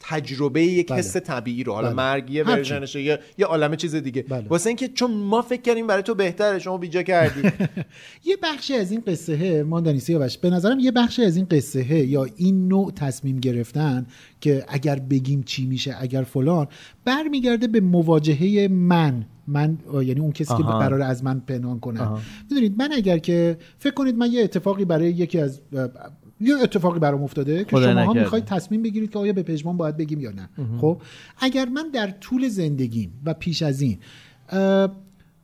تجربه یک بله. حس طبیعی رو حالا بله. مرگ یه هرچی. ورژنشه یا یه عالمه چیز دیگه بله. واسه اینکه چون ما فکر کردیم برای تو بهتره شما بیجا کردی یه بخشی از این قصه ماندانی سیاوش به نظرم یه بخشی از این قصه یا این نوع تصمیم گرفتن که اگر بگیم چی میشه اگر فلان برمیگرده به مواجهه من من یعنی اون کسی که آها. قرار از من پنهان کنه. می‌دونید من اگر که فکر کنید من یه اتفاقی برای یکی از یه اتفاقی برام افتاده که شما نکرده. می‌خواید تصمیم بگیرید که آیا به پژمان باید بگیم یا نه. خب اگر من در طول زندگیم و پیش از این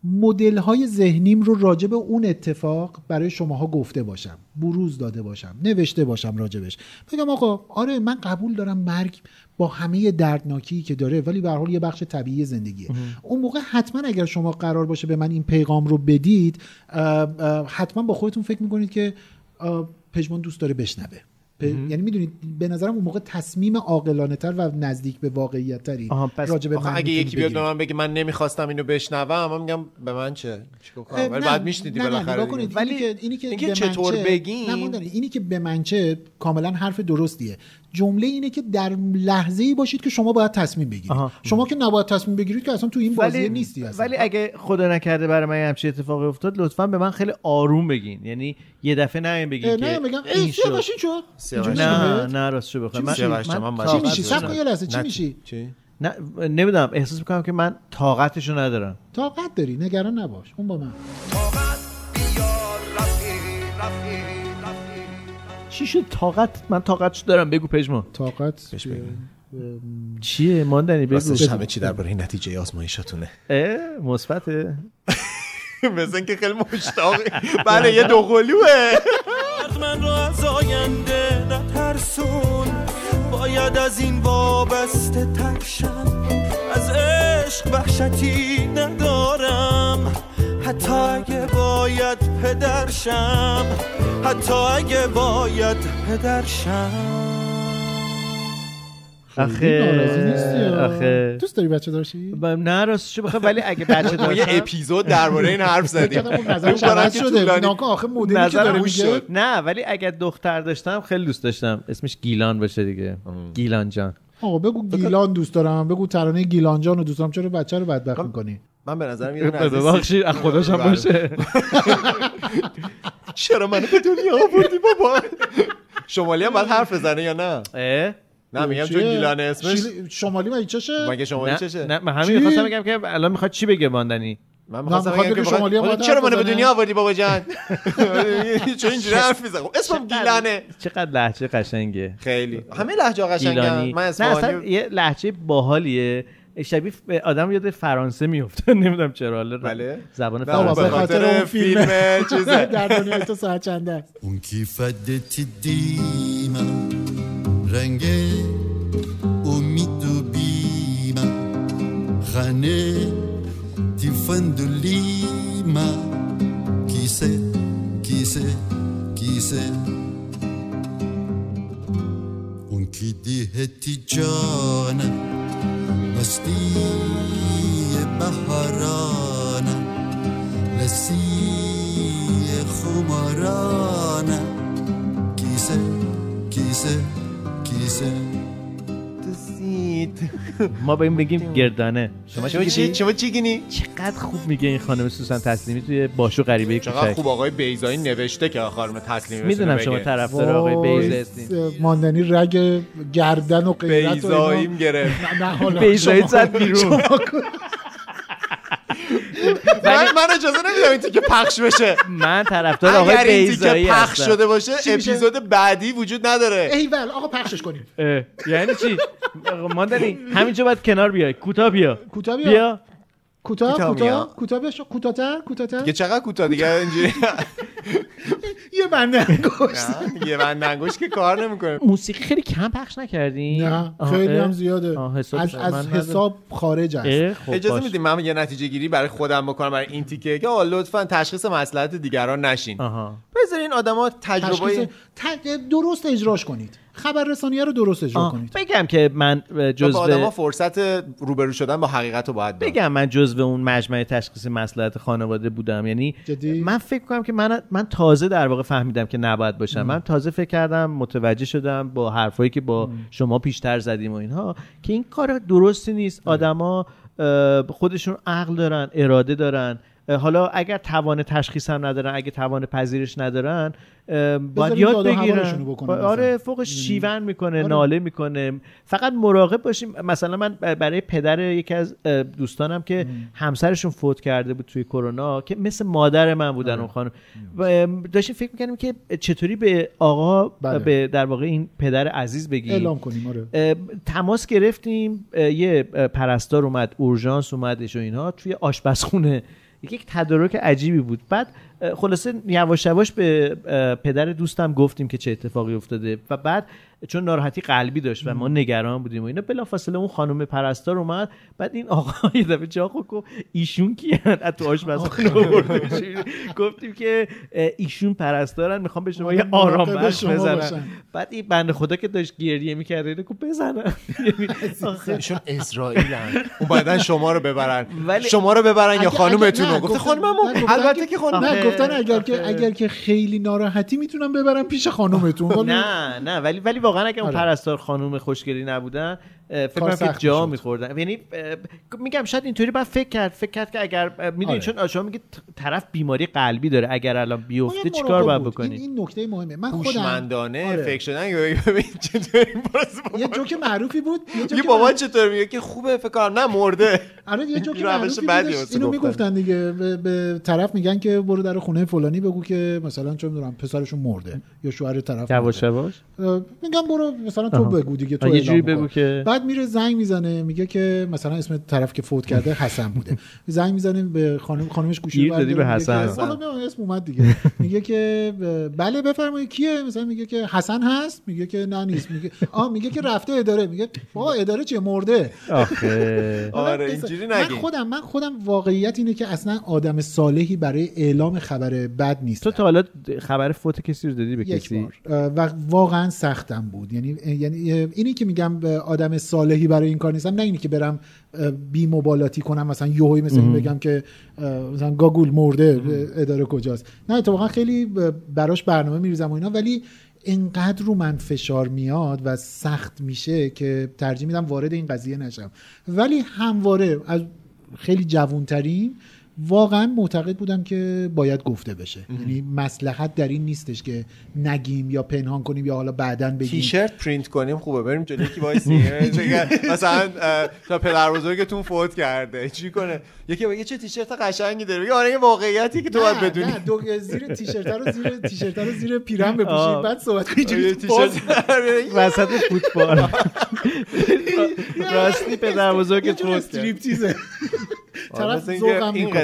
مدل های ذهنیم رو راجع به اون اتفاق برای شماها گفته باشم بروز داده باشم نوشته باشم راجبش. بگم آقا آره من قبول دارم مرگ با همه دردناکی که داره ولی به حال یه بخش طبیعی زندگیه. اون موقع حتما اگر شما قرار باشه به من این پیغام رو بدید اه، اه، حتما با خودتون فکر می‌کنید که اه، پژمان دوست داره بشنوه. پ- یعنی می‌دونید به نظرم اون موقع تصمیم عاقلانه تر و نزدیک به واقعیت تری پس راجع به اگه یکی بیاد به. من بگه من نمی‌خواستم اینو بشنوم من میگم به من چه؟ چیکار کنم؟ ولی بعد میشنیدی بالاخره. ولی اینی که اینی که چطور ماندنی، اینی که به من چه کاملا حرف درستیه. جمله اینه که در لحظه ای باشید که شما باید تصمیم بگیرید. آها. شما که نباید تصمیم بگیرید که اصلا تو این بازی ولی نیستی اصلا. ولی اگه خدا نکرده برای من همچین اتفاقی افتاد لطفا به من خیلی آروم بگین. یعنی یه دفعه نه بگین که نه میگم این ای شد. اینجوری نه؟ نه راست شو بخوای چی من, چی میشی سب کن. یه لحظه. چی نه، میشی نه نمی‌دونم. احساس می‌کنم که من طاقتشو ندارم. طاقت داری. نگران نباش. اون با من. چی شد؟ طاقت؟ من طاقتشو دارم. بگو پژمان. طاقت؟ بهش بگو. چیه ماندنی؟ بگو. راستش همه چی درباره نتیجه آزمایشاتونه. اه، مثبته. مثل اینکه خیلی مشتاقی. بله یه دوقلوه من رو از آینده نترسون. باید از این وابسته ترشم. از عشق وحشتی ندارم. حتی اگه باید پدرشم حتی اگه باید پدرشم. آخه. آخه. دوست داری بچه داشتی نه راستش بخوام؟ ولی اگه بچه ما یه داشتم اپیزود درباره این حرف زدیم. نظرش کنم عوض شده. ناکن آخه مدلی که داره میگه. نه ولی اگر دختر داشتم خیلی دوست داشتم. اسمش گیلان باشه دیگه. گیلان جان. آقا بگو گیلان دوست دارم. بگو ترانه گیلان جان رو دوست دارم. چرا بچه رو بدبخت می‌کنی؟ من به نظرم یه دونه ببخشید از خودش هم بله. باشه. چرا منو به دنیا آوردی بابا؟ شمالی هم باید حرف بزنه یا نه؟ نه میگم چون؟ گیلان اسمش شمالی مگه چشه؟ مگه شمالی چشه؟ نه من همین؟ می‌خواستم بگم که الان می‌خواد چی بگه ماندنی؟ من می‌خواستم بگم که شمالی چرا منو به؟ دنیا آوردی بابا جان؟ چون اینجوری حرف می‌زنم. اسمم گیلانه. چقدر لحجه قشنگه. خیلی. همه لهجه قشنگن. گیلانی. من اصلا یه لحجه باحالیه. شبیه به آدم یاد فرانسه میفته نمی‌دونم چرا. حالا بله. زبان فرانسه. به خاطر اون فیلم چیزه. در دنیای تو ساعت چنده اون کیفت دیدیم رنگ امید و بیم خانه تیفندلیم کیسه کیسه کیسه. اون کی دیهتی جان مستی بهاران لسی خماران کیسه کیسه کیسه ما به این بگیم گردانه. شما شما چی؟ شما چی گینی؟ چقدر خوب میگه این خانم سوسن تسلیمی توی باشو غریبه چقدر کوچک. خوب آقای بیزایی نوشته که خانم تسلیمی می‌دونم شما. طرفدار آقای وای، هستین. ماندنی رگ گردن و غیرت و بیزاییم. گرفت. نه حالا بیزایی زد بیرون. من من اجازه نمیدم این تیکه پخش بشه. من طرفدار آقای اگر این بیزایی تیکه پخش هستم. شده باشه چی میشه؟ اپیزود بعدی وجود نداره. ایول آقا پخشش کنیم. اه، یعنی چی؟ ماندنی همینجا باید کنار بیای. کوتاه بیا. کوتاه بیا. بیا. کوتاه کوتاه کوتاه؟ میاد. کوتاه کوتاه‌تر کوتاه‌تر دیگه چقدر کوتاه؟ دیگه اینجوری یه بنده انگشت. نه، یه بند انگوش که کار نمی‌کنه. موسیقی خیلی کم پخش نکردین؟ نه خیلی؟ هم زیاده. از. حساب خارج است. خب اجازه باش. میدیم من یه نتیجه گیری برای خودم بکنم برای این تیکه که لطفا تشخیص مسئلت دیگران نشین. بذارین آدما تجربه درست اجراش کنید. خبر رسانیه رو درست اجرا کنید. بگم که من به جزو آدما فرصت روبرو شدن با حقیقت رو باید داد بگم من جزو اون مجمع تشخیص مسئلهات خانواده بودم. یعنی جدی؟ من فکر کنم که من من تازه در واقع فهمیدم که نباید باشم. من تازه فکر کردم متوجه شدم با حرفایی که با شما پیشتر زدیم و اینها که این کار درستی نیست. آدما خودشون عقل دارن اراده دارن. حالا اگر توان تشخیص هم ندارن اگه توان پذیرش ندارن باید یاد بگیرن. آره. فوقش شیون می‌کنه آره. ناله می‌کنه. فقط مراقب باشیم. مثلا من برای پدر یکی از دوستانم که همسرشون فوت کرده بود توی کرونا که مثل مادر من بودن آره. اون خانم. ام، داشتیم فکر می‌کنیم که چطوری به آقا بله. به در واقع این پدر عزیز بگیم اعلام کنیم آره. تماس گرفتیم. یه پرستار اومد اورژانس اومدش و اینها توی آشپزخونه. یک تدارک عجیبی بود. بعد خلاصه یواش یواش به پدر دوستم گفتیم که چه اتفاقی افتاده. و بعد چون ناراحتی قلبی داشت و ما نگران بودیم و اینا بلافاصله اون خانم پرستار اومد. بعد این آقا یه دفعه جا خود گفت ایشون کیان؟ از تو آشپزخونه. گفتیم که ایشون پرستارن می‌خوام به شما یه آرام بخش بزنم. بعد این بنده خدا که داشت گریه می‌کرد اینو گفت بزنم یعنی ایشون اسرائیلن. اون بعدن شما رو ببرن. شما رو ببرن یا خانومتون رو نه، گفتن البته که- خانم نه گفتن اگر که اگر که خیلی ناراحتی می‌تونم ببرم پیش خانومتون نه نه ولی ولی واقعا اگه اون آره. پرستار خانم خوشگلی نبودن فکر کنم که جا. میخوردن یعنی میگم شاید اینطوری بعد فکر کرد فکر کرد که اگر می‌دونید آره. چون شما میگید طرف بیماری قلبی داره اگر الان بیفته چیکار باید بود. بکنید این, این نکته مهمه من خودم آره. فکر شدن یه جوک معروفی بود یه بابا چطور میگه که خوبه فکر کنم نه مرده آره یه جوک معروفی اینو گفتن. می‌گفتن دیگه به, طرف میگن که برو در خونه فلانی بگو که مثلا چه می‌دونم پسرشون مرده یا شوهر طرف یواش. یواش میگم برو مثلا تو. بگو دیگه تو یه. بگو که- بعد میره زنگ می‌زنه میگه که مثلا اسم طرف که فوت کرده حسن بوده. زنگ می‌زنه به خانم خانمش گوشی دادی برداره، به میگه حسن. حالا اسم اومد دیگه. میگه که بله بفرمایید کیه؟ مثلا میگه که حسن هست؟ میگه که نه نیست. میگه آ میگه که رفته اداره. میگه بابا اداره چیه؟ مرده. آخه. حالا آره، بس- اینجوری من نگین. خودم من خودم واقعیت اینه که اصلا آدم صالحی برای اعلام خبر بد نیست. تو تا حالا خبر فوت کسی رو دادی به کسی؟ و واقعا سختم بود. یعنی یعنی اینی که میگم آدم صالحی برای این کار نیستم. نه اینی که برم بی مبالاتی کنم. مثلا یوهی مثل این. بگم که مثلا گاگول مرده اداره کجاست. نه اتفاقا خیلی براش برنامه میریزم و اینا. ولی انقدر رو من فشار میاد و سخت میشه که ترجیح میدم وارد این قضیه نشم. ولی همواره از خیلی جوونترین واقعا معتقد بودم که باید گفته بشه. یعنی مصلحت در این نیستش که نگیم یا پنهان کنیم یا حالا بعدا بگیم. تیشرت پرینت کنیم خوبه. بریم جلوی یکی وایسی. مثلا اه، تا پدر بزرگتون فوت کرده. چی کنه؟ یکی بگه چه تیشرت قشنگی داره. بگه آره واقعیتی که تو باید بدونی. نه دو زیر تیشرت رو زیر تیشرت رو زیر پیرن بپوشید. بعد صحبت کنید آره، اینجوری تیشرت- باز وسط فوتبال. راستی پدر بزرگت فوت کرد.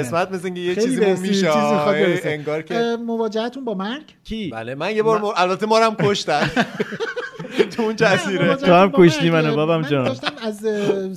قسمت مثل اینکه یه خیلی چیزی میشه. انگار که مواجهتون با مرگ؟ کی؟ بله من یه بار مر- البته ما رو هم کشتن. تو اون جزیره تو هم کشتی منو بابام من جان. داشتم از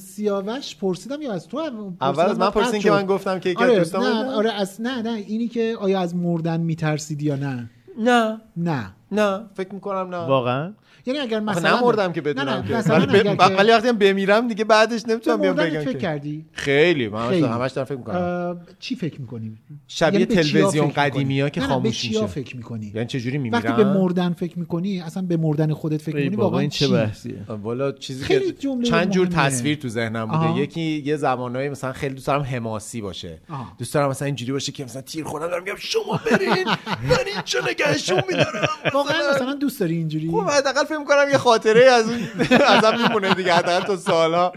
سیاوش پرسیدم یا از تو هم اول از من پرسیدین که من گفتم که یکی آره دوستام نه؟ آره از نه نه اینی که آیا از مردن میترسید یا نه؟ نه. نه. نه. فکر می‌کنم نه. واقعا؟ یعنی اگر مثلا نمردم که نه، بدونم نه، که مثلا ولی, ب... که- وقتی هم بمیرم دیگه بعدش نمی‌تونم بیام بگم فکر که کردی خیلی من خیلی. همش دارم فکر می‌کنم اه، چی فکر می‌کنی شبیه یعنی تلویزیون؟ قدیمی ها که نه، نه، به خاموش چیا میشه فکر می‌کنی یعنی چجوری وقتی میمیرم به مردن فکر می‌کنی اصلا به مردن خودت فکر می‌کنی بابا واقعا این چه چی؟ بحثیه والا چیزی که چند جور. تصویر تو ذهنم بوده. یکی یه زمانایی مثلا خیلی دوست دارم حماسی باشه. دوست دارم مثلا اینجوری باشه که مثلا تیر خوردم دارم میگم شما برین من اینجا نگهشون میدارم واقعا مثلا دوست داری اینجوری خب حداقل فکر می‌کنم یه خاطره از اون ازم میمونه دیگه حداقل تا سالها.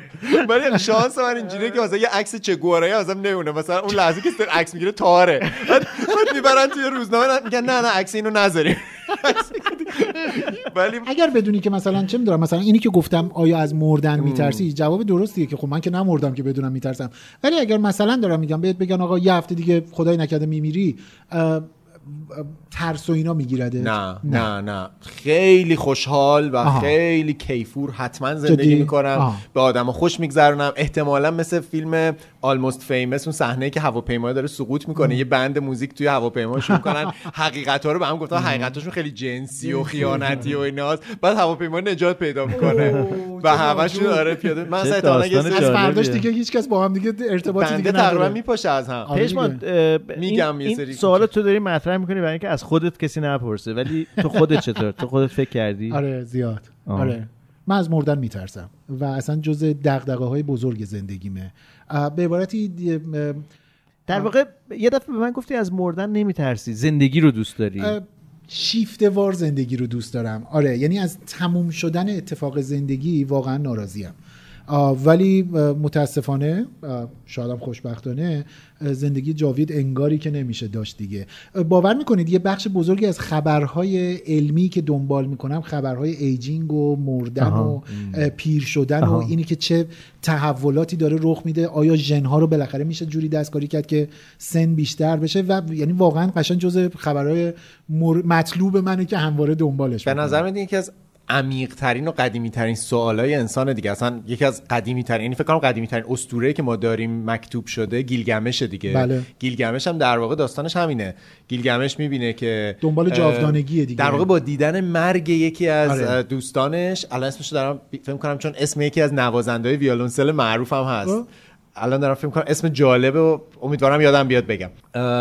ولی شانس من اینجوریه که مثلا یه عکس چه گوارایی ازم نمونه مثلا اون لحظه که عکس می‌گیره تاره. بعد می‌برن توی روزنامه میگن نه نه عکس اینو نذاریم. ولی اگر بدونی که مثلا چه می‌دونم مثلا اینی که گفتم آیا از مردن میترسی؟ جواب درستیه که خب من که نمردم که بدونم میترسم. ولی اگر مثلا دارم میگم بهت بگن آقا یه هفته دیگه خدای نکرده میمیری ترس و اینا میگیرده؟ نه نه. نه خیلی خوشحال و آها. خیلی کیفور حتما زندگی؟ می‌کنم آها. به آدم خوش میگذرونم. احتمالا مثل فیلم آلموست فیمس اون صحنه که هواپیما داره سقوط می‌کنه یه بند موزیک توی هواپیما شروع کنن حقیقت ها رو به هم گفتن. حقیقتاشون خیلی جنسی و خیانتی و ایناست. بعد هواپیما نجات پیدا می‌کنه. و همشون آره پیاده. من اصلا از فرداش. دیگه هیچ کس با هم دیگه ارتباطی دیگه بنده تقریبا میپاشه از هم. آره میگم یه سری سوال تو داری مطرح می‌کنی برای اینکه از خودت کسی نپرسه ولی تو خودت چطور؟ تو خودت فکر کردی؟ آره زیاد. آه. آره. من از مردن میترسم و اصلا جز دغدغه های بزرگ زندگیمه. به عبارتی در واقع یه دفعه به من گفتی از مردن نمیترسی زندگی رو دوست داری. اه، شیفته وار زندگی رو دوست دارم. آره یعنی از تموم شدن اتفاق زندگی واقعا ناراضیم. ولی متاسفانه هم خوشبختانه زندگی جاوید انگاری که نمیشه داشت دیگه باور می‌کنید یه بخش بزرگی از خبرهای علمی که دنبال می‌کنم خبرهای ایجینگ و مردن آها. و پیر شدن و آها. اینی که چه تحولاتی داره رخ میده آیا ژنها رو بالاخره میشه جوری دستکاری کرد که سن بیشتر بشه و یعنی واقعا قشنگ جز خبرهای مر... مطلوب منه که همواره دنبالش به. نظر میاد یکی از عمیق ترین و قدیمی ترین سوالای انسان دیگه اصلا یکی از قدیمی ترین یعنی فکر کنم قدیمی ترین اسطوره که ما داریم مکتوب شده گیلگمش دیگه بله. گیلگمش هم در واقع داستانش همینه گیلگمش می‌بینه که دنبال اه، جاودانگیه دیگه. در واقع با دیدن مرگ یکی از آره. دوستانش الان اسمش رو دارم فکر کنم چون اسم یکی از نوازندهای ویولونسل معروف هم هست آه. الان دارم فکر کنم اسم جالبه و امیدوارم یادم بیاد بگم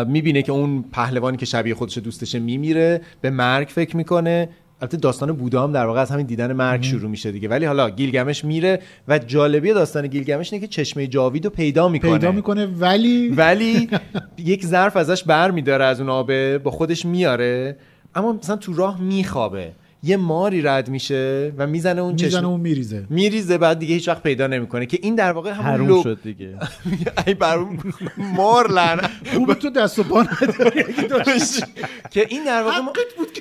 می‌بینه که اون پهلوانی که شبیه خودش دوستشه میمیره به مرگ فکر می‌کنه البته داستان بودا هم در واقع از همین دیدن مرگ شروع میشه دیگه. ولی حالا گیلگمش میره و جالبی داستان گیلگمش اینه که چشمه جاوید رو پیدا می‌کنه. پیدا می‌کنه ولی ولی یک ظرف ازش بر میداره از اون آبه با خودش میاره اما مثلا تو راه میخوابه. یه ماری رد میشه و می‌زنه اون می‌زنه چشم اون میریزه میریزه بعد دیگه هیچ وقت پیدا نمی‌کنه که این در واقع همون لو شد دیگه ای بر اون مار لعنت خوب تو دست و پا. که این در واقع ما,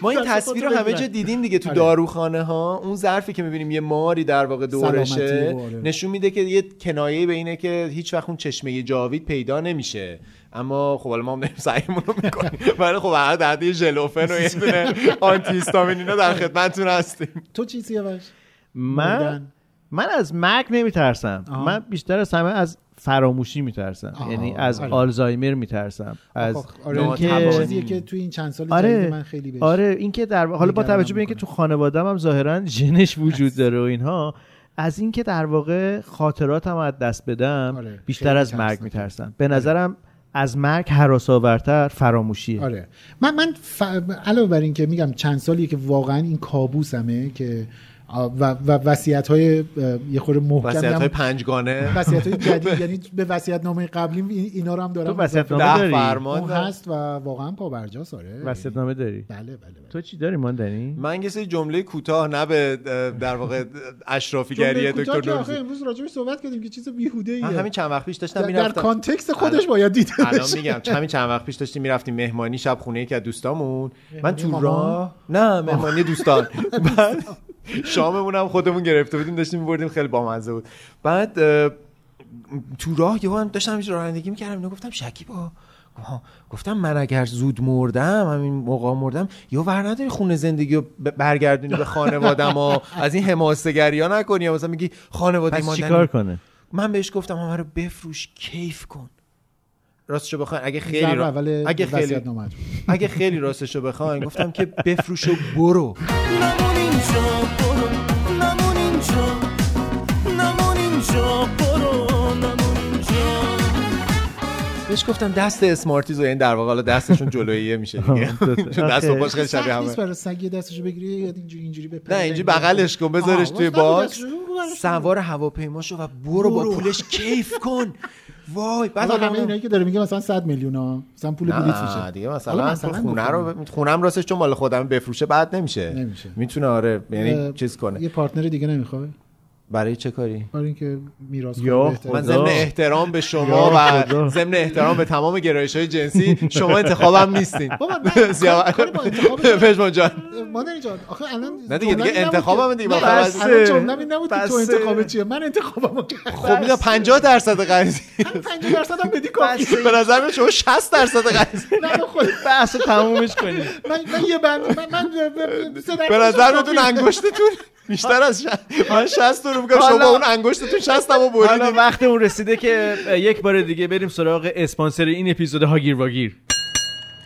ما این تصویر رو همه. جا دیدیم دیگه تو آره. داروخانه ها اون ظرفی که می‌بینیم یه ماری در واقع دورشه آره. نشون میده که یه کنایه به اینه که هیچ وقت اون چشمه جاوید پیدا نمیشه اما خب حالا ما هم داریم سعیمون رو می‌کنیم. ولی خب هر در یه ژلوفن و یه دونه آنتی هیستامین اینا در خدمتتون هستیم. تو چی سیاوش من. من از مرگ نمیترسم. من بیشتر از همه از فراموشی میترسم. یعنی از آره. آلزایمر میترسم. از آخ، آره اینکه چیزیه که تو این چند سال آره. من خیلی بهش آره اینکه در حالا با توجه به اینکه تو خانواده‌ام هم ظاهرا ژنش وجود داره و اینها از اینکه در واقع خاطراتم از دست بدم آره، بیشتر از مرگ. میترسم. به نظرم از مرگ حراسآورتر فراموشیه. آره. من من ف... علاوه بر این که میگم چند سالیه که واقعا این کابوسمه که و و وصیت های یه خورده محکم وصیت های پنجگانه. وصیت های جدید یعنی به وصیت نامه قبلی این- اینا رو هم دارم تو وصیت‌نامه اضافه داری؟ فرمان اون. هست و واقعا پابرجاست آره وصیت‌نامه داری؟ بله بله تو چی داری ماندنی؟ من یه سری جمله کوتاه نه به در واقع اشرافیگری جمله کوتاه دکتر نوروزی. امروز راجعش صحبت کردیم که چیز بیهوده ایه من همین چند وقت پیش داشتم در, در می‌رفتم. کانتکست خودش باید دیده الان. میگم همین چند وقت پیش داشتیم می‌رفتیم مهمانی شب خونه یکی از دوستامون. من تو؟ راه نه مهمانی دوستان. بعد شاممون هم خودمون گرفته بودیم داشتیم میبردیم خیلی بامزه بود. بعد تو راه یهو هم داشتم رانندگی می‌کردم اینو گفتم شکیبا. گفتم من اگر زود مردم همین موقع مردم یا ور نداری خونه زندگی رو برگردونی به خانوادم و از این حماسگری ها نکنی. یا مثلا میگی خانواده پس. چیکار کنه؟ من بهش گفتم همه رو بفروش کیف کن. راستشو بخواین. اگه خیلی را... اول اگه خیلی. اگه خیلی راستشو بخواین گفتم که بفروش و برو. نمون اینجا برو. نمون اینجا نمون اینجا برو. نمون اینجا بهش گفتم دست اسمارتیز و یعنی در واقع حالا دستشون جلوییه میشه دیگه. چون دست و پاش خیلی شبیه سخت نیست همه. برای سگ دستشو بگیری یا اینجوری اینجوری بپره نه اینجوری بغلش کن بذارش توی box. سوار هواپیماشو و برو با. پولش کیف کن. وای بعد همه آدم اینایی که داره میگه مثلا 100 میلیون ها مثلا پول بلیط میشه دیگه مثلا, مثلا خونه. رو خونم راستش چون مال خودم بفروشه بعد نمیشه نمیشه. می‌تونه آره یعنی چیز کنه یه partner دیگه نمی‌خواد برای چه کاری؟ برای اینکه میراث من ضمن احترام به شما و. ضمن احترام به تمام گرایش های جنسی شما انتخابم نیستین. بابا پژمان جان. مادر جان آخه الان نه دیگه، دیگه انتخابم دیگه، الان جمله‌م این نبود که تو بسه. انتخاب چیه. من انتخابمو کردم. خب می‌دونم 50 درصد قضیه 50 درصد هم بدی کافیه به نظر من شما 60 درصد قضیه نه خود بحث تمومش کنیم. من من یه بند من به نظر کافیه. انگشتتون بیشتر از ش- من 60 رو میگم شما اون انگشتتون 60 رو حالا بریدین وقتمون رسیده که یک بار دیگه بریم سراغ اسپانسر این اپیزود هاگیر واگیر.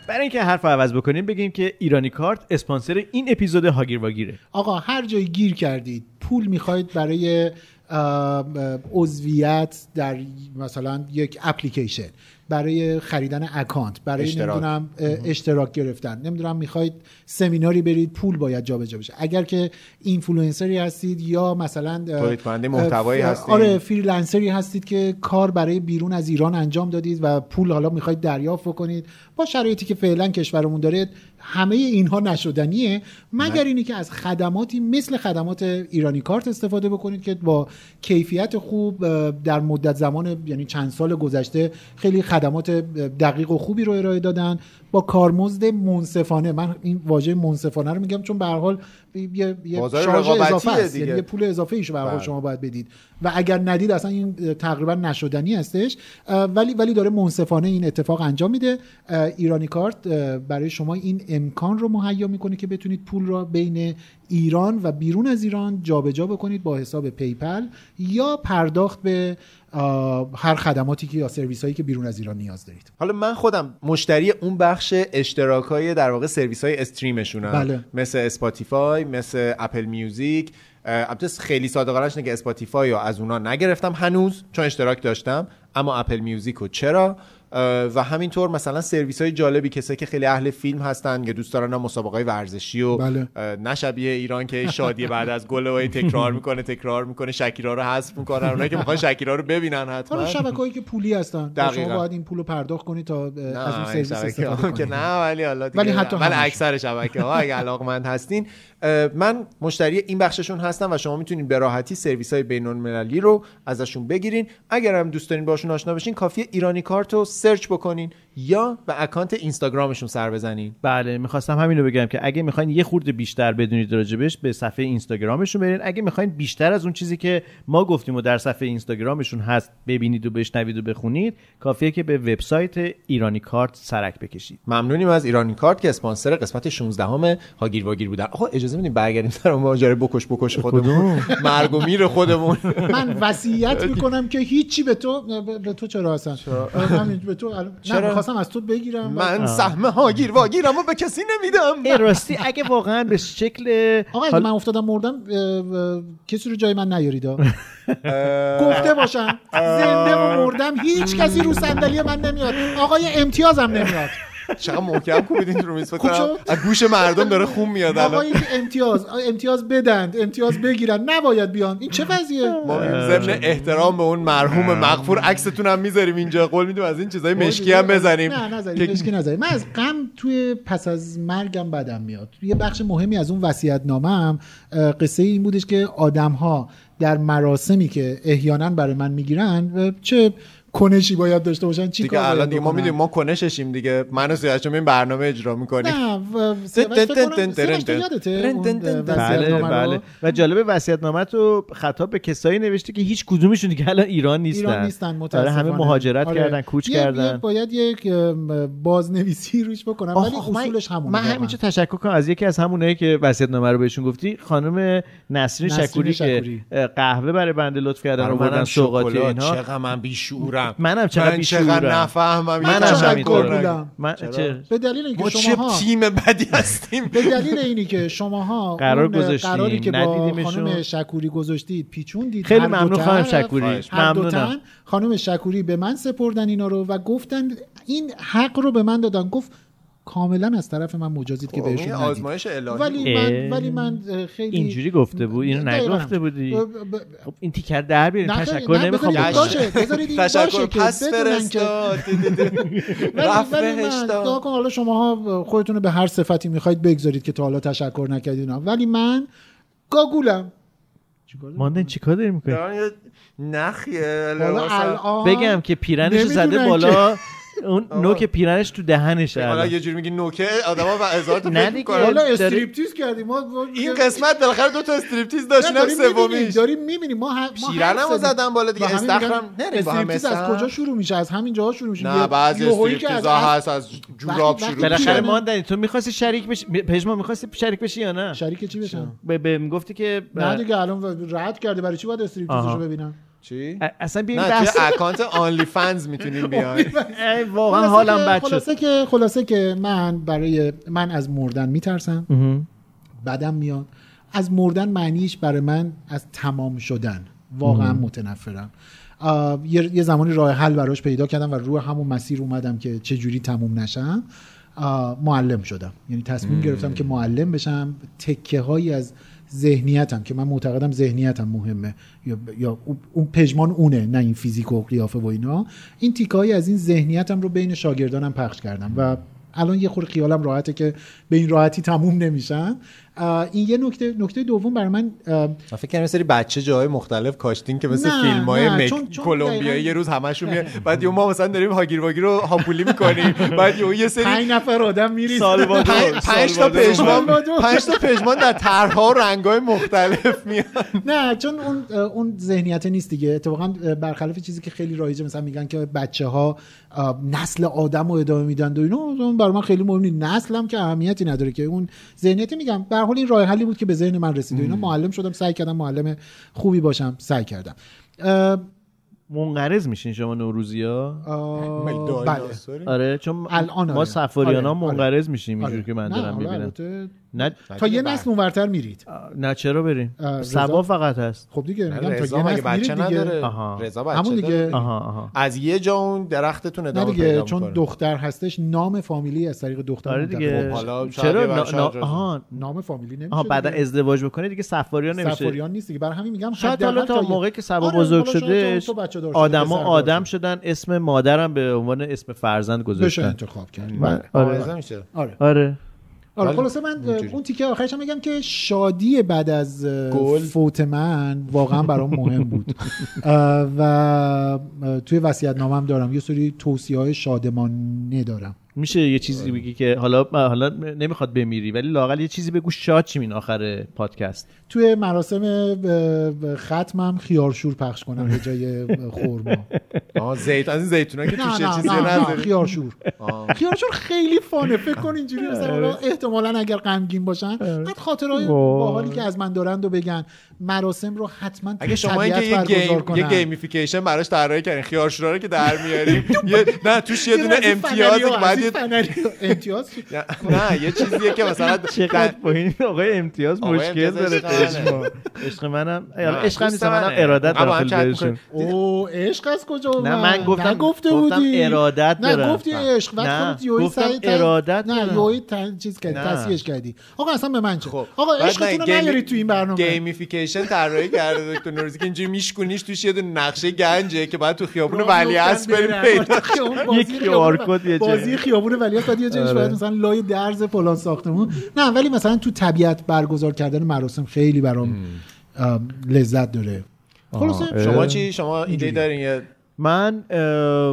برای اینکه حرف عوض بکنیم بگیم که ایرانی کارت اسپانسر این اپیزود هاگیر واگیره. آقا هر جایی گیر کردید پول می‌خواید برای عضویت در مثلا یک اپلیکیشن. برای خریدن account برای اشتراک. نمی‌دونم اشتراک گرفتن نمی‌دونم می‌خواید سمیناری برید پول باید جابجا بشه اگر که اینفلوئنسری هستید یا مثلا تولید کننده محتوایی هستید. آره freelancer ی هستید که کار برای بیرون از ایران انجام دادید و پول حالا می‌خواید دریافت بکنید با شرایطی که فعلا کشورمون داره همه اینها نشدنیه. مگر اینی که از خدماتی مثل خدمات ایرانی کارت استفاده بکنید که با کیفیت خوب در مدت زمان یعنی چند سال گذشته خیلی خدمات دقیق و خوبی رو ارائه دادن. با کارمزد منصفانه. من این واژه منصفانه رو میگم چون به هر حال یه, یه شارژ اضافه است. دیگه. یعنی یه پول اضافه ایشو به بله. شما باید بدید. و اگر ندید اصلا این تقریبا نشدنی هستش. ولی ولی داره منصفانه این اتفاق انجام میده. ایرانی کارت برای شما این امکان رو مهیا می‌کنه که بتونید پول را بین ایران و بیرون از ایران جابجا بکنید با حساب پیپل یا پرداخت به هر خدماتی که یا سرویس هایی که بیرون از ایران نیاز دارید. حالا من خودم مشتری اون بخش اشتراک های در واقع سرویس های stream شونم بله. مثل اسپاتیفای مثل اپل میوزیک. البته خیلی صادقانه‌ش که اسپاتیفای رو از اونا نگرفتم هنوز چون اشتراک داشتم. اما اپل میوزیک رو چرا؟ و همینطور مثلا سرویس های جالبی کسایی که خیلی اهل فیلم هستن که دوست دارن مسابقه های ورزشی و بله. اه، نه شبیه ایران که شادی بعد از گل و تکرار می‌کنه تکرار می‌کنه شکیرا رو حذف می‌کنن اونایی که می‌خوان شکیرا رو ببینن حتما حالا شبکه هایی که پولی هستن و شما. باید این پول رو پرداخت کنید تا از اون سرویس استفاده که نه ولی حالا ولی حتی ولی. اکثر شبکه ها اگه علاقمند هستین من مشتری این بخششون هستم و شما می‌تونین به راحتی سرویس های بین المللی رو ازشون بگیرین اگر هم دوست دارین باشون آشنا بشین کافیه ایرانی کارت رو search بکنین یا به اکانت اینستاگرامشون سر بزنین. بله می‌خواستم همین رو بگم که اگه می‌خواین یه خورده بیشتر بدونید راجبش به صفحه اینستاگرامشون برین. اگه می‌خواین بیشتر از اون چیزی که ما گفتیم و در صفحه اینستاگرامشون هست ببینید و بشنوید و بخونید کافیه که به وبسایت ایرانی کارت سرک بکشید. ممنونیم از ایرانی کارت که اسپانسر قسمت 16 همه هاگیر واگیر بودن. آقا اجازه میدین برگردیم سر اون ماجرای بکش بکش خودمون. مرگ و میر خودمون. من وصیت می‌کنم که هیچی به تو به- به تو چرا هستن همین به تو الان- نه چرا؟ می‌خواستم از تو بگیرم من سهم هاگیر واگیرم و به کسی نمیدم. ای راستی اگه واقعا به شکل آقا اگه من افتادم مردم کسی رو جای من نیارید. گفته باشم زنده و مردم هیچ کسی رو صندلی من نمیاد. آقای امتیازم نمیاد. چقدر محکم کوبیدین رو میز؟ از گوش مردم داره خون میاد الان. امتیاز امتیاز بدند امتیاز بگیرن نباید بیان. این چه وضعیه؟ ما ضمن احترام به اون مرحوم مغفور عکستون هم می‌ذاریم اینجا. قول میدیم از این چیزای مشکی هم بزنیم. نه نزنیم مشکی نزنیم من از غم توی پس از مرگم بدم میاد. یه بخش مهمی از اون وصیت نامم قصه این بودش که آدم ها در مراسمی که احیانا برای من می‌گیرن چه کنشی باید داشته باشن چی دیگه الان دیگه ما. می‌دونیم ما کنششیم دیگه من و سیاوش این برنامه اجرا می‌کنیم نه و- بله؟ بله و جالب وصیت‌نامه تو خطاب به کسایی نوشته که هیچ کدومشون دیگه الان ایران نیستن ایران نیستن آره متاسفانه همه مهاجرت آره. کردن کوچ کردن باید یک بازنویسی روش بکنم ولی اصولش همونه من. همینجا تشکر کنم از یکی از همونایی که وصیت‌نامه رو بهشون گفتی خانم نسرین شکوری که قهوه برای بنده لطف کردن اومدن منم سوغاتی شکلات. اینها چقدر من بیشعورم منم چقدر من چقدر نفهمم منم. من چرا؟ چه به دلیل اینکه ما چه شما تیم بدی هستیم به دلیل اینی که شماها قرار گذاشتیم، قراری که با. خانم شکوری گذاشتید پیچوندید خیلی ممنون خانم. شکوری. هر دو ممنونم. خانم شکوری به من سپردن اینا رو و گفتن این حق رو به من دادن گفت کاملا از طرف من مجازید که خب، این بهشون ندید. آزمایش الهی ولی. من. ولی من خیلی اینجوری گفته بود اینو. نگفته بودی. خب این تیکر در بیارین تشکر نمی‌خوام. تشکر پس فرستاد. ولی رفت بهش‌ها. دعا کن حالا شماها خودتون رو به هر صفتی می‌خواید بگذارید که تا حالا تشکر نکردین ولی من گاگولم. ماندن چیکار داری می‌کنی؟ نخیه بگم که پیرنش زده بالا. اون نوک پیرنش تو دهنشه حالا. یه جوری میگی نوکه آدما و هزار تا نه فکر دیگه. می‌کنن. حالا striptease کردیم ما این قسمت بالاخره دو تا striptease داشت نه، اینم داریم می‌بینیم، سومیش داریم می‌بینیم ما هم ما پیرنمو. زدم بالا دیگه، استخرم نریم با هم striptease از. کجا شروع میشه از همین جاها شروع میشه نه بعضی از- هست از جوراب شروع وقتی بالاخره پیرنه- ماندنی تو می‌خواستی شریک بشی پژمان می‌خواستی شریک بشی یا نه شریک چی بشم به می‌گفتی که نه دیگه الان رد کرده برای چی باید striptease شو. ببینم چی؟ اصلا بیاین بحث account آنلی فنز می‌تونیم بیاین ای، واقعا حالم که- بد شد. خلاصه که خلاصه که من برای من از مردن میترسم. بدم میاد. از مردن معنیش برای من از تمام شدن. واقعا متنفرم. یه یه زمانی راه حل براش پیدا کردم و روی همون مسیر اومدم که چه جوری تموم نشم. معلم شدم. یعنی تصمیم گرفتم که معلم بشم. تکه هایی از ذهنیتم که من معتقدم ذهنیتم مهمه. یا, یا اون- پژمان اونه نه این فیزیک و قیافه و اینا. این تیکه هایی از این ذهنیتم رو بین شاگردانم پخش کردم و الان یه خورده خیالم راحته که به این راحتی تموم نمیشن. این یه نکته نکته دوم برای من فکر کنم سری بچه جای مختلف کاشتین که مثل نه، فیلم های مک... کلمبیایی یه روز همشون میاد بعد یه ما مثلا داریم هاگیر واگیر رو هاپولی می‌کنیم. بعد یه یه سری پنج نفر آدم سالوادور. پنج- تا. پژمان. پنج تا پژمان در طرح‌ها و رنگ‌های مختلف میاد نه چون اون اون ذهنیت نیست دیگه. اتفاقا برخلاف چیزی که خیلی رایجه مثلا میگن که بچه ها نسل آدم رو ادامه میدن. و اینا اون برای من خیلی مهم نیست. نسل هم که اهمیتی نداره که. اون ذهنیت میگم. هر حال این راه حلی بود که به ذهن من رسید و اینا معلم شدم سعی کردم معلم خوبی باشم سعی کردم منقرض میشین شما نوروزی ها بله آره چون الان ما آره. سفاریان ها آره،. منقرض میشیم اینجوری آره. که من دارم می‌بینم نه تا یه نسل اونورتر میرید. نه چرا بریم؟ سبا فقط هست. خب دیگه میگم تا رضا یه نسل بچه نداره. رضا بچه همون دیگه. داره؟ آها آها. از یه جا اون درختتون نه ادامه دیگه پیدا چون می‌کنه. دختر هستش نام فامیلی از طریق دختر آره دیگه. خب حالا چرا آها. نام فامیلی نمیشه آها بعد دیگه. ازدواج بکنه دیگه سفاریان نمیشه. سفاریان نیست دیگه. برای همین میگم شاید حالا تا موقعی که سبا آره، بزرگ شده آدما آدم. شدن اسم مادرم به عنوان اسم فرزند بشه گذاشتن. انتخاب کرد. آره. آره. میشه آره خلاصه من اون تیکه آخرش هم میگم که شادی بعد از گل. فوت من واقعا برام مهم بود. و توی وصیت نامم دارم. یه سری توصیه های شادمانه دارم. میشه یه چیزی بگی که حالا حالا نمی‌خواد بمیری ولی لاقل یه چیزی بگو شاد چیم این آخر پادکست. توی مراسم ختمم خیارشور پخش کنم به جای خورما آه زیت از این زیتونا که توش چیزی نه, خیارشور. خیارشور خیلی فانه فکر کن اینجوری مثلا حالا احتمالا اگر غمگین باشن بعد خاطرهای. باحالی که از من دارند و بگن. مراسم رو حتما اگه شما یه گیم یه. گیمیفیکیشن براش طراحی کردین خیارشورا رو که در میاریم یه نه توش یه دونه امتیازی که یه فنری. امتیاز؟ نه یه چیزیه که مثلا چقدر با این آقای امتیاز مشکل داره عشق منم نه، عشق نیست منم. ارادت دارم خیلی بهشون او عشق از کجا نه اومد؟ من گفتم گفتم بودی ارادت نه گفتی عشق بعد نه خودت گفتم سعی ارادت نه. یوهی تن- چیز کردی نه. تصحیحش کردی آقا اصلا به من چه آقا خب، بعد عشقتون رو نه، نیارید تو این برنامه گیمیفیکیشن طراحی کرده دکتر نوروزی که اینجوری میشکونیش توش یه دونه نقشه گنجه که بعد تو خیابون راه ولی می‌افتن اصر بریم. پیدا یک خیابون- QR کد یه جایی. بازی خیابون ولی بعد یه جایش آره. باید مثلا لای درز فلان ساختمون نه ولی مثلا تو طبیعت برگزار کردن مراسم خیلی برام ام، لذت داره خلاصه شما چی شما ایده دارین یه من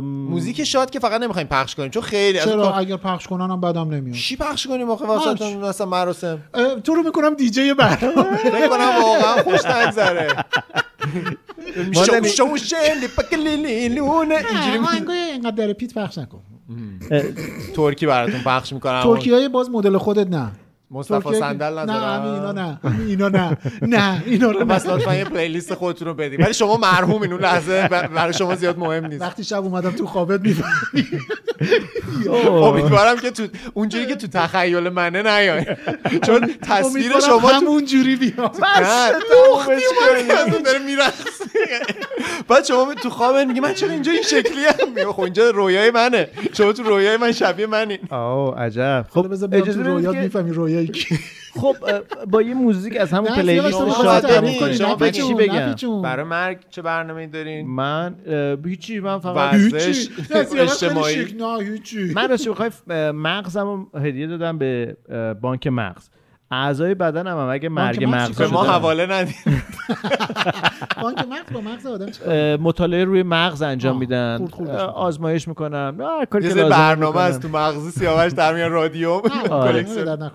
موزیک شاد که فقط نمی‌خوایم پخش کنیم چون خیلی از چرا اون- اگر پخش کنن هم بدم نمیاد چی پخش کنیم آخه واسه مثلا مراسم تو رو می‌کنم دیجی برنامه فکر کنم واقعا خوش نگذره شو شو شلی پکلیلیلونه اینجوری آهنگای اینقدر در پیت پخش نکن ترکی براتون پخش می‌کنم. ترکی های باز مدل خودت نه. مصطفی صندل نه ندارم اینا نه اینا نه. نه اینا رو پس نه. لطفا یه پلیلیست خودتون رو بدید ولی شما مرحومین اون لحظه برای شما زیاد مهم نیست. وقتی شب اومدم تو خوابت می‌فهمی. امیدوارم که تو اونجوری که تو تخیل منه نیاین چون تصویر شما همون جوری بیاد. دوختی تمومش داره میرقصه. بعد شما تو خوابت میگی من چرا اینجا این شکلی هم میگه خب اینجا رویای منه. شما تو رویای من شبیه منین آه عجب. خب بدید رویات می‌فهمی رویایی کی خب با یه موزیک از همون سیاوش، تو شاد من چی بگم. برای مرگ چه برنامه دارین؟ من هیچی من فقط ورزش اجتماعی. نه هیچی. من راستش بخوای اه، مغزم رو هدیه دادم به بانک مغز. اعضای بدنم هم اگه مرگ مغز ما حواله ندید بانک مغز با مغز آدم مطالعه روی مغز انجام میدن. آزمایش می‌کنم هر کاری یه که لازم برنامه. از تو مغزی سیاوش در میان رادیو آره.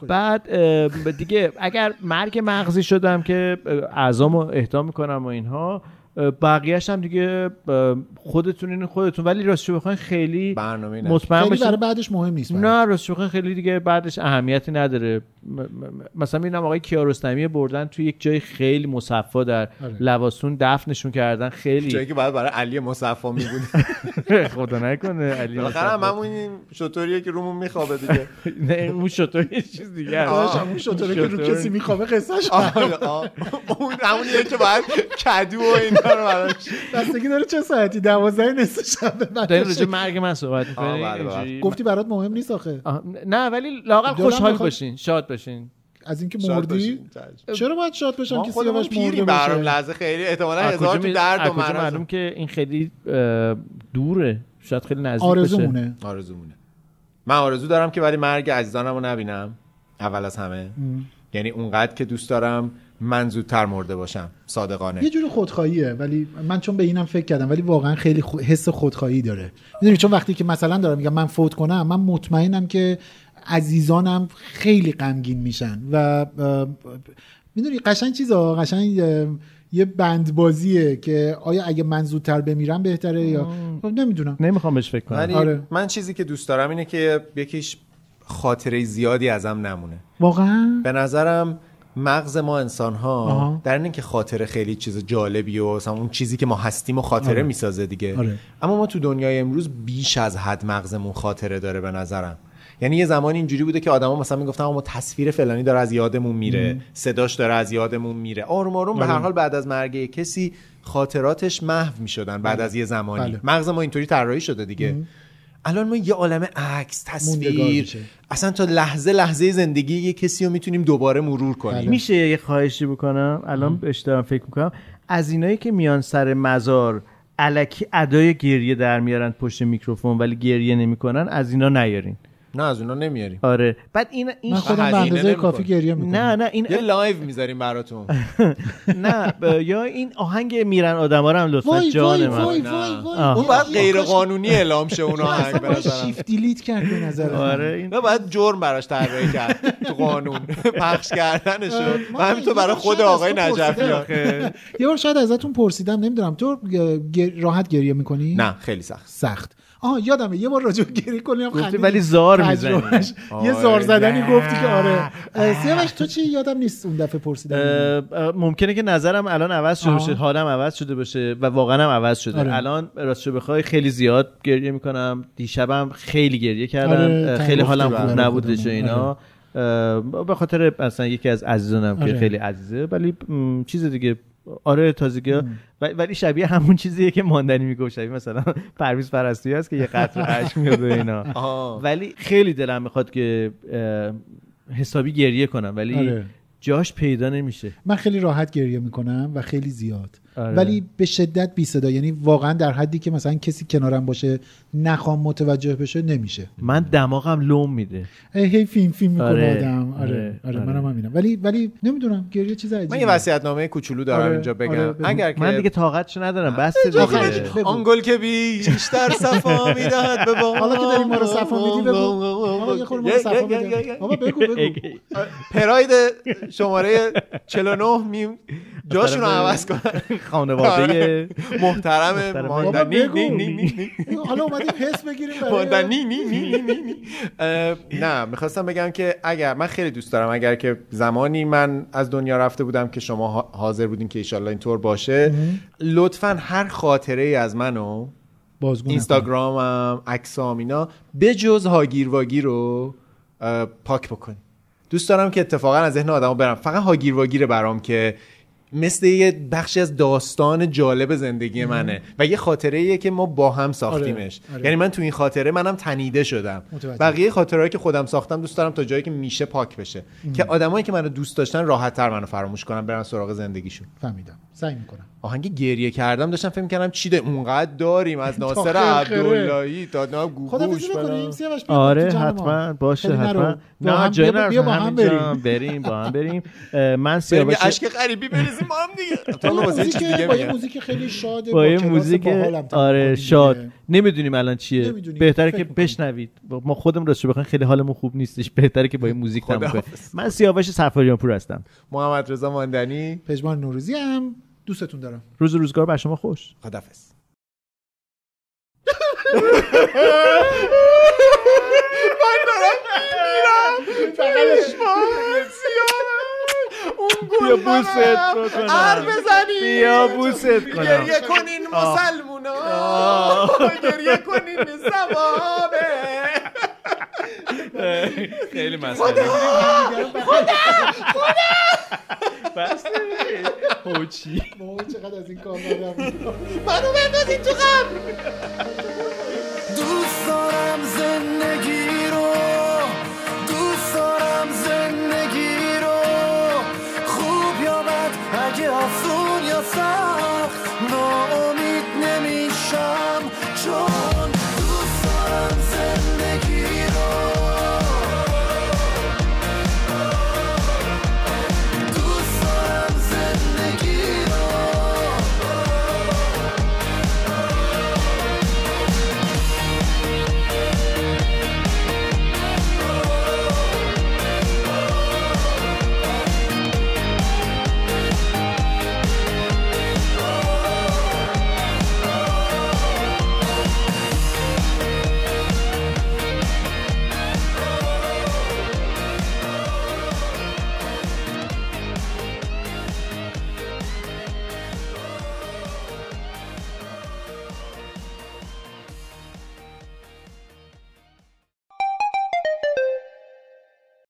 بعد دیگه اگر مرگ مغزی شدم که اعضامو اهدا می‌کنم و اینها بقیهش هم دیگه خودتون این خودتون ولی راستش بخواین خیلی برنامه نه. مطمئن خیلی برای بعدش مهم نیست برای. نه راستش بخواین خیلی دیگه بعدش اهمیتی نداره م- م- مثلا می‌بینم آقای کیارستمی بردن تو یک جای خیلی مصفا در آره. لواسون دفنشون کردن جایی خیلی که باید برای علی مصفا می بود خدا نکنه علی بالاخره. همون این شطوریه که رومون میخوابه دیگه نه اون شطور یه چیز دیگه. داداش همون شطوره که رو. کسی میخوابه قصهش. اون همونیه که باید کدو و براش بستگی داره چه ساعتی؟ دوازده نصف شب بعد داریم راجع مرگ من صحبت آه، می‌کنیم بله، بله. اینجوری. گفتی برات مهم نیست آخه. نه ولی لاقل خوشحال باشین شاد باشین از اینکه مردی. چرا باید شاد بشم که سیاوش مرده باشه؟ لحظه خیلی احتمالا هزار کجا تو درد و معلوم که این خیلی دوره. شاید خیلی نزدیک باشه آرزومونه. آرزومونه. من آرزو دارم که ولی مرگ عزیزانم رو نبینم. اول از همه. یعنی اونقدر که دوست دارم من زودتر مرده باشم صادقانه. یه جور خودخواهیه ولی من چون به اینم فکر کردم ولی واقعا خیلی خو- حس خودخواهی داره. می‌دونی چون وقتی که مثلا دارم میگم من فوت کنم من مطمئنم که عزیزانم خیلی غمگین میشن و می‌دونی قشنگ چیزا قشنگ یه بندبازیه که آیا اگه من زودتر بمیرم بهتره یا؟ خب نمی‌دونم. نمی‌خوام بهش فکر کنم. ولی آره. من چیزی که دوست دارم اینه که یکیش خاطره زیادی ازم نمونه. واقعا؟ به نظرم مغز ما انسان ها. در اینه که خاطره خیلی چیز جالبی و مثلا اون چیزی که ما هستیم و خاطره آره. می‌سازه دیگه آره. اما ما تو دنیای امروز بیش از حد مغزمون خاطره داره به نظرم یعنی یه زمانی اینجوری بوده که آدما مثلا می‌گفتن ما تصویر فلانی داره از یادمون میره صداش داره از یادمون میره آروم آروم به هر آره. حال بعد از مرگ کسی خاطراتش محو می‌شدن بعد از یه زمانی بله. مغز ما اینطوری طراحی شده دیگه الان ما یه عالم عکس تصویر. اصلا تا لحظه لحظه زندگی یه کسی رو می‌تونیم دوباره مرور کنیم. بله. میشه یه خواهشی بکنم؟ الان بهش دارم فکر می‌کنم. از اینایی که میان سر مزار علکی ادای گریه در میارن پشت میکروفون ولی گریه نمی‌کنن از اینا نیارین. نه از اونا نمیاریم. آره. بعد این این من خودم به اندازه کافی گریه می‌کنم. نه نه این یه live می‌ذاریم براتون. نه یا این آهنگ میرن آدما رو هم لطفا وای جان وای من. وای نه. وای. وای آه. اون باید غیر قانونی اعلام شه اون آهنگ به نظرم. شیفت دیلیت کرد به نظر من. آره این نه باید جرم براش طراحی کرد تو قانون. پخش کردنشو. ما و همینطور برای یه خود بار آقای تو پرسیدم. یه بار شاید ازتون پرسیدم نمی‌دونم. تو راحت گریه می‌کنی؟ نه خیلی سخت. سخت. آها یادمه یه بار راجع به گریه کنیم گفتی ولی زار می‌زنی. یه آره. زار زدنی نه. گفتی که آره سیاوش تو چی یادم نیست اون دفعه پرسیدم ممکنه که نظرم الان عوض شده. باشه حالم عوض شده باشه و واقعا هم عوض شده آره. الان راستش بخوای خیلی زیاد گریه می‌کنم دیشبم خیلی گریه کردم آره، خیلی حالم خوب نبودش و خودمون. اینا اه، به خاطر مثلا یکی از عزیزانم که آره. خیلی عزیزه ولی چیز دیگه آره تازگی ها ولی شبیه همون چیزیه که ماندنی می‌گفت. شبیه مثلا پرویز پرستی هست که یه قطره اشک میاد و اینا. ولی خیلی دلم می‌خواد که حسابی گریه کنم ولی آره. جاش پیدا نمیشه. من خیلی راحت گریه می‌کنم و خیلی زیاد. آره. ولی به شدت بی صدا. یعنی واقعا در حدی که مثلا کسی کنارم باشه نخوام متوجه بشه نمیشه. من دماغم لوم میده. هی هی فیلم فیلم می‌کنه آره، آدم. آره آره، آره, آره. منم همینم. ولی ولی نمی‌دونم گریه چیز عجیبیه من یه وصیت‌نامه کوچولو دارم آره، اینجا بگم. آره، بگو. اگر که من دیگه طاقتشو ندارم بس دیگه. آن گل که بیشتر صفا می‌دهد به بام. حالا که داری ما رو صفا میدی بگو. بابا بگو بگو. پراید شماره 49 میم. جاشون رو عوض کنن خانواده محترم محترم. ماندنی. نی نی نی. حالا اومدیم حس بگیریم ماندنی نی نی نی نی نه می‌خواستم بگم که اگر من خیلی دوست دارم اگر که زمانی من از دنیا رفته بودم که شما حاضر بودین که ایشالله اینطور باشه لطفا هر خاطره ای از منو. اینستاگرامم عکسام اینا بجز هاگیر واگیر رو پاک بکنی دوست دارم که اتفاقا از ذهن آدمو برم فقط هاگیر واگیره برام که مثل یه بخشی از داستان جالب زندگی منه و یه خاطره ایه که ما با هم ساختیمش. آره، آره. یعنی من تو این خاطره منم تنیده شدم. متوجه. بقیه خاطرهایی که خودم ساختم دوست دارم تا جایی که میشه پاک بشه. که آدمایی که منو دوست داشتن راحت تر منو فراموش کنن برن سراغ زندگیشون. فهمیدم. سعی می‌کنم. آهنگ گریه کردم داشتم فکر کردم چی ده اونقدر داریم از ناصر. عبداللهی تا خدا گوگوش آره. حتما باشه. حتما با هم- نه جای بیا- با هم بریم. بریم با هم بریم من سیاوش یه اشک غریبی بریزیم با هم دیگه چیز موزیک دیگه با. موزیک خیلی شاد با یه موزیک آره شاد. نمی‌دونیم الان چیه. بهتره که. بشنوید ما خودمون راستش بخوایم خیلی حالمون خوب نیستش بهتره که با این موزیک تموم کنیم. من سیاوش سفاریان پور هستم محمد رضا ماندنی پژمان نوروزی هم دوستتون دارم. روز و روزگار بر شما خوش. خدافظ. من دارم میمیرم. اون بیا بوست بکنم. هر بزنی. بیا بوست کنم. گریه کنین. مسلمونا. گریه کنین سوابه خیلی مسئله خدا! خدا! بسته هوچی بابا چقدر از این کار بردم منو بندازین تو قبر دوست دارم زندگی رو دوست دارم زندگی رو. خوب یا بد اگه آسون یا سخت ناامید نمیشم. چون